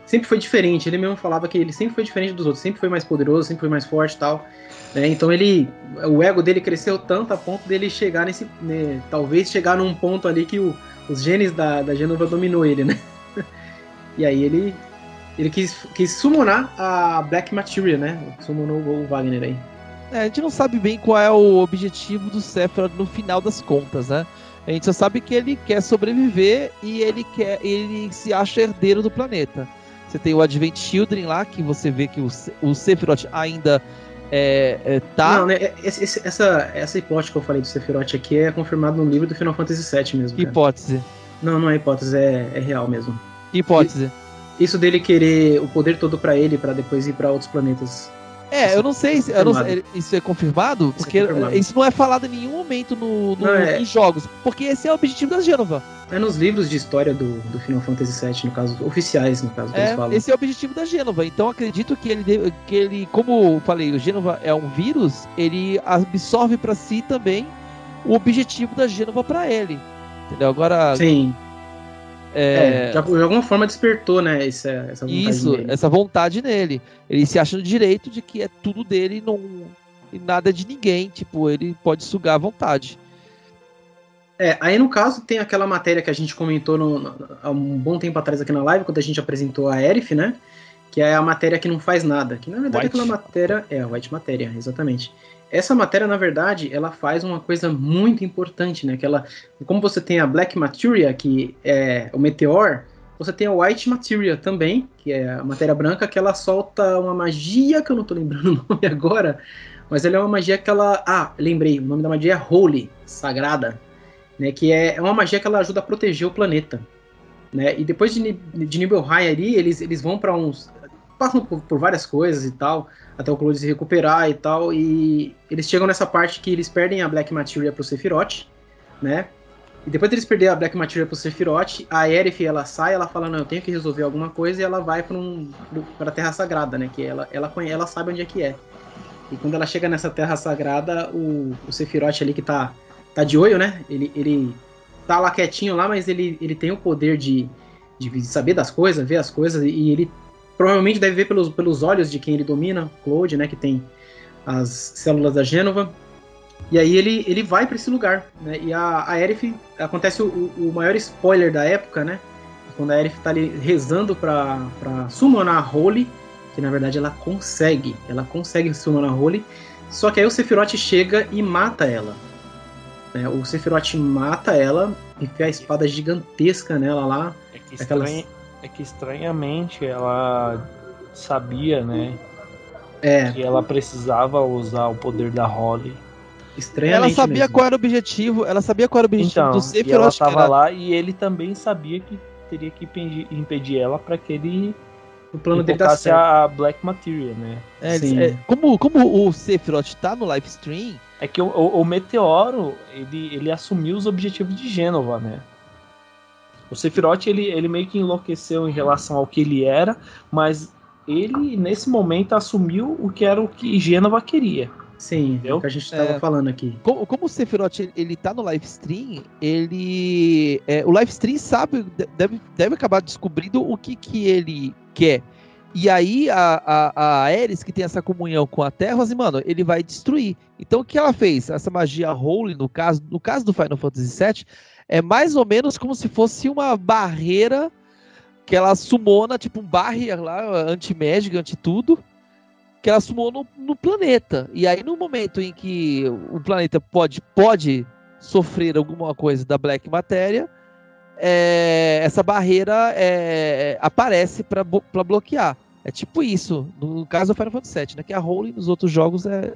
Sempre foi diferente. Ele mesmo falava que ele sempre foi diferente dos outros, sempre foi mais poderoso, sempre foi mais forte e tal. Né? Então ele. O ego dele cresceu tanto a ponto dele chegar nesse. Né, talvez chegar num ponto ali que o os genes da, da Genova dominou ele, né? e aí ele ele quis, quis summonar a Black Materia, né? Summonou o Wagner aí. É, a gente não sabe bem qual é o objetivo do Sephiroth no final das contas, né? A gente só sabe que ele quer sobreviver e ele quer ele se acha herdeiro do planeta. Você tem o Advent Children lá, que você vê que o, o Sephiroth ainda é, é, tá. Não, né? É, esse, essa, essa hipótese que eu falei do Sephiroth aqui é confirmada no livro do Final Fantasy VII mesmo. Cara. Hipótese. Não, não é hipótese, é, é real mesmo. Hipótese. Isso dele querer o poder todo para ele, para depois ir para outros planetas. É, eu não sei se não sei, isso é confirmado, porque isso, é isso, não é falado em nenhum momento no, no não, é... nos jogos, porque esse é o objetivo da Gênova. É nos livros de história do, do Final Fantasy VII, no caso, oficiais, no caso, que é, eles falam. Esse é o objetivo da Gênova, então acredito que ele, que ele como eu falei, o Gênova é um vírus, ele absorve para si também o objetivo da Gênova para ele. Entendeu? Agora. Sim. É, é, de alguma forma despertou, né, essa, essa vontade Isso, nele. essa vontade nele. Ele se acha no direito de que é tudo dele e, não, e nada de ninguém. Tipo, ele pode sugar à vontade. É, aí no caso tem aquela matéria que a gente comentou no, no, há um bom tempo atrás aqui na live, quando a gente apresentou a Erif, né? Que é a matéria que não faz nada. Que na verdade White. aquela matéria. É, a White Matéria, exatamente. Essa matéria, na verdade, ela faz uma coisa muito importante, né? Que ela, como você tem a Black Materia, que é o Meteor, você tem a White Materia também, que é a matéria branca, que ela solta uma magia, que eu não tô lembrando o nome agora, mas ela é uma magia que ela. Ah, lembrei, o nome da magia é Holy, sagrada, né? Que é, é uma magia que ela ajuda a proteger o planeta. Né? E depois de, de Nibelheim ali, eles, eles vão para uns passam por, por, várias coisas e tal, até o Claude se recuperar e tal, e eles chegam nessa parte que eles perdem a Black Materia pro Sephiroth, né? E depois deles perder a Black Materia pro Sephiroth, a Aerith, ela sai, ela fala, não, eu tenho que resolver alguma coisa, e ela vai para um, pra Terra Sagrada, né? Que ela, ela, ela sabe onde é que é. E quando ela chega nessa Terra Sagrada, o, o Sephiroth ali que tá, tá de olho, né? Ele, ele tá lá quietinho lá, mas ele, ele tem o poder de, de saber das coisas, ver as coisas, e ele provavelmente deve ver pelos, pelos olhos de quem ele domina, Claude, né, que tem as células da Gênova. E aí ele, ele vai para esse lugar, né? E a, a Erif, acontece o, o maior spoiler da época, né? Quando a Erif tá ali rezando para summonar a Holy, que na verdade ela consegue, ela consegue summonar a Holy, só que aí o Sephiroth chega e mata ela. Né? O Sephiroth mata ela, enfia a espada gigantesca nela lá. É que aquelas... É que estranhamente ela sabia, né? É. Que ela precisava usar o poder da Holly. Estranhamente ela sabia mesmo. qual era o objetivo, ela sabia qual era o objetivo então, do Sephiroth. ela estava era... lá e ele também sabia que teria que impedir ela para que ele o plano dele tá a Black Materia, né? É, é, como, como o Sephiroth tá no live stream, é que o, o, o Meteoro, ele, ele assumiu os objetivos de Gênova, né? O Sephiroth, ele, ele meio que enlouqueceu em relação ao que ele era, mas ele, nesse momento, assumiu o que era o que Gênova queria. Sim, entendeu? É o que a gente estava é, falando aqui. Como, como, o Sephiroth ele, ele tá no live stream, ele. É, o live stream sabe, deve, deve acabar descobrindo o que, que ele quer. E aí a, a, a Ares, que tem essa comunhão com a Terra, assim, mano, ele vai destruir. Então o que ela fez? Essa magia Holy, no caso, no caso do Final Fantasy VII, é mais ou menos como se fosse uma barreira que ela sumona, tipo um barrier lá, anti-magic, anti-tudo, que ela sumou no, no, planeta. E aí, no momento em que o planeta pode, pode sofrer alguma coisa da Black Matéria, é, essa barreira é, aparece para bloquear. É tipo isso, no caso do Final Fantasy VII, né? Que a Holy nos outros jogos é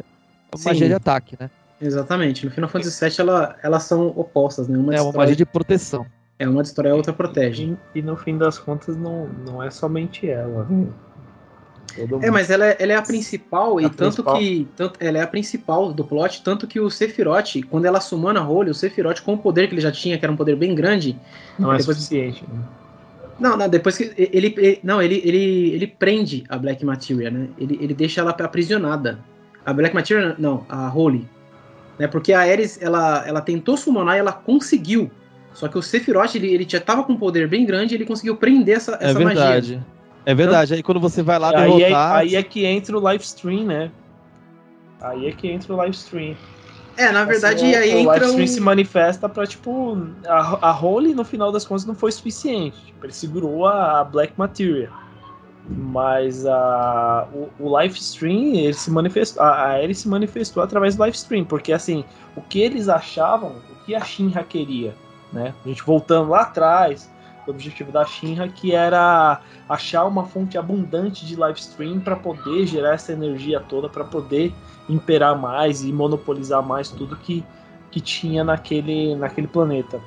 uma magia de ataque, né? Exatamente. No Final Fantasy VII ela, elas são opostas, né? Uma é uma magia de proteção. É uma destrói, a outra protege. E, e, no fim das contas não, não é somente ela. É, mas ela é, ela é a principal, é e a tanto principal. que. Tanto, ela é a principal do plot, tanto que o Sephiroth, quando ela sumana a Holy, o Sephiroth, com o poder que ele já tinha, que era um poder bem grande. Não é suficiente. Né? Não, não, depois que. Ele, ele, não, ele, ele, ele prende a Black Materia, né? Ele, ele deixa ela aprisionada. A Black Materia, não, a Holy. Né? Porque a Ares, ela, ela tentou summonar e ela conseguiu. Só que o Sephiroth, ele, ele já tava com um poder bem grande e ele conseguiu prender essa, essa é verdade. magia. É verdade. Aí quando você vai lá aí derrotar... É, aí é que entra o live stream, né? Aí é que entra o live stream. É, na verdade, assim, aí o, entra. O live stream se manifesta pra, tipo, a, a Holy, no final das contas, não foi suficiente. Tipo, ele segurou a, a Black Materia. Mas a, o, o live stream, ele se manifestou. A, a Ellie se manifestou através do live stream. Porque, assim, o que eles achavam, o que a Shinra queria, né? A gente voltando lá atrás, o objetivo da Shinra, que era achar uma fonte abundante de live stream para poder gerar essa energia toda, para poder imperar mais e monopolizar mais tudo que, que tinha naquele, naquele planeta.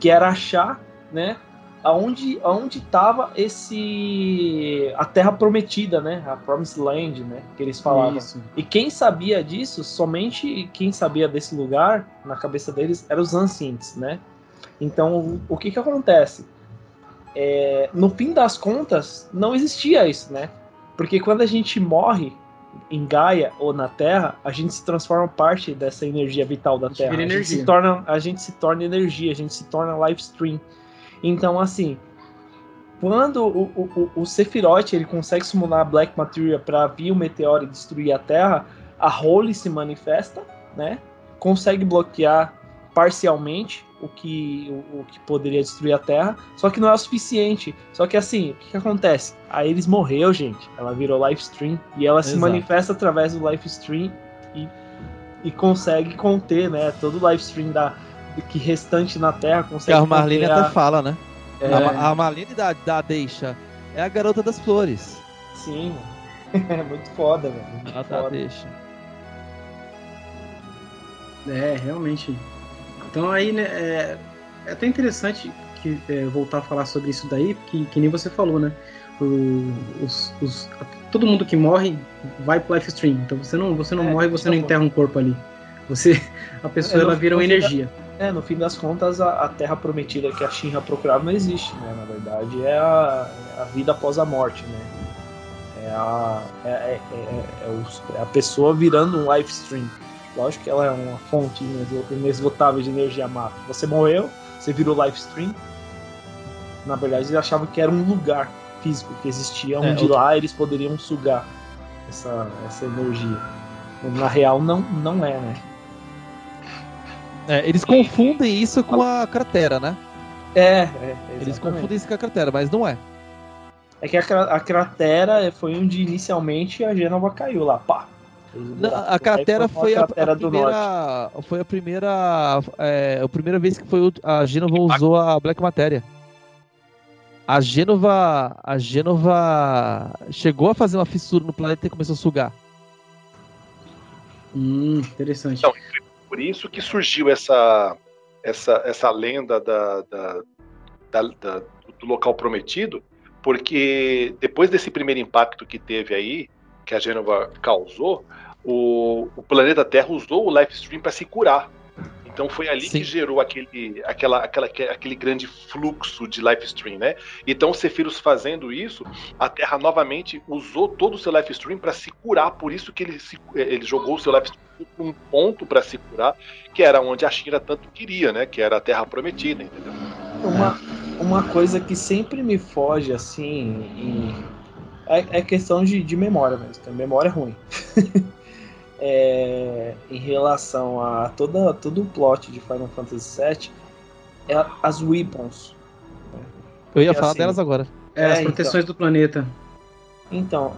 Que era achar, né, aonde aonde estava esse a Terra Prometida, né, a Promised Land, né, que eles falavam. Isso. E quem sabia disso, somente quem sabia desse lugar na cabeça deles eram os Ancients, né? Então, o que que acontece? É, no fim das contas, não existia isso, né? Porque quando a gente morre em Gaia ou na Terra, a gente se transforma parte dessa energia vital da Terra. A gente, se torna, a gente se torna energia, a gente se torna live stream. Então, assim, quando o, o, o Sephiroth ele consegue summonar a Black Materia para vir o meteoro e destruir a Terra, a Holy se manifesta, né? Consegue bloquear parcialmente o que, o, o, que poderia destruir a Terra, só que não é o suficiente. Só que assim, o que, que acontece? A Iris morreu, gente. Ela virou live stream e ela Exato. se manifesta através do live stream e, e consegue conter, né? Todo o live stream da, que restante na Terra consegue. Que a Marlene a... até fala, né? É... A, a Marlene da, da Deixa é a garota das flores. Sim, é muito foda, velho. Ela tá deixa. É, realmente. Então aí, né, é, é até interessante que, é, voltar a falar sobre isso daí, que, que nem você falou, né? O, os, os, todo mundo que morre vai pro life stream. Então você não, você não é, morre, você não enterra um corpo ali. Você, a pessoa ela vira uma energia. É, no fim das contas, a, a Terra Prometida que a Shinra procurava não existe, né? Na verdade, é a, a vida após a morte, né? É a, é, é, é, é a pessoa virando um live stream. Lógico que ela é uma fonte inesgotável de energia mata. Você morreu, você virou live stream. Na verdade, eles achavam que era um lugar físico que existia, onde é, lá eles poderiam sugar essa, essa energia. Na real, não, não é, né? É, eles confundem isso com a cratera, né? É, é eles confundem isso com a cratera, mas não é. É que a, a cratera foi onde inicialmente a Gênova caiu lá, pá. A cratera foi a, a, primeira, foi a primeira, é, a primeira vez que foi a Gênova usou a Black Matéria. A Gênova, a Gênova chegou a fazer uma fissura no planeta e começou a sugar. Hum, interessante. Então, por isso que surgiu essa essa, essa lenda da, da, da, da do local prometido, porque depois desse primeiro impacto que teve aí, que a Gênova causou, o, o planeta Terra usou o life stream para se curar. Então foi ali Sim. que gerou aquele, aquela, aquela, aquele grande fluxo de life stream, né? Então o Sephiroth fazendo isso, a Terra novamente usou todo o seu life stream para se curar. Por isso que ele, se, ele jogou o seu life stream um ponto para se curar, que era onde a China tanto queria, né? Que era a Terra Prometida, entendeu? Uma, uma coisa que sempre me foge assim em é, é questão de, de memória mesmo. Memória ruim. é, em relação a toda, todo o plot de Final Fantasy VII, é as weapons. Né? Eu ia falar assim, delas agora. É, as é, proteções então, do planeta. Então,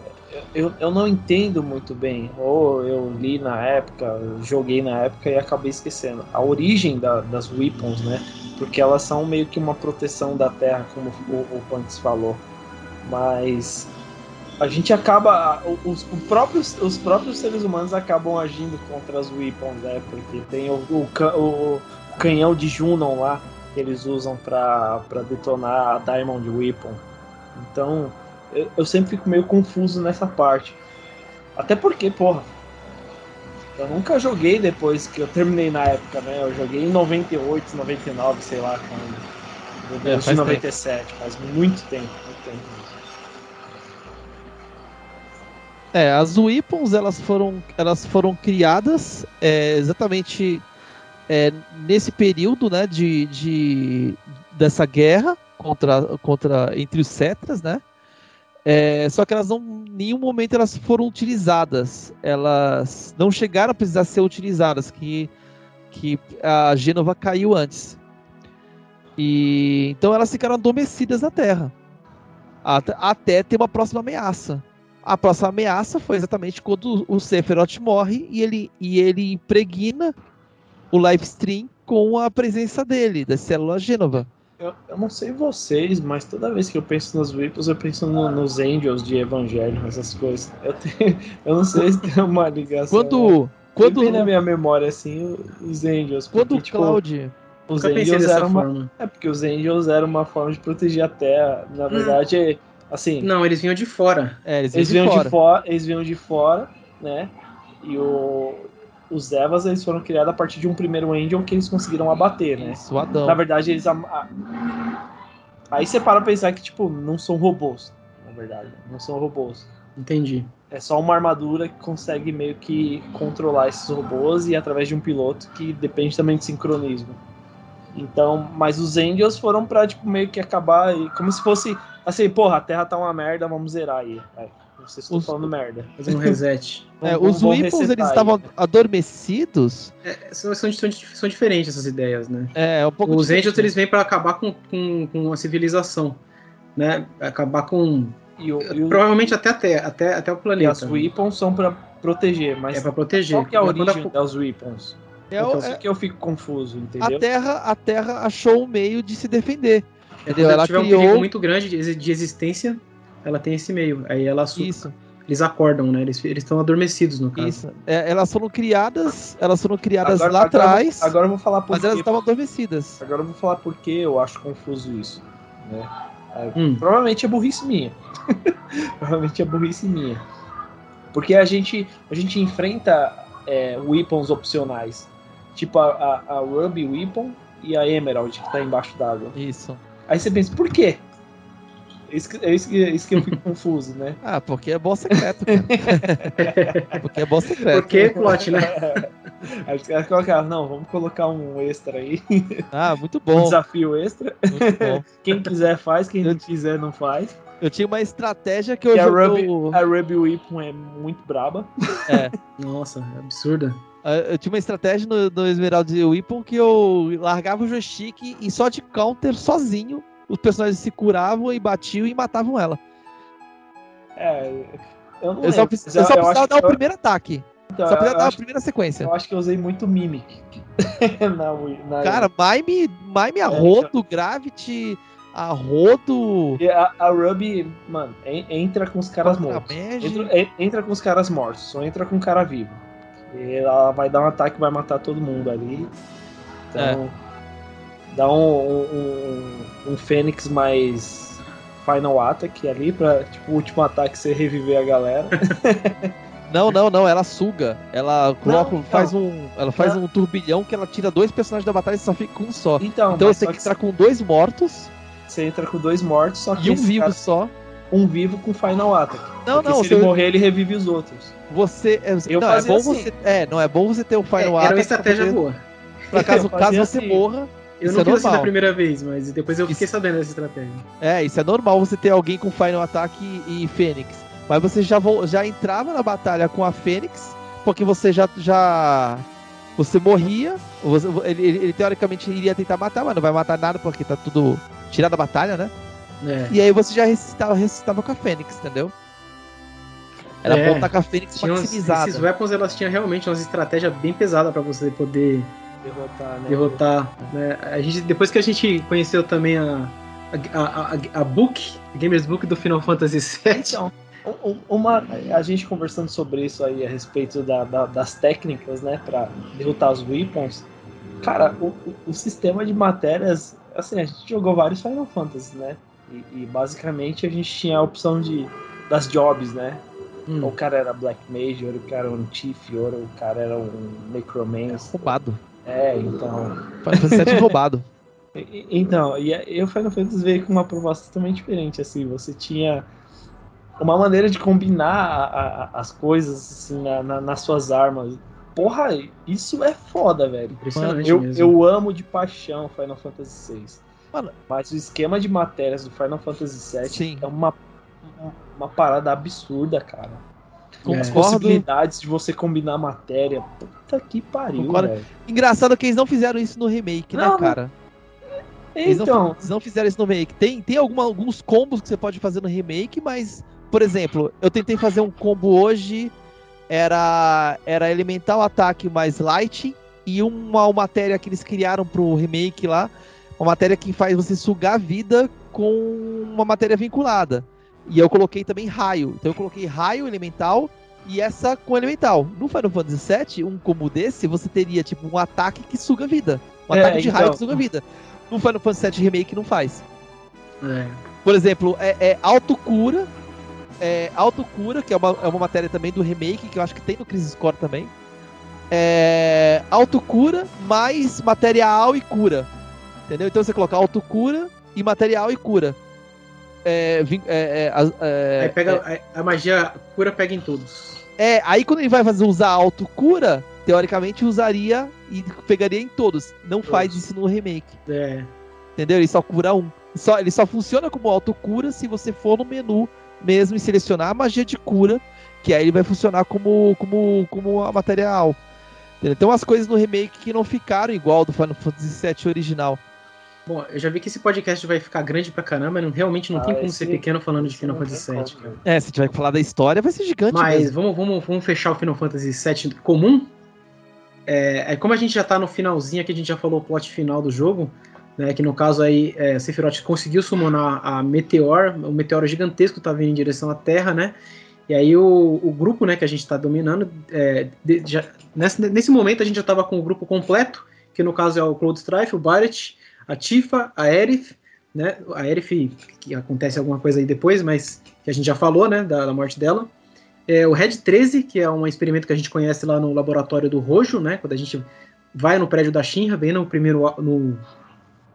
eu, eu não entendo muito bem, ou eu li na época, joguei na época e acabei esquecendo. A origem da, das weapons, né? Porque elas são meio que uma proteção da Terra, como o, o Pantes falou. Mas a gente acaba. Os, os, próprios, os próprios seres humanos acabam agindo contra as weapons, né? Porque tem o, o, o, canhão de Junon lá, que eles usam para detonar a Diamond Weapon. Então, eu, eu sempre fico meio confuso nessa parte. Até porque, porra, eu nunca joguei depois que eu terminei na época, né? Eu joguei em 98, 99, sei lá, quando. É, faz 97, tempo. faz muito tempo, muito tempo. É, as weapons elas foram, elas foram criadas é, exatamente é, nesse período, né, de, de dessa guerra contra, contra entre os cetras, né? É, só que elas não, em nenhum momento elas foram utilizadas. Elas não chegaram a precisar ser utilizadas, que, que a Gênova caiu antes. E então elas ficaram adormecidas na Terra. Até, até ter uma próxima ameaça. A próxima ameaça foi exatamente quando o Sephiroth morre e ele, e ele impregna o live stream com a presença dele, da célula Gênova. Eu, eu, não sei vocês, mas toda vez que eu penso nos Ripples, eu penso no, nos Angels de Evangelho, essas coisas. Eu, tenho, eu não sei se tem uma ligação. Quando. Né? Quando vem na minha memória, assim, os Angels. Quando porque, o tipo, Cloud. Os Angels eram uma. É porque os Angels eram uma forma de proteger a Terra. Na hum. verdade, hum. Assim. Não, eles vinham de fora. É, eles, eles vinham de fora. de fora. Eles vinham de fora, né? E o, os Evas eles foram criados a partir de um primeiro Angel que eles conseguiram abater, né? Isso, Adão. Na verdade, eles. Aí você para pensar que, tipo, não são robôs. Na verdade, não são robôs. Entendi. É só uma armadura que consegue meio que controlar esses robôs e através de um piloto que depende também de sincronismo. Então, mas os Angels foram pra, tipo, meio que acabar, como se fosse assim, porra, a Terra tá uma merda, vamos zerar aí. aí. Vocês estão os... falando merda. Fazer um reset. é, os Weapons, eles estavam adormecidos. É, são, são, são, diferentes essas ideias, né? É, é um pouco Os Angels, eles vêm para acabar com, com, com a civilização, né? Acabar com... E o, e o... Provavelmente até, até, até, até o planeta. E as Weapons são para proteger, mas... É para proteger. Qual que é a origem das Weapons? É, então, é, que eu fico confuso, entendeu? A Terra, a Terra achou um meio de se defender. É, entendeu? Ela tiver criou... um perigo muito grande de, de existência, ela tem esse meio. Aí ela Isso. Eles acordam, né? Eles estão adormecidos no caso. Isso. É, elas foram criadas, elas foram criadas agora, lá agora atrás. Agora eu vou falar por Mas elas estavam adormecidas. Agora eu vou falar por que eu acho confuso isso, né? É, hum. Provavelmente é burrice minha. provavelmente é burrice minha. Porque a gente, a gente enfrenta é, weapons opcionais. Tipo a, a, a Ruby Weapon e a Emerald que tá embaixo d'água. Isso. Aí você pensa, por quê? Isso que, é isso que, é isso que eu fico confuso, né? Ah, porque é bom secreto, cara. porque é bom secreto. Porque plot, né? Aí os caras colocaram, não, vamos colocar um extra aí. Ah, muito bom. Um desafio extra. Muito bom. Quem quiser faz, quem não quiser não faz. Eu tinha uma estratégia que eu joguei... A Ruby, a Ruby Weapon é muito braba. É. Nossa, é absurda. Eu tinha uma estratégia no, no Esmeralda Weapon que eu largava o joystick e só de counter sozinho os personagens se curavam e batiam e matavam ela. É, eu não eu só, eu só eu precisava dar o primeiro ataque. Então, só precisava dar a primeira sequência. Eu acho que eu usei muito Mimic. na, na... Cara, Mime, Mime a é, rodo, então... Gravity, a rodo. E a, a Ruby, mano, entra com os caras mortos. Entra, entra, com os caras mortos, só entra com o cara vivo. E ela vai dar um ataque vai matar todo mundo ali. Então. É dá um, um, um Fênix mais Final Attack ali pra, tipo, o último ataque ser reviver a galera. Não, não, não, ela suga. Ela coloca, não, faz não. um, ela faz não. um turbilhão que ela tira dois personagens da batalha e só fica com um só. Então, então você tem que entrar com dois mortos. Você entra com dois mortos, só que e um vivo cara, só. Um vivo com Final Attack. Não, não, se ele morrer, ele revive os outros. Você, é, eu não, é bom assim. você, é, não é bom você ter o Final é, Attack. Era uma estratégia boa. Pra caso, caso você assim. morra, eu isso não é fiz assim da primeira vez, mas depois eu fiquei isso... sabendo dessa estratégia. É, isso é normal você ter alguém com Final Attack e, e Fênix. Mas você já, vo... já entrava na batalha com a Fênix, porque você já. já... Você morria, você... Ele, ele, ele, teoricamente iria tentar matar, mas não vai matar nada porque tá tudo tirado da batalha, né? É. E aí você já ressuscitava, ressuscitava com a Fênix, entendeu? Era é. bom com a Fênix maximizada. Esses weapons elas tinham realmente umas estratégias bem pesadas para você poder derrotar, né? Derrotar, né? A gente, depois que a gente conheceu também a, a, a, a book, a Gamers Book do Final Fantasy VII. Então, uma, a gente conversando sobre isso aí a respeito da, da, das técnicas, né, para derrotar os weapons. Cara, o, o, sistema de matérias, assim, a gente jogou vários Final Fantasy, né? E, e basicamente a gente tinha a opção de das jobs, né? Hum. O cara era Black Major, o cara era um Chief, o cara era um Necromancer. Roubado. É, então. Final Fantasy roubado. Então, e o Final Fantasy veio com uma proposta totalmente diferente, assim, você tinha uma maneira de combinar a, a, as coisas assim, na, na, nas suas armas. Porra, isso é foda, velho. Eu, mesmo. eu amo de paixão Final Fantasy VI. Mano, mas o esquema de matérias do Final Fantasy VII Sim. é uma, uma parada absurda, cara. Com é. as possibilidades de você combinar matéria. Puta que pariu. Engraçado que eles não fizeram isso no remake, né, não, né, cara? Eles então. não, eles não fizeram isso no remake. Tem, tem alguma, alguns combos que você pode fazer no remake, mas, por exemplo, eu tentei fazer um combo hoje. Era, era elemental ataque mais light e uma, uma matéria que eles criaram pro remake lá. Uma matéria que faz você sugar a vida com uma matéria vinculada. E eu coloquei também raio. Então eu coloquei raio elemental e essa com elemental. No Final Fantasy VII, um combo desse, você teria tipo um ataque que suga vida. Um é, ataque de então... raio que suga vida no Final Fantasy VII Remake não faz. É. Por exemplo, é, é autocura. É, autocura, que é uma, é uma matéria também do remake, que eu acho que tem no Crisis Core também. É, autocura mais material e cura. Entendeu? Então você coloca autocura e material e cura. É, é, é, é, aí pega, é. a magia cura pega em todos. É, aí quando ele vai fazer usar autocura, teoricamente usaria e pegaria em todos. Não todos. faz isso no remake. É. Entendeu? Ele só cura um. Só, ele só funciona como autocura se você for no menu mesmo e selecionar a magia de cura, que aí ele vai funcionar como, como, como a material. Entendeu? Tem umas coisas no remake que não ficaram igual do Final Fantasy VII original. Bom, eu já vi que esse podcast vai ficar grande pra caramba, não, realmente não ah, tem como ser pequeno falando de Final Fantasy VII, cara. É, se tiver que falar da história, vai ser gigante. Mas vamos, vamos, vamos fechar o Final Fantasy VII comum é, é, como a gente já tá no finalzinho aqui, a gente já falou o plot final do jogo, né, que no caso aí, é, Sephiroth conseguiu summonar a Meteor, o meteoro gigantesco tá vindo em direção à Terra, né, e aí o, o grupo, né, que a gente tá dominando, é, de, já, nesse, nesse momento a gente já tava com o grupo completo, que no caso é o Cloud Strife, o Barret, a Tifa, a Aerith, né, a Aerith, que acontece alguma coisa aí depois, mas que a gente já falou, né, da, da morte dela, é, o Red 13, que é um experimento que a gente conhece lá no laboratório do Rojo, né? Quando a gente vai no prédio da Shinra, bem no primeiro. No,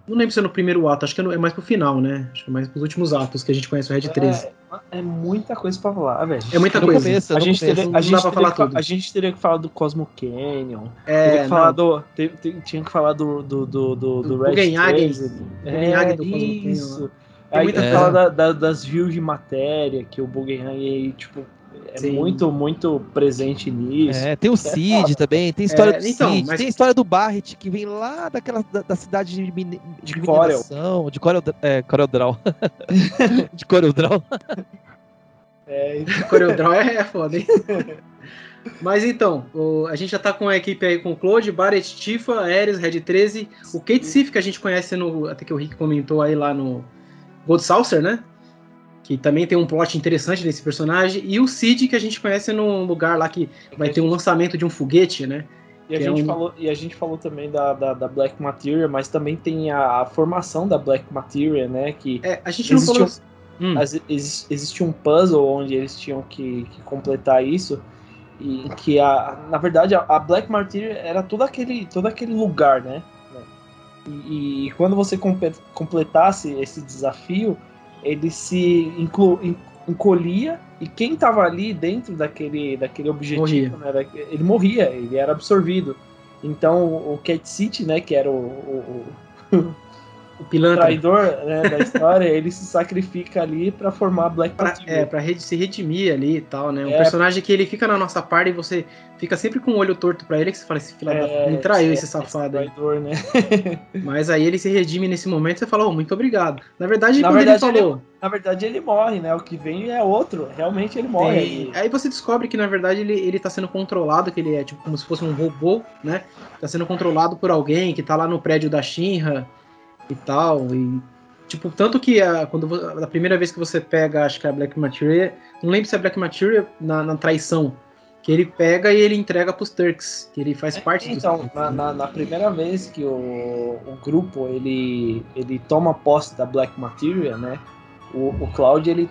não lembro se é no primeiro ato, acho que é, é mais pro final, né? Acho que é mais pros últimos atos que a gente conhece o Red 13. É, é muita coisa pra falar, velho. É muita coisa. Começo, a, gente teria, a, gente falar que, a gente teria que falar do Cosmo Canyon. É, que falar do, tinha que falar do, do, do, do, do Red 13. É, do isso. Aí tem que falar da, da, das views de matéria que o Buggenheim tipo é Sim. muito, muito presente nisso. É, tem o é Cid é também, tem história é, do então, Cid, mas... tem história do Barret, que vem lá daquela da, da cidade de, mine, de, de mineração, de Corel, é, Coreldral. de Coreldral. É, Coreldral é, é foda, hein? Mas então, o, a gente já tá com a equipe aí com o Claude, Barret, Tifa, Ares, Red 13, o Kate Sif, que a gente conhece no. Até que o Rick comentou aí lá no Gold Saucer, né? Que também tem um plot interessante desse personagem, e o Cid, que a gente conhece num lugar lá que vai ter um lançamento de um foguete, né? E a, gente, é um... falou, e a gente falou também da, da, da, Black Materia, mas também tem a, a, formação da Black Materia, né? Que é, a gente não falou... Um, hum. existe, existe um puzzle onde eles tinham que, que completar isso, e que, a, na verdade, a, a Black Materia era todo aquele, todo aquele lugar, né? E, e quando você completasse esse desafio, ele se inclu, encolhia e quem estava ali dentro daquele, daquele objetivo, morria. Né, ele morria, ele era absorvido. Então o Cat City, né, que era o, o, o o pilantra. traidor né, da história, ele se sacrifica ali para formar Black pra, É, pra se redimir ali e tal, né? Um é, personagem que ele fica na nossa parte e você fica sempre com o olho torto para ele, que você fala, esse filho é, da... me traiu é, esse safado esse traidor, né? Mas aí ele se redime nesse momento e você fala, oh, muito obrigado. Na verdade, na verdade ele falou... Ele, na verdade, ele morre, né? O que vem é outro. Realmente ele morre. Aí. aí você descobre que, na verdade, ele, ele tá sendo controlado, que ele é tipo como se fosse um robô, né? Tá sendo controlado por alguém que tá lá no prédio da Shinra e tal. E, tipo, tanto que a, quando a primeira vez que você pega, acho que a Black Materia, não lembro se é Black Materia na, na traição, que ele pega e ele entrega pros Turks, que ele faz é, parte então, dos na, na, na, primeira vez que o, o grupo ele, ele toma posse da Black Materia, né? O, o Cloud, ele,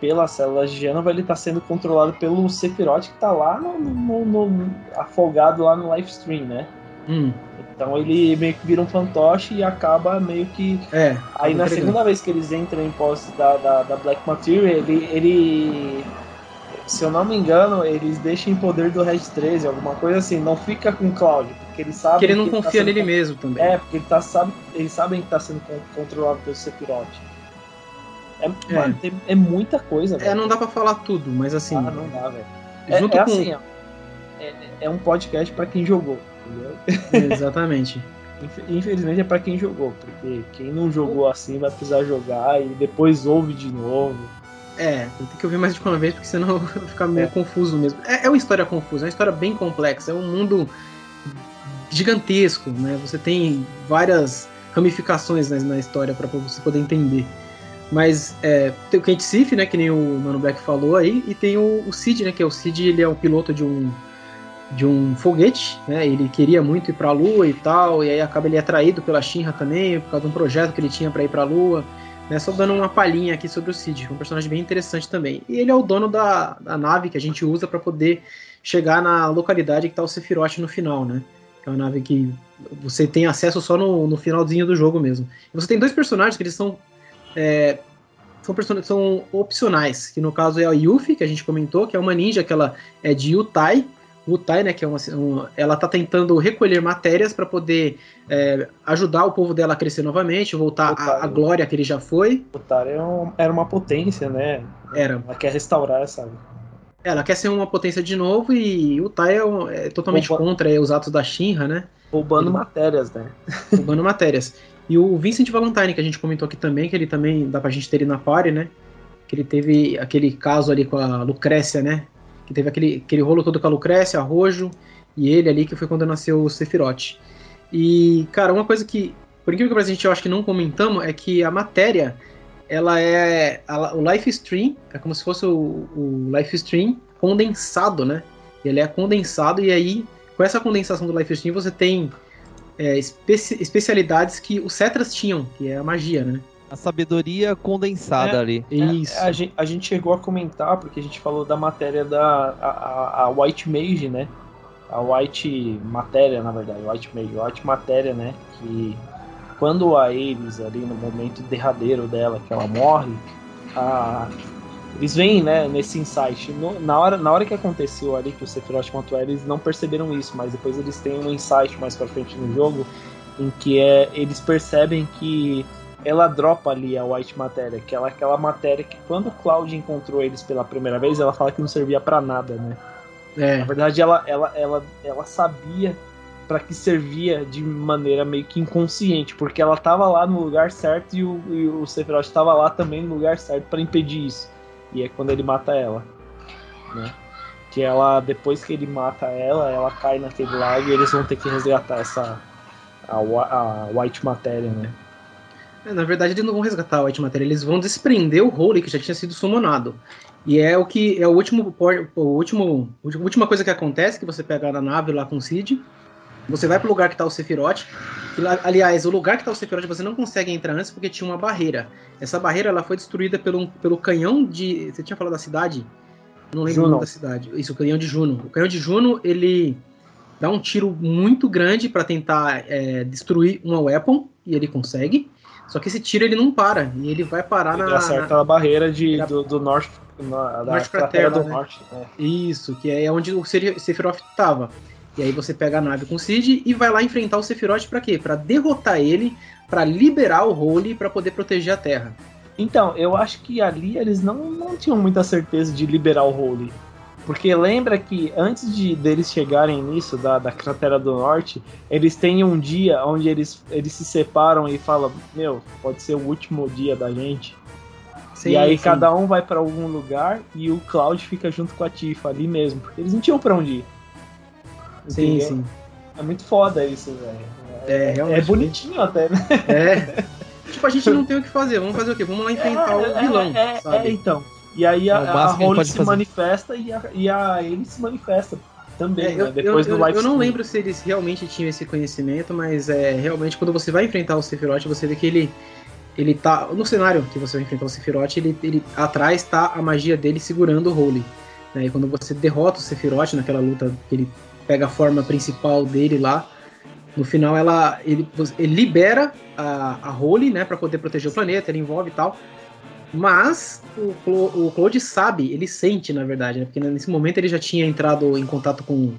pelas células de Genova, ele tá sendo controlado pelo Sephiroth que tá lá no, no, no afogado lá no live stream, né? Hum. Então ele meio que vira um fantoche e acaba meio que. É. Aí na segunda vez que eles entram em posse da, da, da Black Materia, ele, ele se eu não me engano, eles deixam em poder do Red 13, alguma coisa assim, não fica com o Cloud, porque ele sabe. Que ele não que confia ele tá nele mesmo também. É, porque ele tá, sabe, eles sabem que tá sendo controlado pelo Sephiroth. É, é. Mano, tem, é muita coisa, velho. É, não dá pra falar tudo, mas assim. Ah, não dá, velho. É, é, com... assim, é, é um podcast pra quem jogou, entendeu? Exatamente. Infelizmente é para quem jogou, porque quem não jogou assim vai precisar jogar e depois ouve de novo. É, tem que ouvir mais de uma vez, porque senão vai ficar meio é. confuso mesmo. É, é uma história confusa, é uma história bem complexa, é um mundo gigantesco, né? Você tem várias ramificações na, na história para você poder entender. Mas é, tem o Kent Sif, né, que nem o Mano Black falou aí, e tem o, o Cid, né, que é o Cid, ele é o piloto de um de um foguete, né? Ele queria muito ir para a Lua e tal, e aí acaba ele atraído pela Shinra também, por causa de um projeto que ele tinha para ir para a Lua. Né, só dando uma palhinha aqui sobre o Cid, é um personagem bem interessante também. E ele é o dono da, da nave que a gente usa para poder chegar na localidade que está o Sephiroth no final, né? Que é uma nave que você tem acesso só no, no finalzinho do jogo mesmo. E você tem dois personagens que eles são é, são, são opcionais, que no caso é a Yuffie, que a gente comentou, que é uma ninja que ela é de Utai, Utai, né, que é uma, uma ela está tentando recolher matérias para poder é, ajudar o povo dela a crescer novamente, voltar à glória que ele já foi. Utai era, é um, era uma potência, né? Era. Ela quer restaurar essa. Ela quer ser uma potência de novo e o Tai é, é totalmente contra é, os atos da Shinra, né? Roubando matérias, né? Roubando matérias. E o Vincent Valentine, que a gente comentou aqui também, que ele também dá pra gente ter ele na party, né? Que ele teve aquele caso ali com a Lucrécia, né? Que teve aquele, aquele rolo todo com a Lucrécia, Arrojo e ele ali, que foi quando nasceu o Sephiroth. E, cara, uma coisa que, por incrível que a gente eu acho que não comentamos, é que a matéria, ela é. A, o life stream, é como se fosse o, o life stream condensado, né? Ele é condensado, e aí, com essa condensação do life stream, você tem é, especi especialidades que os Cetras tinham, que é a magia, né? A sabedoria condensada é, ali. É, Isso. A gente, a, gente, chegou a comentar, porque a gente falou da matéria da a, a, White Mage, né? A White Matéria, na verdade, White Mage, White Matéria, né? Que quando a Ares, ali no momento derradeiro dela, que ela morre, a, eles vêm, né, nesse insight. No, na, hora, na hora que aconteceu ali, que o Sephiroth matou ela, eles não perceberam isso, mas depois eles têm um insight mais pra frente no jogo, em que é, eles percebem que ela dropa ali a White Matéria, que é aquela matéria que quando o Cloud encontrou eles pela primeira vez, ela fala que não servia para nada, né? É. Na verdade, ela, ela, ela, ela sabia para que servia de maneira meio que inconsciente, porque ela tava lá no lugar certo e o, e o Sephiroth estava lá também no lugar certo para impedir isso. E é quando ele mata ela, né? Que ela, depois que ele mata ela, ela cai naquele lago e eles vão ter que resgatar essa a, a White Matéria, né? É, na verdade, eles não vão resgatar o White Matter, eles vão desprender o Holy que já tinha sido summonado. E é o que é o último, o último, a última coisa que acontece, que você pega na nave lá com o Cid, você vai pro lugar que tá o Sephiroth, que, aliás, o lugar que tá o Sephiroth você não consegue entrar antes porque tinha uma barreira. Essa barreira ela foi destruída pelo, pelo canhão de... Você tinha falado da cidade? não lembro Juno. o nome da cidade. Isso, o canhão de Juno. O canhão de Juno, ele dá um tiro muito grande para tentar é, destruir uma weapon, e ele consegue. Só que esse tiro ele não para, e ele vai parar ele na. Acerta na... a barreira de, do, do norte. Na, da norte cratera do né? norte. É. Isso, que é onde o Sephiroth estava. E aí você pega a nave com o Cid e vai lá enfrentar o Sephiroth para quê? Para derrotar ele, para liberar o Holy para poder proteger a Terra. Então, eu acho que ali eles não, não tinham muita certeza de liberar o Holy. Porque lembra que antes de deles chegarem nisso, da, da cratera do norte, eles têm um dia onde eles, eles se separam e falam, meu, pode ser o último dia da gente. Sim, e aí sim. cada um vai para algum lugar e o Cloud fica junto com a Tifa ali mesmo, porque eles não tinham para onde ir. Sim, sim. É muito foda isso, velho. É, é, é bonitinho até, né? É. tipo, a gente não tem o que fazer. Vamos fazer o quê? Vamos lá enfrentar é, o vilão. É, é, então. E aí a, é a Holly se fazer. manifesta e a, e a ele se manifesta também, é, né? Depois eu, do live Eu não lembro se eles realmente tinham esse conhecimento, mas é realmente quando você vai enfrentar o Sephiroth, você vê que ele ele tá no cenário que você vai enfrentar o Sephiroth, ele, ele atrás tá a magia dele segurando o Holy. Né? E quando você derrota o Sephiroth naquela luta que ele pega a forma principal dele lá, no final ela ele, ele libera a, a Holy, né, para poder proteger o planeta, ele envolve e tal. Mas o, o Claude sabe, ele sente, na verdade, né? Porque nesse momento ele já tinha entrado em contato com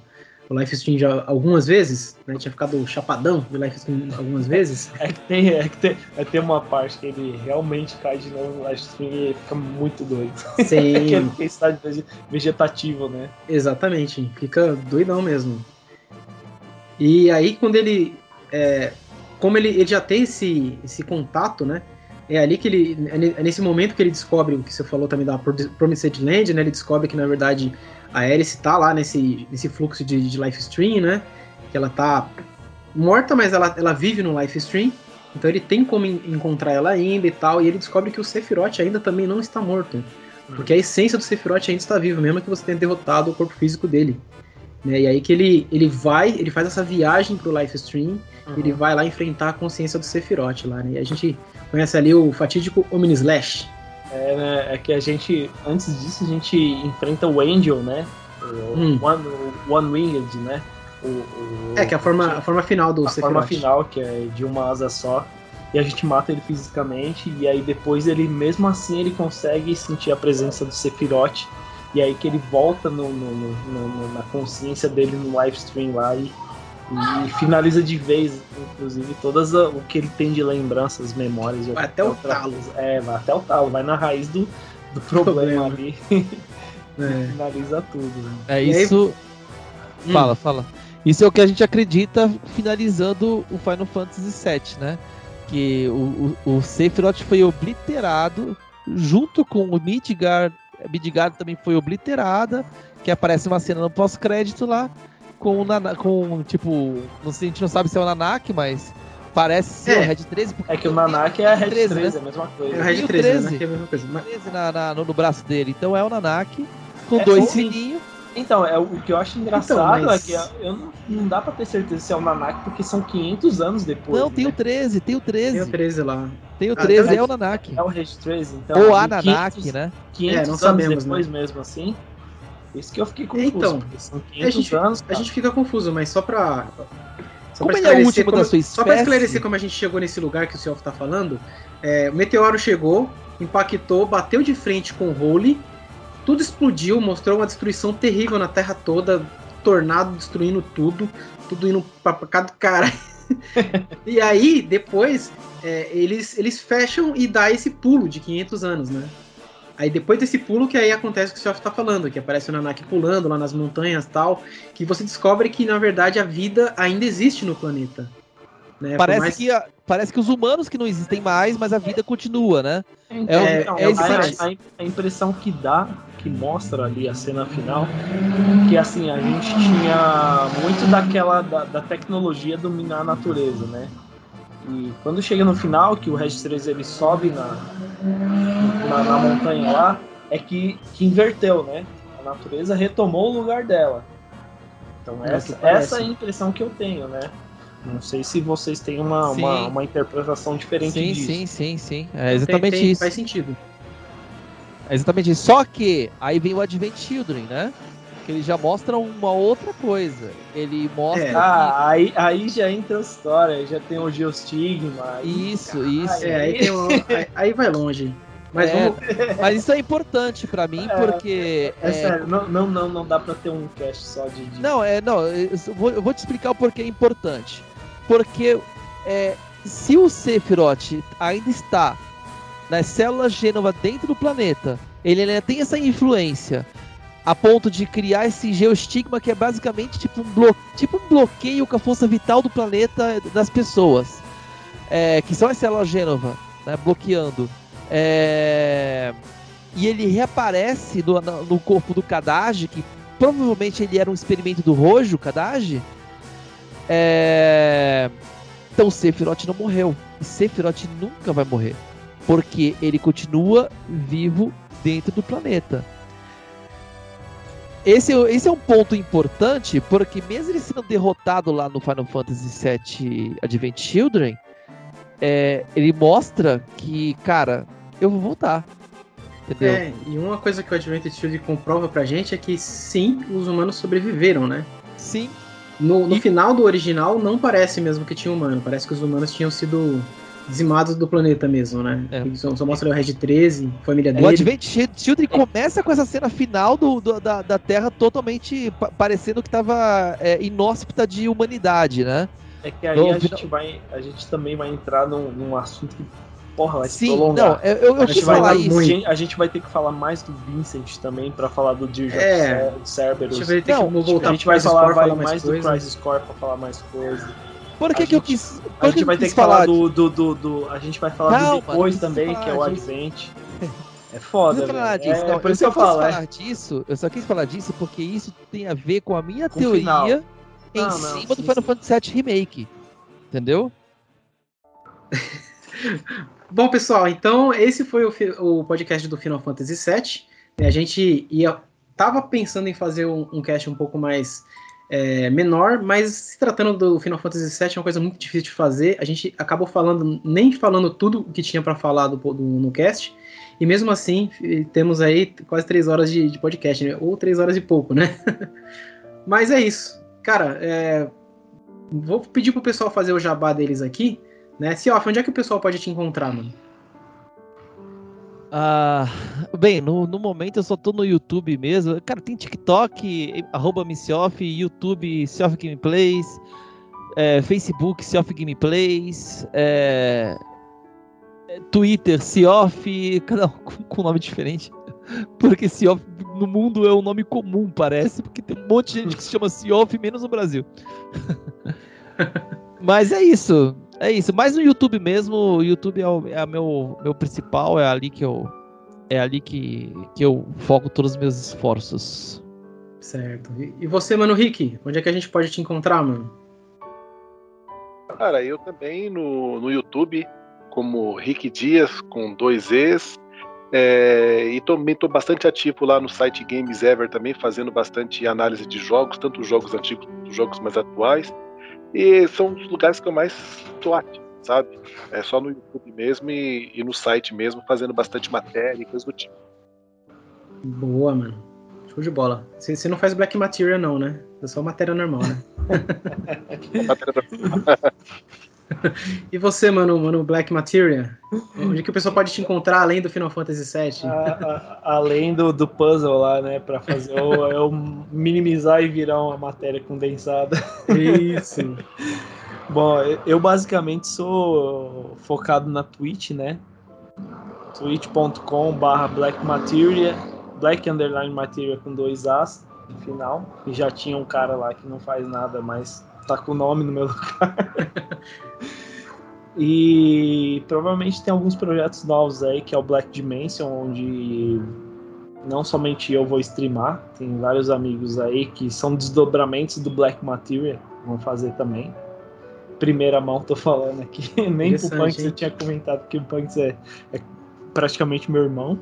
o Life Stream já algumas vezes, né? Tinha ficado chapadão do Life Stream algumas vezes. É que tem, é que tem, é, tem uma parte que ele realmente cai de novo no Life Stream e fica muito doido. Sim. Aquele que está vegetativo, né? Exatamente, fica doidão mesmo. E aí quando ele. É, como ele, ele já tem esse, esse contato, né? É ali que ele. É nesse momento que ele descobre o que você falou também da Promised Land, né? Ele descobre que na verdade a Alice tá lá nesse, nesse fluxo de, de stream, né? Que ela tá morta, mas ela, ela vive no life stream. Então ele tem como encontrar ela ainda e tal. E ele descobre que o Sephiroth ainda também não está morto. Porque a essência do Sephiroth ainda está viva, mesmo que você tenha derrotado o corpo físico dele. Né? E aí que ele, ele vai, ele faz essa viagem pro life stream, uhum. ele vai lá enfrentar a consciência do Sephiroth lá, né? E a gente conhece ali o fatídico Omnislash. É, né? É que a gente, antes disso, a gente enfrenta o Angel, né? O hum. One, One Winged, né? O, o, é, que é a forma, a forma final do A Sephiroth. forma final, que é de uma asa só. E a gente mata ele fisicamente, e aí depois ele, mesmo assim, ele consegue sentir a presença do Sephiroth e aí que ele volta no, no, no, na consciência dele no live stream lá e, e finaliza de vez, inclusive, todas a, o que ele tem de lembranças, memórias. Vai até o talo. É, vai até o talo, vai na raiz do, do problema ali. É. finaliza tudo. Né? É isso. Aí... Fala, hum. fala. Isso é o que a gente acredita finalizando o Final Fantasy VII, né? Que o, o, o Sephiroth foi obliterado junto com o Midgard Midgard também foi obliterada, que aparece uma cena no pós-crédito lá, com, o com tipo, não sei, a gente não sabe se é o Nanak, mas parece ser é. o Red 13. É que o Nanak é a Red 13, 13 né? é a mesma coisa. É o Red 13, 13, né? é a mesma coisa. 13 na, na, no, no, braço dele, então é o Nanak, com é, dois sininhos. Então, é, o que eu acho engraçado então, mas... é que eu não, não dá pra ter certeza se é o Nanak, porque são 500 anos depois. Não, né? tem o 13, tem o 13. Tem o 13 lá. Tem o 13, ah, então é o Nanak. É o Red 13, então. Ou a Nanak, 500, né? 500 é, não sabemos, depois né? mesmo assim. Isso que eu fiquei confuso. Então, são 500 a gente, anos. Cara. A gente fica confuso, mas só pra. Só como pra ele é o último como, da sua espécie. Só pra esclarecer como a gente chegou nesse lugar que o senhor tá falando, é, o meteoro chegou, impactou, bateu de frente com o Holy tudo explodiu, mostrou uma destruição terrível na Terra toda, tornado destruindo tudo, tudo indo pra, pra cada cara. e aí, depois, é, eles, eles fecham e dá esse pulo de 500 anos, né? Aí depois desse pulo que aí acontece o que o Self tá falando, que aparece o Nanak pulando lá nas montanhas tal, que você descobre que na verdade a vida ainda existe no planeta. Né? Parece, mais... que a, parece que os humanos que não existem mais, mas a vida continua, né? É, é, é, é a, a, impressão que dá que mostra ali a cena final, que assim, a gente tinha muito daquela da, da tecnologia dominar a natureza, né? E quando chega no final, que o Red 3 ele sobe na, na, na, montanha lá, é que, que inverteu, né? A natureza retomou o lugar dela. Então essa, essa é a impressão que eu tenho, né? Não sei se vocês têm uma, uma, uma, interpretação diferente sim, disso. Sim, sim, sim. É exatamente tem, tem, isso. Faz sentido. É exatamente isso. Só que aí vem o Advent Children, né? Que ele já mostra uma outra coisa. Ele mostra. É. Ah, aí, aí já entra a história, já tem o Geostigma. Isso, isso. É, aí, um, aí, aí, vai longe. Mas, é, vamos... mas isso é importante para mim, é, porque. É, é, sério, não, não, não, não dá pra ter um cast só de. de... Não, é, não, eu vou, eu vou te explicar o porquê é importante. Porque é, se o Sephiroth ainda está nas células Gênova dentro do planeta, ele ainda tem essa influência a ponto de criar esse geostigma que é basicamente tipo um, blo tipo um bloqueio com a força vital do planeta das pessoas, é, que são as células Gênova, né, bloqueando. É... E ele reaparece no, no corpo do Kadage, que provavelmente ele era um experimento do Rojo, Kadage. É... Então Sephiroth não morreu. E Sephiroth nunca vai morrer porque ele continua vivo dentro do planeta. Esse, esse é um ponto importante, porque mesmo ele sendo derrotado lá no Final Fantasy VII Advent Children, é, ele mostra que, cara, eu vou voltar. Entendeu? É, e uma coisa que o Advent Children comprova pra gente é que sim, os humanos sobreviveram, né? Sim. No, no e... final do original, não parece mesmo que tinha humano, parece que os humanos tinham sido dizimados do planeta mesmo, né? É. Só, só, mostra o Red 13, família dele. O Advent Children começa com essa cena final do, do da, da Terra totalmente parecendo que tava é, inóspita de humanidade, né? É que aí a, gente vai, a gente também vai entrar num, num assunto que porra, vai Sim, se prolongar. Não, eu, eu, eu quis falar isso. Muito. A gente vai ter que falar mais do Vincent também pra falar do Dirge é, Cerberus. A gente vai, não, voltar a gente vai falar, vai mais, mais do Crisis Core pra falar mais coisas. Por que, que eu quis. A gente vai ter que falar do, do, do, do, A gente vai falar Calma, do depois também, que é o Advent. É foda. Falar disso, é, não, por eu isso eu falo, falar é. disso, eu só quis falar disso porque isso tem a ver com a minha com teoria em não, cima não, do Final Fantasy VII Remake. Entendeu? Bom, pessoal, então esse foi o, o, podcast do Final Fantasy VII. A gente ia, tava pensando em fazer um, um cast um pouco mais é, menor, mas se tratando do Final Fantasy VII é uma coisa muito difícil de fazer. A gente acabou falando, nem falando tudo o que tinha para falar do, do, no cast. E mesmo assim, temos aí quase três horas de, de podcast, né? ou três horas e pouco, né? mas é isso. Cara, é, vou pedir pro pessoal fazer o jabá deles aqui. Né? Cioff, onde é que o pessoal pode te encontrar, mano? Ah, bem, no, no momento eu só tô no YouTube mesmo. Cara, tem TikTok, arroba Missioff, YouTube Sioff Gameplays, é, Facebook Sioff Gameplays, é, Twitter Sioff, cada um com, com nome diferente. Porque Sioff no mundo é um nome comum, parece, porque tem um monte de gente que se chama Sioff, menos no Brasil. Mas é isso. É isso, mas no YouTube mesmo, o YouTube é o é meu, meu principal, é ali que eu é ali que, que eu foco todos os meus esforços. Certo. E, e você, mano, Rick, onde é que a gente pode te encontrar, mano? Cara, eu também no, no YouTube, como Rick Dias, com dois E's. É, e também estou bastante ativo lá no site Games Ever também, fazendo bastante análise de jogos, tanto jogos antigos quanto jogos mais atuais. E são os lugares que eu mais tô ativo, sabe? É só no YouTube mesmo e, e no site mesmo, fazendo bastante matéria e coisa do tipo. Boa, mano. Show de bola. Você não faz Black Material, não, né? É só matéria normal, né? matéria normal. e você, mano, mano, Black Material? Onde que o pessoal pode te encontrar além do Final Fantasy VII? A, a, além do, do puzzle lá, né? Pra fazer o, é o minimizar e virar uma matéria condensada. Isso. Bom, eu basicamente sou focado na Twitch, né? twitch.com barra Black Materia, Black Underline Materia com dois As no final. E já tinha um cara lá que não faz nada, mas tá com o nome no meu lugar. e provavelmente tem alguns projetos novos aí, que é o Black Dimension, onde não somente eu vou streamar, tem vários amigos aí que são desdobramentos do Black Material, vão fazer também. Primeira mão tô falando aqui, nem pro Punks eu tinha comentado que o Punks é, é praticamente meu irmão.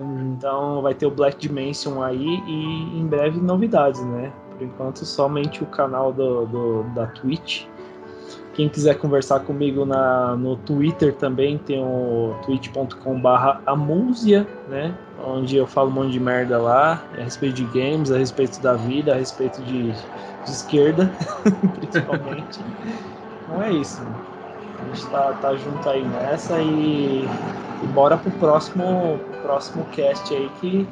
Então vai ter o Black Dimension aí e em breve novidades, né? Por enquanto, somente o canal do, do da Twitch. Quem quiser conversar comigo na, no Twitter também tem o twitch.com/barra né? Onde eu falo um monte de merda lá, a respeito de games, a respeito da vida, a respeito de, de esquerda, principalmente. então é isso. A gente tá, tá junto aí nessa e, e bora pro próximo, pro próximo cast aí que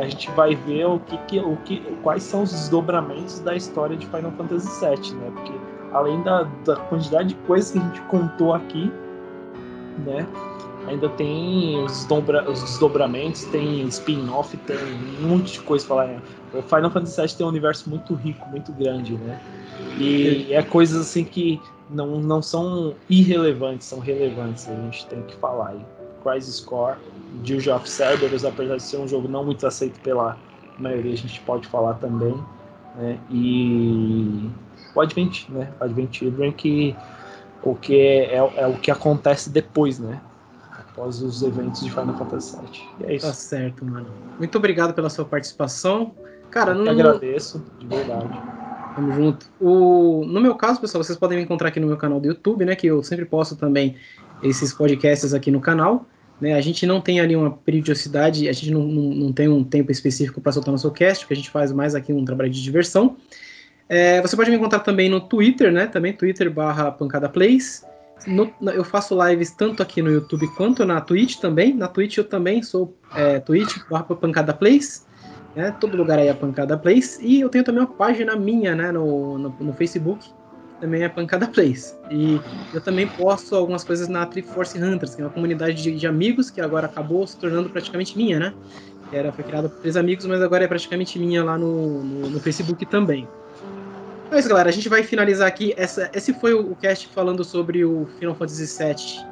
a gente vai ver o que, que, o que, quais são os desdobramentos da história de Final Fantasy VII, né? Porque além da, da quantidade de coisas que a gente contou aqui, né? Ainda tem os, os desdobramentos, tem spin-off, tem um monte de coisa pra falar. Né? O Final Fantasy VII tem um universo muito rico, muito grande, né? E é coisas assim que não, não são irrelevantes, são relevantes, a gente tem que falar aí. Crisis Core, Dirge of Cerberus, apesar de ser um jogo não muito aceito pela maioria, a gente pode falar também. Né? E o Advent, né? Advent Children, que o que é, é, é, o que acontece depois, né? após os eventos de Final Fantasy VII. E é isso. Tá certo, mano. Muito obrigado pela sua participação. Cara, Eu não. agradeço, de verdade. Tamo junto. O... No meu caso, pessoal, vocês podem me encontrar aqui no meu canal do YouTube, né? Que eu sempre posto também esses podcasts aqui no canal. Né? A gente não tem ali uma periodicidade, a gente não, não, não tem um tempo específico para soltar nosso cast, porque a gente faz mais aqui um trabalho de diversão. É, você pode me encontrar também no Twitter, né? Também Twitter barra Pancada Plays. No, eu faço lives tanto aqui no YouTube quanto na Twitch também. Na Twitch eu também sou é, Twitch barra Pancada Plays. Né? Todo lugar aí é Pancada Plays. E eu tenho também uma página minha né, no, no, no Facebook, também é Pancada Plays. E eu também posto algumas coisas na Triforce Hunters, que é uma comunidade de, de amigos que agora acabou se tornando praticamente minha, né? Era, foi criada por três amigos, mas agora é praticamente minha lá no, no, no Facebook também. Então é isso, galera. A gente vai finalizar aqui. Essa, esse foi o, o cast falando sobre o Final Fantasy VII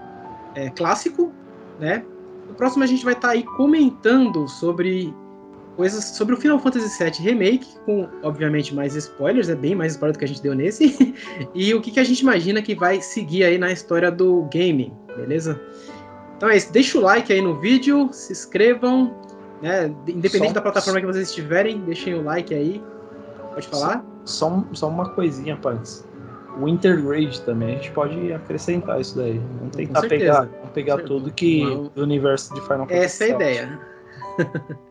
é, clássico, né? No próximo a gente vai estar tá aí comentando sobre coisas sobre o Final Fantasy VII Remake, com, obviamente, mais spoilers, é bem mais spoiler do que a gente deu nesse, e o que, que a gente imagina que vai seguir aí na história do game, beleza? Então é isso, deixa o like aí no vídeo, se inscrevam, né? Independente só, da plataforma que vocês estiverem, deixem o like aí. Pode falar? Só, só uma coisinha, Pants. O Intergrade também, a gente pode acrescentar isso daí. Vamos tentar pegar, vamos pegar tudo que do universo de Final Fantasy. Essa é a ideia.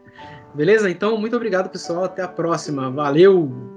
Beleza? Então, muito obrigado, pessoal. Até a próxima. Valeu!